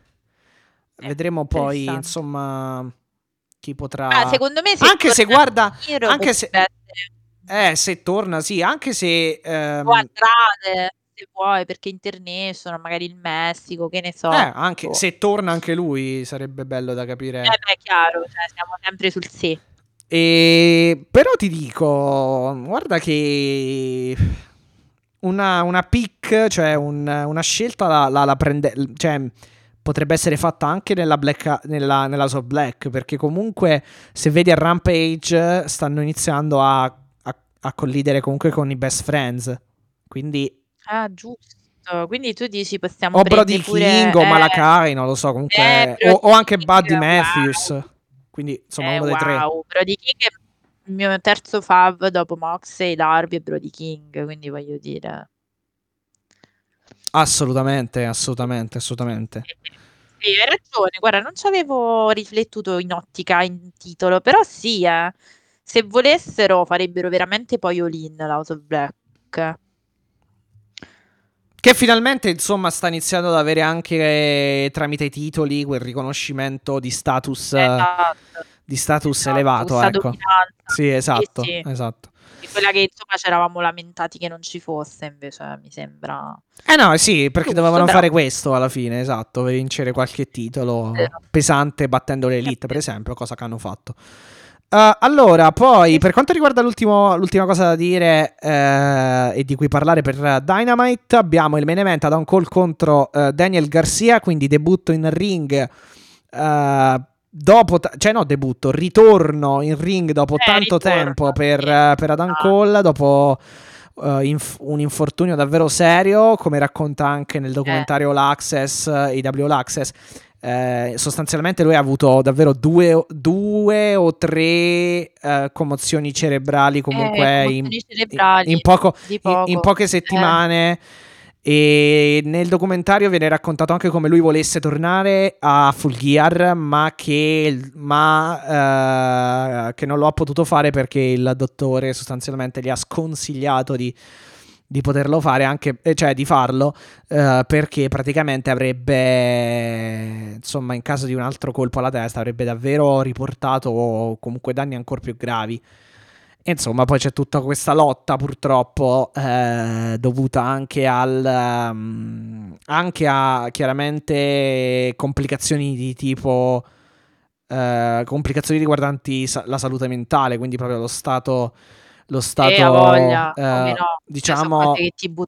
Eh, Vedremo poi, insomma, chi potrà. Ah, secondo me se Anche se, guarda, anche se- Eh, se torna, sì, anche se. ehm, Andrade, se vuoi, perché international, magari il Messico, che ne so. eh, anche, Boh. se torna anche lui sarebbe bello da capire. Eh beh, chiaro, cioè, siamo sempre sul sì. E, però ti dico, guarda che una, una pick, cioè un- una scelta la, la- la prende, cioè potrebbe essere fatta anche nella, Black, nella, nella of Black, perché comunque se vedi a Rampage stanno iniziando a, a, a collidere comunque con i best friends, quindi Ah, giusto. Quindi tu dici possiamo o Brody pure King o eh, Malakai, non lo so, comunque, eh, o, o anche Buddy. Matthews, quindi insomma eh, uno dei tre. wow. Brody King è il mio terzo fav dopo Moxley, Darby e Brody King, quindi voglio dire. Assolutamente, assolutamente, assolutamente. Sì, hai ragione, guarda, non ci avevo riflettuto in ottica in titolo, però sì, eh. Se volessero farebbero veramente poi all-in la House of Black. Che finalmente, insomma, sta iniziando ad avere anche eh, tramite i titoli quel riconoscimento di status, eh, Esatto, di status esatto, elevato, questa ecco. Sì, esatto, sì. esatto. Di quella che insomma ci eravamo lamentati che non ci fosse, invece mi sembra. Eh no, sì, perché Giusto, dovevano però. fare questo alla fine, esatto, per vincere qualche titolo Vero. pesante battendo l'Elite, per esempio, cosa che hanno fatto. Uh, allora, poi per quanto riguarda l'ultima cosa da dire eh, e di cui parlare per Dynamite, abbiamo il main event Adam Cole contro eh, Daniel Garcia, quindi debutto in ring eh, dopo, ta- cioè no debutto, ritorno in ring dopo Eh, tanto ritorno, tempo per, eh, per Adam Ah. Cole, dopo eh, inf- un infortunio davvero serio, come racconta anche nel documentario L'Access, eh, AW L'Access. Eh, sostanzialmente lui ha avuto davvero due, due o tre eh, commozioni cerebrali comunque Eh, in, commozioni cerebrali, in poco- di in- poco. in poche Eh. settimane. E nel documentario viene raccontato anche come lui volesse tornare a Full Gear, ma che, ma, eh, che non lo ha potuto fare perché il dottore sostanzialmente gli ha sconsigliato di, di poterlo fare, anche, eh, cioè di farlo, eh, perché praticamente avrebbe, insomma, in caso di un altro colpo alla testa, avrebbe davvero riportato comunque danni ancora più gravi. E insomma, poi c'è tutta questa lotta, purtroppo, eh, dovuta anche al. um, anche a chiaramente complicazioni di tipo. eh, complicazioni riguardanti la salute mentale, quindi proprio lo stato. Lo stato. Eh, voglia, eh, no. Diciamo.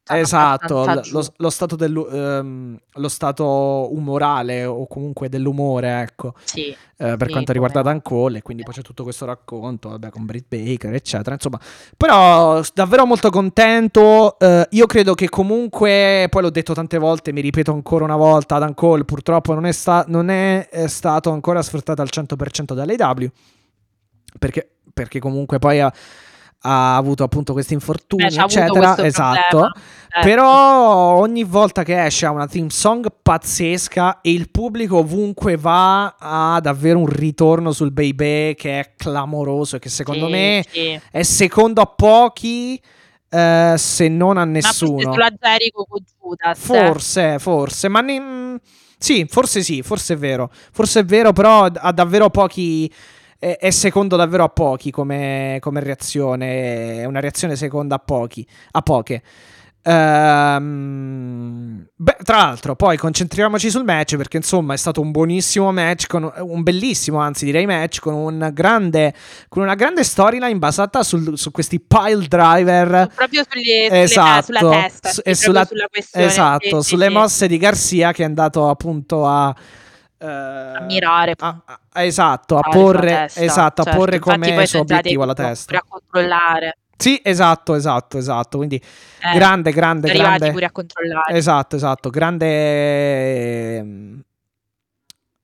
Esatto, lo, lo stato dellu- ehm, lo stato umorale o comunque dell'umore, ecco, Sì, eh, per sì, quanto riguarda. Dan Cole, e quindi poi c'è tutto questo racconto, vabbè, con Britt Baker, eccetera, insomma, però davvero molto contento, eh, io credo che comunque, poi l'ho detto tante volte, mi ripeto ancora una volta, Dan Cole purtroppo non è, sta- non è, eh, stato ancora sfruttato al 100% dall'AW, perché, perché comunque poi ha, ha avuto appunto questi infortuni, Beh, eccetera, esatto. certo. Però ogni volta che esce ha una theme song pazzesca e il pubblico ovunque va ha davvero un ritorno sul baby che è clamoroso e che secondo Sì, me sì. è secondo a pochi eh, se non a Ma nessuno. sulla Jericho con Judas. eh. Forse, forse, ma ne- mm, sì, forse sì, forse è vero. Forse è vero, però ha davvero pochi. È, è secondo davvero a pochi come, come reazione. È una reazione seconda a pochi, a poche. Ehm, beh, tra l'altro, poi concentriamoci sul match perché insomma è stato un buonissimo match, con, un bellissimo, anzi direi match, con, un grande, con una grande storyline basata sul- su questi pile driver. Proprio sulle, sulle- Esatto, sulla testa. su- sì, sulla- sulla questione. Esatto, sì, sulle sì. mosse di Garcia che è andato appunto a... eh, Ammirare. a- a- esatto, a porre, esatto, a certo. porre Infatti come suo obiettivo alla testa. a controllare. Sì, esatto, esatto, esatto. Quindi Eh, grande, grande, grande. pure a controllare. Esatto, esatto, grande ehm,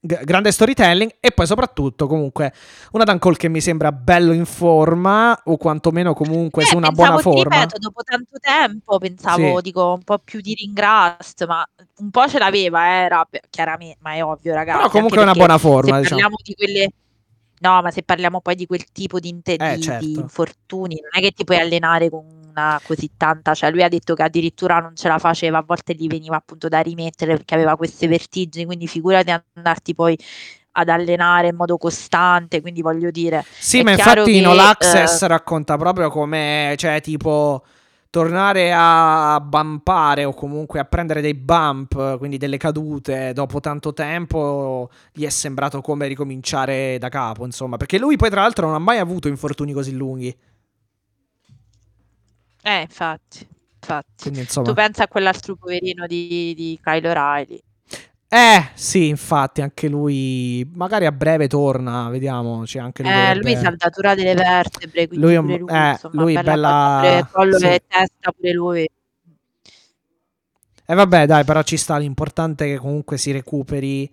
G- grande storytelling e poi soprattutto comunque una Dan Cole che mi sembra bello in forma o quantomeno comunque Eh, su una buona forma. ripeto, dopo tanto tempo pensavo, Sì. dico, un po' più di ringrast, ma un po' ce l'aveva, era beh, chiaramente, ma è ovvio, ragazzi. Però comunque è una buona forma, se diciamo. parliamo di quelle... No, ma se parliamo poi di quel tipo di, inte- Eh, di- certo. di infortuni, non è che ti puoi allenare con così tanta, cioè lui ha detto che addirittura non ce la faceva, a volte gli veniva appunto da rimettere perché aveva queste vertigini, quindi figurati andarti poi ad allenare in modo costante, quindi voglio dire, Sì, ma infatti in che, All Access eh, racconta proprio come, cioè, tipo, tornare a bumpare o comunque a prendere dei bump, quindi delle cadute dopo tanto tempo, gli è sembrato come ricominciare da capo, insomma, perché lui poi tra l'altro non ha mai avuto infortuni così lunghi, eh, infatti, infatti. quindi Tu insomma... pensa a quell'altro poverino di, di Kyle O'Reilly. Eh, sì, infatti anche lui, magari a breve torna, vediamo, c'è anche lui Eh, lui saldatura delle vertebre, quindi Lui è un- lui, eh, insomma, lui bella bella- pure collo sì. e testa pure lui. E vabbè, dai, però ci sta. L'importante è che comunque si recuperi eh,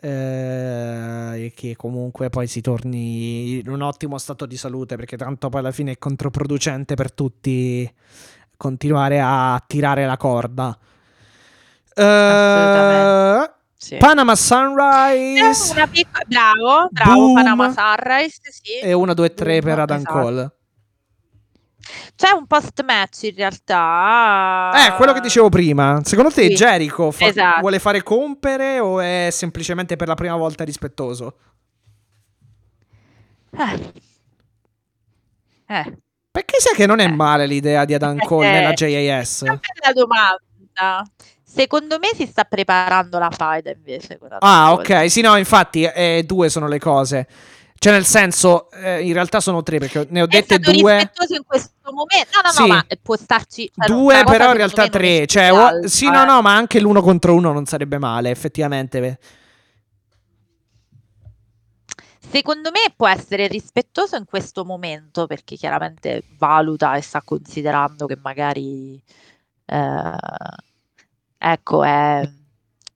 e che comunque poi si torni in un ottimo stato di salute, perché tanto poi alla fine è controproducente per tutti continuare a tirare la corda. Eh, Assolutamente. Sì. Panama Eh, Sunrise una piccola... Bravo, bravo, Boom. Panama Sunrise, sì. e 1, 2, 3 per Adam esatto. Cole. C'è un post match in realtà. Eh, quello che dicevo prima. Secondo te Sì. Jericho fa- Esatto. vuole fare compere o è semplicemente per la prima volta rispettoso? Eh. Eh. Perché sai che non è Eh. male l'idea di Adam Cole Eh, nella JAS? Una bella domanda. Secondo me si sta preparando la fight invece. Ah, ok. Sì, no, infatti, eh, due sono le cose. Cioè, nel senso, eh, in realtà sono tre, perché ne ho dette due. rispettoso in questo momento. No, no, Sì. no, ma può starci. cioè, Due, però in realtà tre. Cioè, o- sì, no, eh. no, ma anche l'uno contro uno non sarebbe male, effettivamente. Secondo me può essere rispettoso in questo momento perché chiaramente valuta e sta considerando che magari eh, ecco è,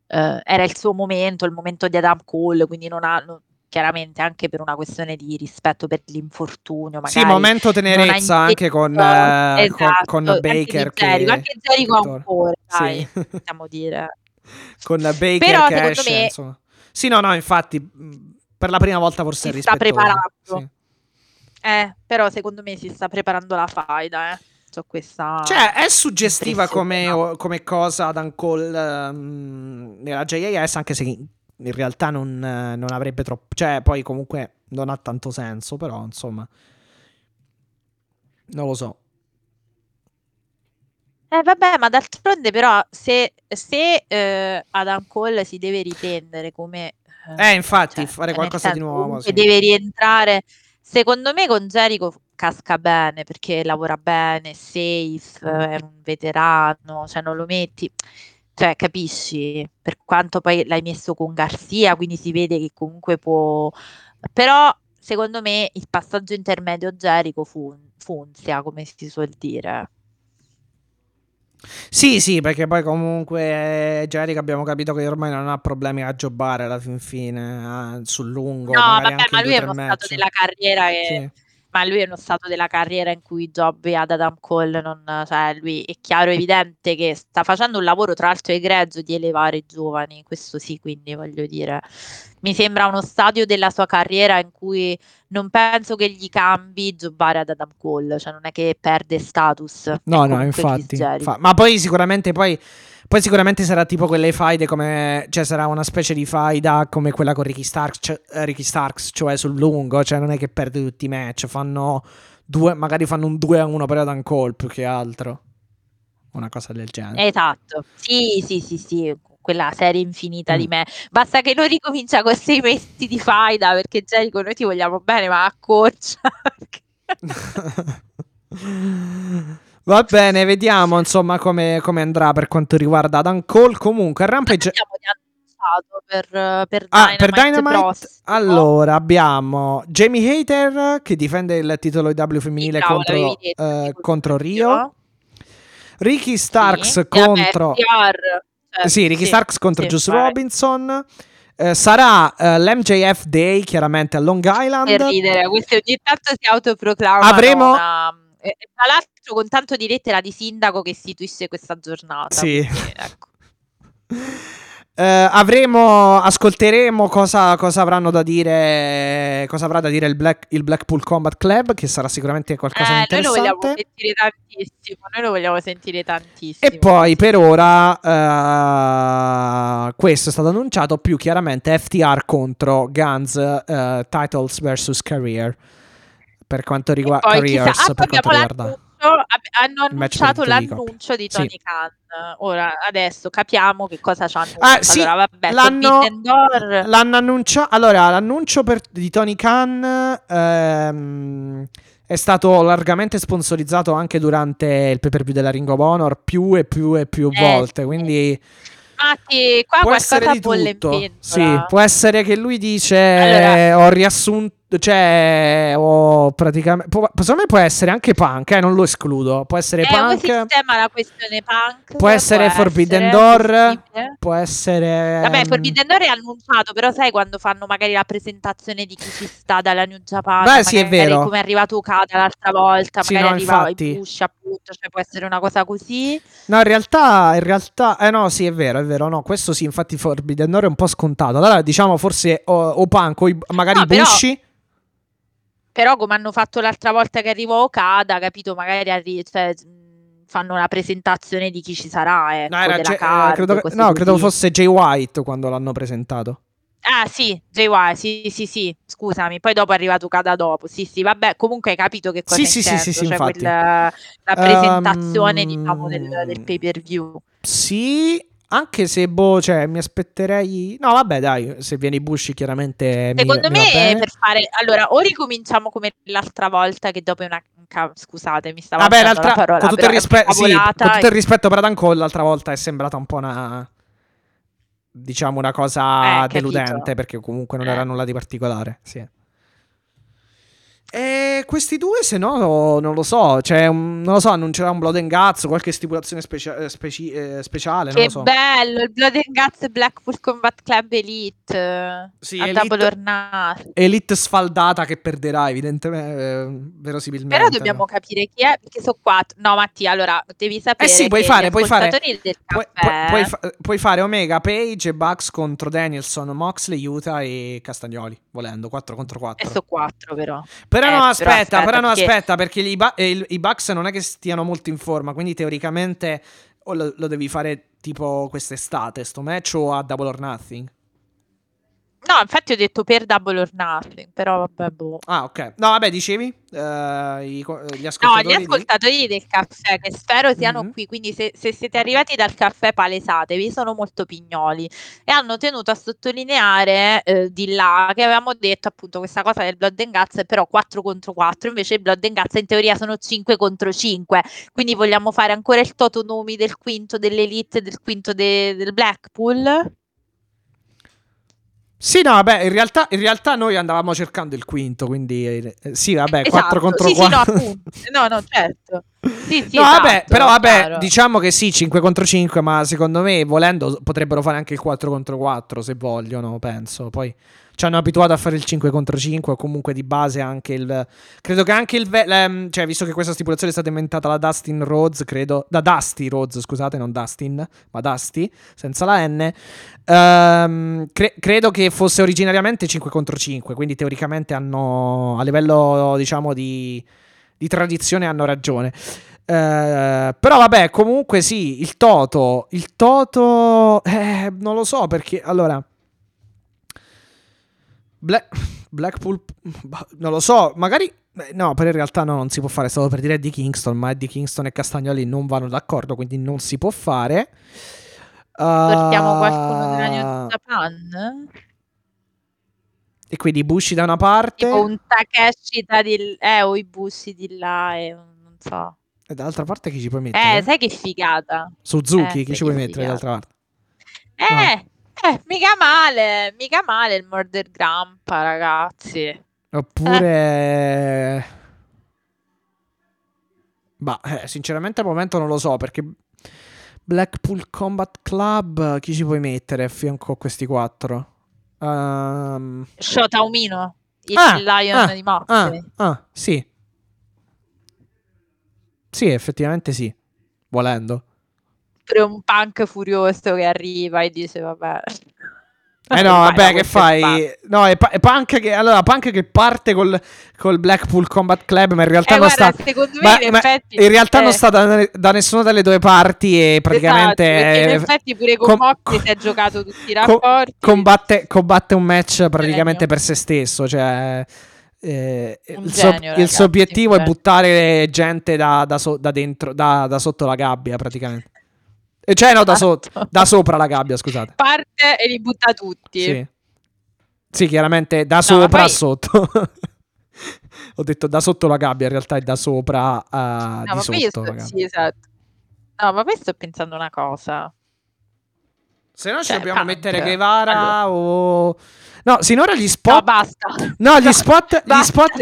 eh, era il suo momento, il momento di Adam Cole, quindi non ha non- chiaramente anche per una questione di rispetto per l'infortunio, magari Sì, momento ha tenerezza anche con, eh, con- esatto, con anche Baker. di che- Jericho, anche Jericho che- ancora, dai, Sì. possiamo dire. con Baker Però, che esce, me- insomma. Sì, no, no, infatti, per la prima volta forse Si sta preparando. Sì. Eh, però secondo me si sta preparando la faida, eh. Questa Cioè, è suggestiva come, come cosa Dan Cole ehm, nella JAS, anche se in realtà non, eh, non avrebbe troppo... Cioè, poi comunque non ha tanto senso, però, insomma... Non lo so. Eh, vabbè, ma d'altronde però se, se eh, Adam Cole si deve riprendere come... Eh, infatti, cioè, fare qualcosa di senso, nuovo, comunque sì. deve rientrare. Secondo me con Jericho casca bene perché lavora bene, safe, è un veterano, cioè non lo metti... Cioè, capisci? Per quanto poi l'hai messo con Garcia, quindi si vede che comunque può... Però, secondo me, il passaggio intermedio Jericho fun- funzia, come si suol dire. Sì, sì, perché poi comunque eh, abbiamo capito che ormai non ha problemi a jobbare alla fin fine, eh, sul lungo, No, vabbè, ma lui è uno stato match. della carriera che... Sì. Ma lui è uno stato della carriera in cui Jobby ad Adam Cole non... Cioè, lui è chiaro evidente che sta facendo un lavoro, tra l'altro egregio, di elevare i giovani. Questo sì, quindi voglio dire... Mi sembra uno stadio della sua carriera in cui non penso che gli cambi giocare ad Adam Cole. Cioè, non è che perde status. No, no, infatti. Fa- ma poi sicuramente poi, poi sicuramente sarà tipo quelle faide come cioè sarà una specie di faida come quella con Ricky Starks, cioè, eh, Ricky Starks, cioè sul lungo, cioè non è che perde tutti i match, fanno due, magari fanno un 2 a 1 per Adam Cole più che altro. Una cosa del genere. Esatto, sì, sì, sì, sì, quella serie infinita di Mm. me. Basta che non ricomincia con sei mesi di faida, perché Jericho noi ti vogliamo bene, ma accorcia. Va bene, vediamo insomma come, come andrà per quanto riguarda Adam Cole. Comunque, Rampage per, per Ah, Dynamite, per Dynamite, prossimo. allora abbiamo Jamie Hater che difende il titolo IW femminile Sì, contro, detto, eh, sì, contro Rio. Ricky Starks Sì, contro cioè, sì, Ricky Starks contro sì, Juice. Robinson. Eh, sarà eh, l'MJF Day chiaramente a Long Island. Per ridere, questi ogni tanto si autoproclamano Avremo- una- e tra l'altro con tanto di lettera di sindaco che istituisce questa giornata. Sì. quindi, ecco. Eh, avremo, ascolteremo cosa, cosa avranno da dire, cosa avrà da dire il, Black- il Blackpool Combat Club, che sarà sicuramente qualcosa di Eh, noi lo vogliamo interessante. sentire tantissimo, noi lo vogliamo sentire tantissimo. E poi per ora eh, questo è stato annunciato più chiaramente FTR contro Guns eh, Titles vs Career per quanto E riguarda Careers ah, per quanto riguarda hanno annunciato di l'annuncio di Sì. Tony Khan. Ora, adesso capiamo che cosa ci hanno Ah, sì, Allora, vabbè, l'hanno- L'hanno annunciato. Allora, l'annuncio per- di Tony Khan ehm, è stato largamente sponsorizzato anche durante il pay per view della Ring of Honor più e più e più Eh, volte. sì. Quindi infatti qua può essere di tutto. Sì, può essere che lui dice: Allora- Ho riassunto. Cioè, ho praticamente. Può, secondo me può essere anche punk, eh, non lo escludo. Può essere Eh, punk. si sistema la questione punk? Può essere Forbidden essere, Door. Può essere. Vabbè, ehm, Forbidden Door è annunciato, però sai quando fanno magari la presentazione di chi ci sta dalla New Japan, Beh, sì, è vero. come è arrivato Okada l'altra volta, Sì, magari no, arriva infatti. i push appunto, cioè può essere una cosa così. No, in realtà, in realtà, eh no, sì, è vero, è vero, no, questo sì, infatti Forbidden Door è un po' scontato. Allora, diciamo, forse o, o Punk o i- magari No, Bushi. Però come hanno fatto l'altra volta che arrivò Okada, capito, magari arri- cioè, fanno una presentazione di chi ci sarà, ecco, No, era della J- eh, card, credo, che- no, credo fosse Jay White quando l'hanno presentato. Ah sì, JY, sì, sì, sì, scusami, poi dopo è arrivato Kada dopo, sì, sì, vabbè, comunque hai capito che cosa Sì, sì, sì, sì, sì, cioè quella- la presentazione, Ehm, diciamo, del, del pay per view. Sì, anche se, boh, cioè, mi aspetterei... No, vabbè, dai, se viene Bushi chiaramente mi- Secondo mi me, bene. per fare, allora, o ricominciamo come l'altra volta, che dopo è una, scusate, mi stavo Vabbè, usando la l'altra, parola, con tutto, il rispe- sì, con tutto il rispetto per Adam Cole, l'altra volta è sembrata un po' una... Diciamo una cosa Eh, capito. deludente perché comunque non Eh. era nulla di particolare. Sì. E questi due, se no, non lo so. Cioè, un- non lo so, annuncerà un Blood and Guts, qualche stipulazione specia- eh, speci- eh, speciale. non Che lo so. bello, il Blood and Guts Blackpool Combat Club Elite. Sì, a Elite- Double or Nothing. Elite sfaldata che perderà, evidentemente, eh, verosimilmente. Però dobbiamo capire chi è, perché sono quattro. No, Mattia, allora devi sapere. Eh sì, puoi fare, puoi fare- Puoi, caffè, puoi- fa- puoi fare Omega, Page e Bucks contro Danielson, Moxley, Utah e Castagnoli, volendo, 4 contro 4. E sono quattro, però. Però Eh, no, però aspetta, però no, perché- aspetta, perché i, Bu- eh, i Bucks non è che stiano molto in forma, quindi teoricamente o lo, lo devi fare tipo quest'estate, sto match o a Double or Nothing. No, infatti ho detto per Double or Nothing, però vabbè, boh. Ah, ok. No, vabbè, dicevi? Eh, i gli No, ascoltatori gli di- ascoltatori del caffè che spero siano Mhm. qui, quindi se, se siete arrivati dal caffè palesatevi, sono molto pignoli e hanno tenuto a sottolineare eh, di là che avevamo detto appunto questa cosa del Blood and Guts è però 4 contro 4, invece il Blood and Guts in teoria sono 5 contro 5, quindi vogliamo fare ancora il toto nomi del quinto dell'Elite del quinto de- del Blackpool? Sì, no, vabbè, in realtà, in realtà noi andavamo cercando il quinto, quindi eh, sì, vabbè, Esatto, 4 contro sì, 4. Sì, no. No, no, certo. Sì, sì, no, vabbè, esatto, però vabbè, chiaro. diciamo che sì, 5 contro 5, ma secondo me, volendo, potrebbero fare anche il 4 contro 4 se vogliono, penso. Poi ci hanno abituato a fare il 5 contro 5 o comunque di base anche il... Credo che anche il... ve- ehm, cioè, visto che questa stipulazione è stata inventata da Dustin Rhodes, credo... Da Dusty Rhodes, scusate, non Dustin, ma Dusty, senza la N. ehm, cre- credo che fosse originariamente 5 contro 5, quindi teoricamente hanno... A livello, diciamo, di di tradizione hanno ragione. Eh, però vabbè, comunque sì, il Toto, il Toto, eh, non lo so perché, allora, Bla- Blackpool, bah, non lo so, magari, eh, no, per in realtà no, non si può fare, stavo per dire Eddie Kingston, ma Eddie Kingston e Castagnoli non vanno d'accordo, quindi non si può fare. Portiamo qualcuno della New Japan? E quindi Bushi da una parte Tipo un Takeshi da di eh, o i bussi di là e non so. e dall'altra parte chi ci puoi mettere? Eh, sai che figata? Suzuki, eh, chi ci puoi mettere figata. dall'altra parte? Eh, eh, mica male, mica male il Murder Grandpa, ragazzi. Oppure... Bah, eh, sinceramente al momento non lo so perché Blackpool Combat Club chi ci puoi mettere a fianco a questi quattro? Um, Shota Umino, il Ah, Lion ah, di Moxley. ah, ah, sì. Sì, effettivamente sì. Volendo. Pure un punk furioso che arriva e dice vabbè. Eh no, vabbè, che fai? punk. No, è, è punk che allora punk che parte col, col Blackpool Combat Club, ma in realtà Eh, non guarda, sta secondo me ma- in ma effetti in realtà non eh. sta da, da nessuna delle due parti e praticamente Esatto, perché in eh, effetti pure con com- Moxley si è giocato tutti i rapporti. combatte, combatte un match praticamente Genio. per se stesso, cioè eh, il, suo, genio, il suo obiettivo è genio. buttare gente da, da so- da dentro, da, da sotto la gabbia praticamente. E cioè no, da, sotto, Esatto. da sopra la gabbia, scusate. Parte e li butta tutti. Sì. Sì, chiaramente da ma sopra a poi- sotto. Ho detto da sotto la gabbia, in realtà è da sopra a No, sotto. sto, sì, esatto. No, ma poi sto pensando una cosa. Se no ci Cioè, dobbiamo punk. mettere Guevara o... No, sinora gli No, spot... basta. No, gli spot... Gli spot...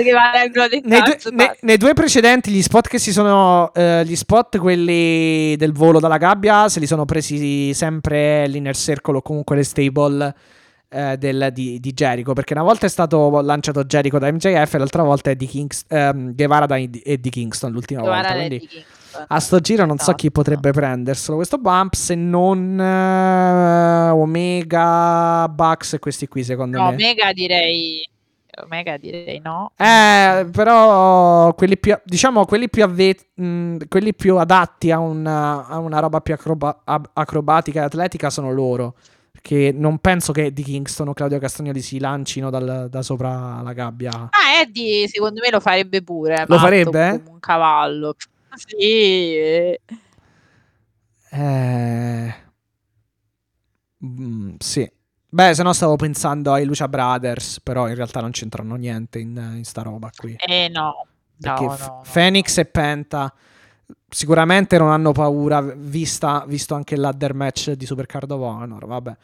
Nei due, cazzo, ne- basta. nei due precedenti, gli spot che si sono. eh, gli spot, quelli del volo dalla gabbia, se li sono presi sempre l'Inner Circle o comunque le stable eh, del- di, di Jericho. Perché una volta è stato lanciato Jericho da MJF e l'altra volta è di Kings, ehm, Guevara da Eddie Kingston. L'ultima Guevara volta. Quindi Kingston. A sto giro non so Esatto. chi potrebbe prenderselo questo bump se non eh, Omega, Bucks e questi qui, secondo No, me. Omega direi. Omega direi no. Eh, però quelli più, diciamo, quelli più, avve- mh, quelli più adatti a una, a una roba più acroba- ab- acrobatica e atletica sono loro. Perché non penso che di Kingston o Claudio Castagnoli si lancino dal- da sopra la gabbia. Ah, Eddie secondo me lo farebbe pure. Lo matto farebbe? Un cavallo. Sì. eh. Eh, mm, sì. Beh, se no stavo pensando ai Lucia Brothers, però in realtà non c'entrano niente in, in sta roba qui. Eh no. Perché No, F- no, no. Phoenix e Penta sicuramente non hanno paura, vista, visto anche il ladder match di Supercard of Honor. Vabbè,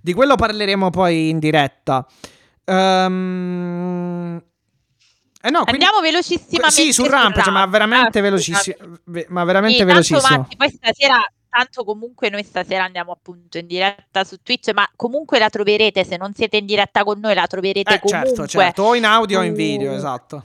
di quello parleremo poi in diretta. Ehm, eh no, quindi- Andiamo velocissimamente Sì, su Rampage, ma veramente Ah, velocissimo. scusate. ve- Ma veramente Sì, tanto, velocissimo. Matti, poi stasera, tanto comunque noi stasera andiamo appunto in diretta su Twitch, ma comunque la troverete, se non siete in diretta con noi, la troverete Eh, comunque. certo, certo. O in audio o in video, esatto.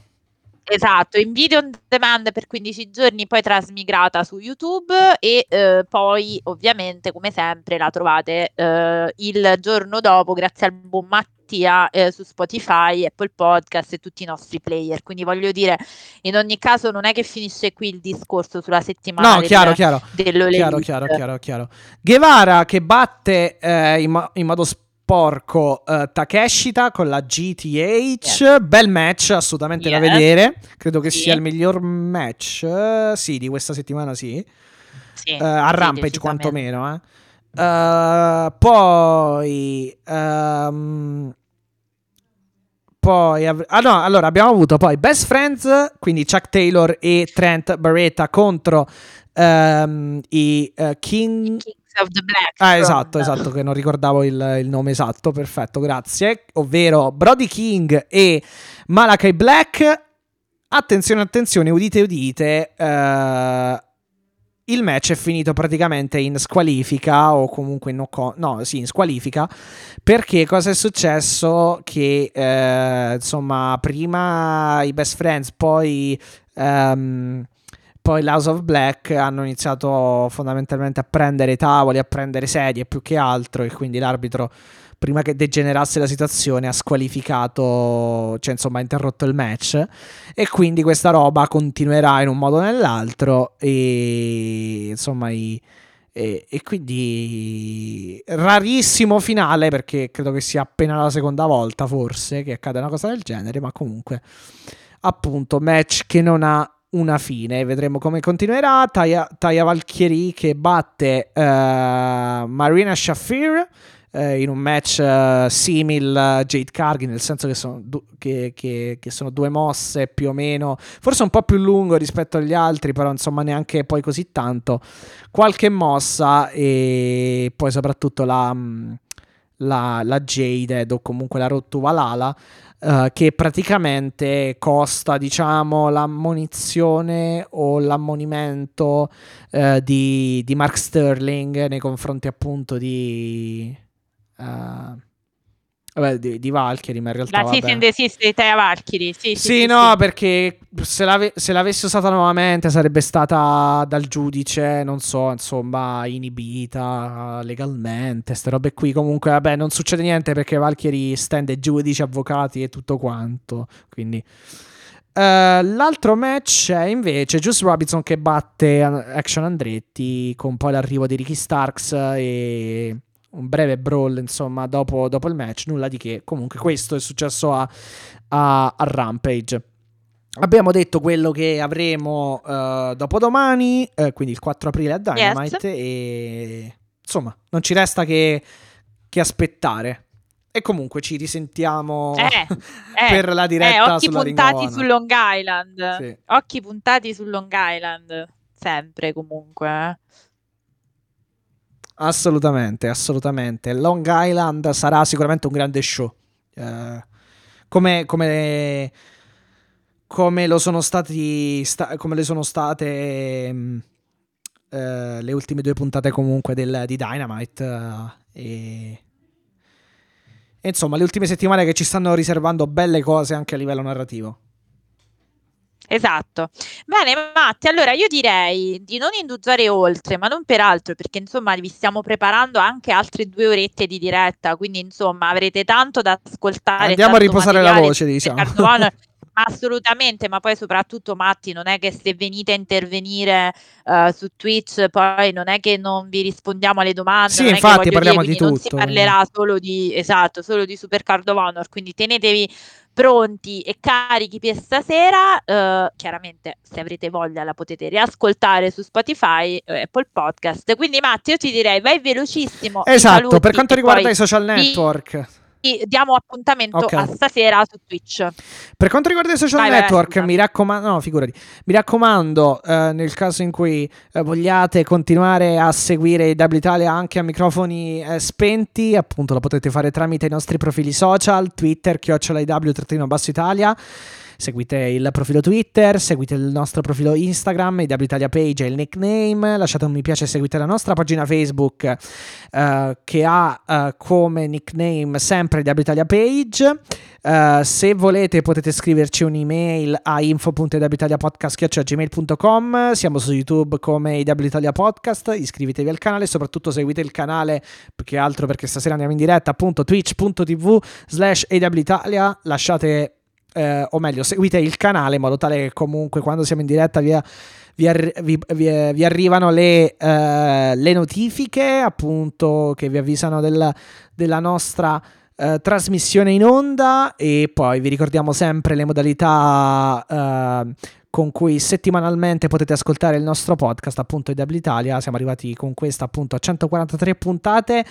Esatto, in video on demand per 15 giorni, poi trasmigrata su YouTube e eh, poi ovviamente come sempre la trovate eh, il giorno dopo grazie al buon Mattia eh, su Spotify, Apple Podcast e tutti i nostri player. Quindi voglio dire, in ogni caso non è che finisce qui il discorso sulla settimana No, del- chiaro, chiaro. Chiaro, chiaro, chiaro, chiaro. Guevara che batte eh, in, mo- in modo sporco eh, Takeshita con la GTH. Bel match, assolutamente da Yes. vedere. Credo che Sì. sia il miglior match, eh, sì, di questa settimana, sì. Sì, Eh, a sì, Rampage quantomeno, eh. Poi ehm, poi av- ah no, allora abbiamo avuto poi Best Friends, quindi Chuck Taylor e Trent Barretta contro ehm, i eh, King of the Black Ah, esatto, esatto, che non ricordavo il, il nome esatto, perfetto, grazie. Ovvero Brody King e Malachi Black. Attenzione, attenzione, udite, udite. eh, il match è finito praticamente in squalifica o comunque no, co- no, sì, in squalifica. Perché cosa è successo? Che eh, insomma, prima i best friends, poi. ehm, poi l'House of Black hanno iniziato fondamentalmente a prendere tavoli, a prendere sedie più che altro e quindi l'arbitro prima che degenerasse la situazione ha squalificato, cioè insomma ha interrotto il match. E quindi questa roba continuerà in un modo o nell'altro e insomma i, e, e quindi rarissimo finale perché credo che sia appena la seconda volta forse che accade una cosa del genere ma comunque appunto match che non ha una fine. Vedremo come continuerà. Taya, Taya Valkyrie che batte eh, Marina Shafir eh, in un match eh, simil a Jade Cargill nel senso che sono, du- che, che- che sono due mosse più o meno forse un po' più lungo rispetto agli altri però insomma neanche poi così tanto. Qualche mossa e poi soprattutto la, mh, la, la Jade o comunque la Rottuvalala eh, che praticamente costa diciamo l'ammonizione o l'ammonimento eh, di, di Mark Sterling nei confronti appunto di eh, Vabbè, di, di Valkyrie, ma in realtà. La cease and desist di Taya Valkyrie. Sì, sì, Sì, sì, no, sì. perché se, l'ave- se l'avesse usata nuovamente sarebbe stata dal giudice, non so, insomma, inibita legalmente, ste robe qui. Comunque, vabbè, non succede niente perché Valkyrie stende giudici, avvocati e tutto quanto. Quindi. Eh, l'altro match è invece Juice Robinson che batte Action Andretti con poi l'arrivo di Ricky Starks e un breve brawl insomma dopo, dopo il match nulla di che. Comunque questo è successo a, a, a Rampage. Abbiamo detto quello che avremo uh, dopodomani uh, quindi il 4 aprile a Dynamite yes. e insomma non ci resta che, che aspettare. E comunque ci risentiamo eh, per eh, la diretta eh, occhi puntati su Long Island. Sì. occhi puntati su Long Island. Sempre comunque. Assolutamente, assolutamente. Long Island sarà sicuramente un grande show. Uh, come, come, come, lo sono stati, sta, come le sono state um, uh, le ultime due puntate comunque del, di Dynamite. Uh, e, e insomma, le ultime settimane che ci stanno riservando belle cose anche a livello narrativo. Esatto. Bene, Matti, allora io direi di non indugiare oltre, ma non per altro, perché insomma vi stiamo preparando anche altre due orette di diretta, quindi insomma avrete tanto da ascoltare. Andiamo a riposare la voce, diciamo. assolutamente, ma poi soprattutto Matti, non è che se venite a intervenire uh, su Twitch, poi non è che non vi rispondiamo alle domande. Sì, infatti parliamo dire, di tutto. Non si parlerà solo di, esatto, solo di Supercard of Honor, quindi tenetevi pronti e carichi per stasera. Uh, chiaramente, se avrete voglia, la potete riascoltare su Spotify, uh, Apple Podcast. Quindi, Matti, io ti direi vai velocissimo. Esatto, per quanto riguarda i social network. Diamo appuntamento Okay. a stasera su Twitch. Per quanto riguarda i social Vai, vai, network, scusa. mi raccomando, no, figurati, mi raccomando, eh, nel caso in cui eh, vogliate continuare a seguire W Italia anche a microfoni eh, spenti, appunto lo potete fare tramite i nostri profili social, Twitter, chiocciola IW basso Italia. Seguite il profilo Twitter, seguite il nostro profilo Instagram, IW Italia Page è il nickname, lasciate un mi piace e seguite la nostra pagina Facebook eh, che ha eh, come nickname sempre IW Italia Page. Uh, se volete potete scriverci un'email a info.iwitaliapodcast.gmail.com Siamo su YouTube come IW Italia Podcast, iscrivetevi al canale, soprattutto seguite il canale più che altro perché stasera andiamo in diretta appunto twitch.tv slash Italia, lasciate eh, o meglio seguite il canale in modo tale che comunque quando siamo in diretta via vi, vi, vi, vi arrivano le, uh, le, notifiche appunto che vi avvisano del, della nostra uh, trasmissione in onda. E poi vi ricordiamo sempre le modalità uh, con cui settimanalmente potete ascoltare il nostro podcast appunto IW Italia. Siamo arrivati con questa appunto a 143 puntate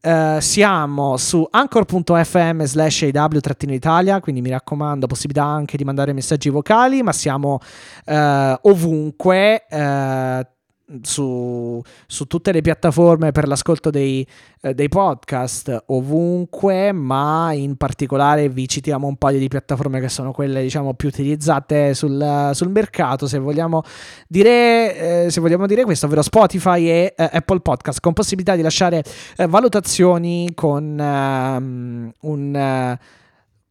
Uh, siamo su anchor.fm slash AW-Italia, quindi mi raccomando, possibilità anche di mandare messaggi vocali, ma siamo uh, ovunque. Uh, su, su, tutte le piattaforme per l'ascolto dei, eh, dei, podcast ovunque, ma in particolare vi citiamo un paio di piattaforme che sono quelle diciamo più utilizzate sul, sul mercato. Se vogliamo, dire, eh, se vogliamo dire questo, ovvero Spotify e eh, Apple Podcast, con possibilità di lasciare eh, valutazioni con um, un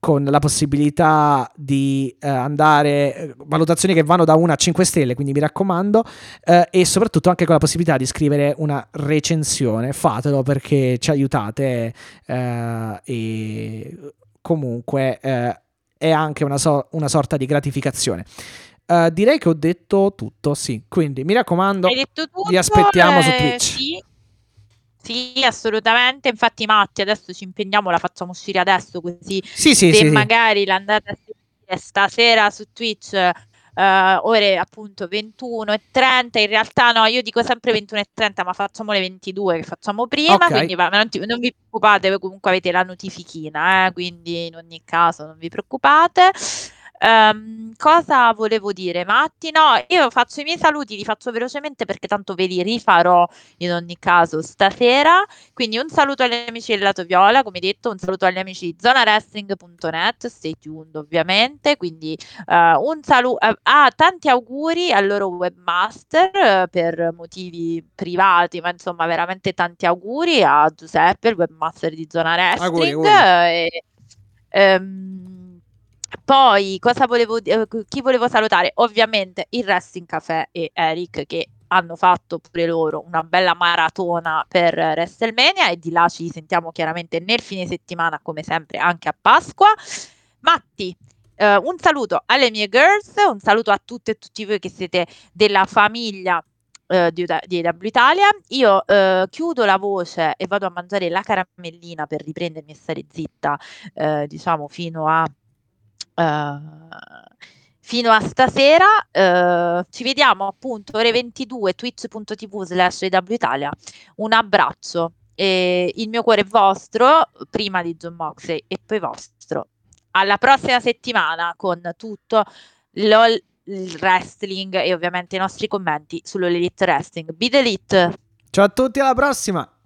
con la possibilità di eh, andare valutazioni che vanno da 1 a 5 stelle, quindi mi raccomando, eh, e soprattutto anche con la possibilità di scrivere una recensione. Fatelo perché ci aiutate eh, e comunque eh, è anche una, so- una, sorta di gratificazione. Uh, direi che ho detto tutto, sì. Quindi mi raccomando, tutto, vi aspettiamo su eh, Twitch. Sì. Sì, assolutamente. Infatti, Matti, adesso ci impegniamo, la facciamo uscire adesso così. Sì, sì, se sì, magari l'andate a seguire stasera su Twitch, uh, ore appunto 21 e 30. In realtà, no, io dico sempre 21 e 30, ma facciamo le 22 che facciamo prima. Ok. Quindi va- non, ti- non vi preoccupate, comunque avete la notifichina, eh, quindi in ogni caso non vi preoccupate. Ehm, cosa volevo dire, Matti? No, io faccio i miei saluti, li faccio velocemente perché tanto ve li rifarò in ogni caso stasera. Quindi un saluto agli amici del Lato Viola, come detto, un saluto agli amici di zonawrestling.net, stay tuned ovviamente. Quindi eh, un saluto, eh, ah, tanti auguri al loro webmaster eh, per motivi privati, ma insomma veramente tanti auguri a Giuseppe, il webmaster di Zona Wrestling. Auguri, auguri. e, ehm, poi, cosa volevo eh, chi volevo salutare? Ovviamente il Wrestling Café e Eric che hanno fatto pure loro una bella maratona per WrestleMania e di là ci sentiamo chiaramente nel fine settimana come sempre anche a Pasqua. Matti, eh, un saluto alle mie girls, un saluto a tutte e tutti voi che siete della famiglia eh, di, di AW Italia. Io eh, chiudo la voce e vado a mangiare la caramellina per riprendermi e stare zitta, eh, diciamo, fino a fino a stasera. Uhm, ci vediamo appunto ore 22 twitch.tv slash Italia. Un abbraccio e il mio cuore è vostro, prima di John Moxley e poi vostro. Alla prossima settimana con tutto LOL, il wrestling e ovviamente i nostri commenti sull'Elite Wrestling. Be the Elite! Ciao a tutti, alla prossima!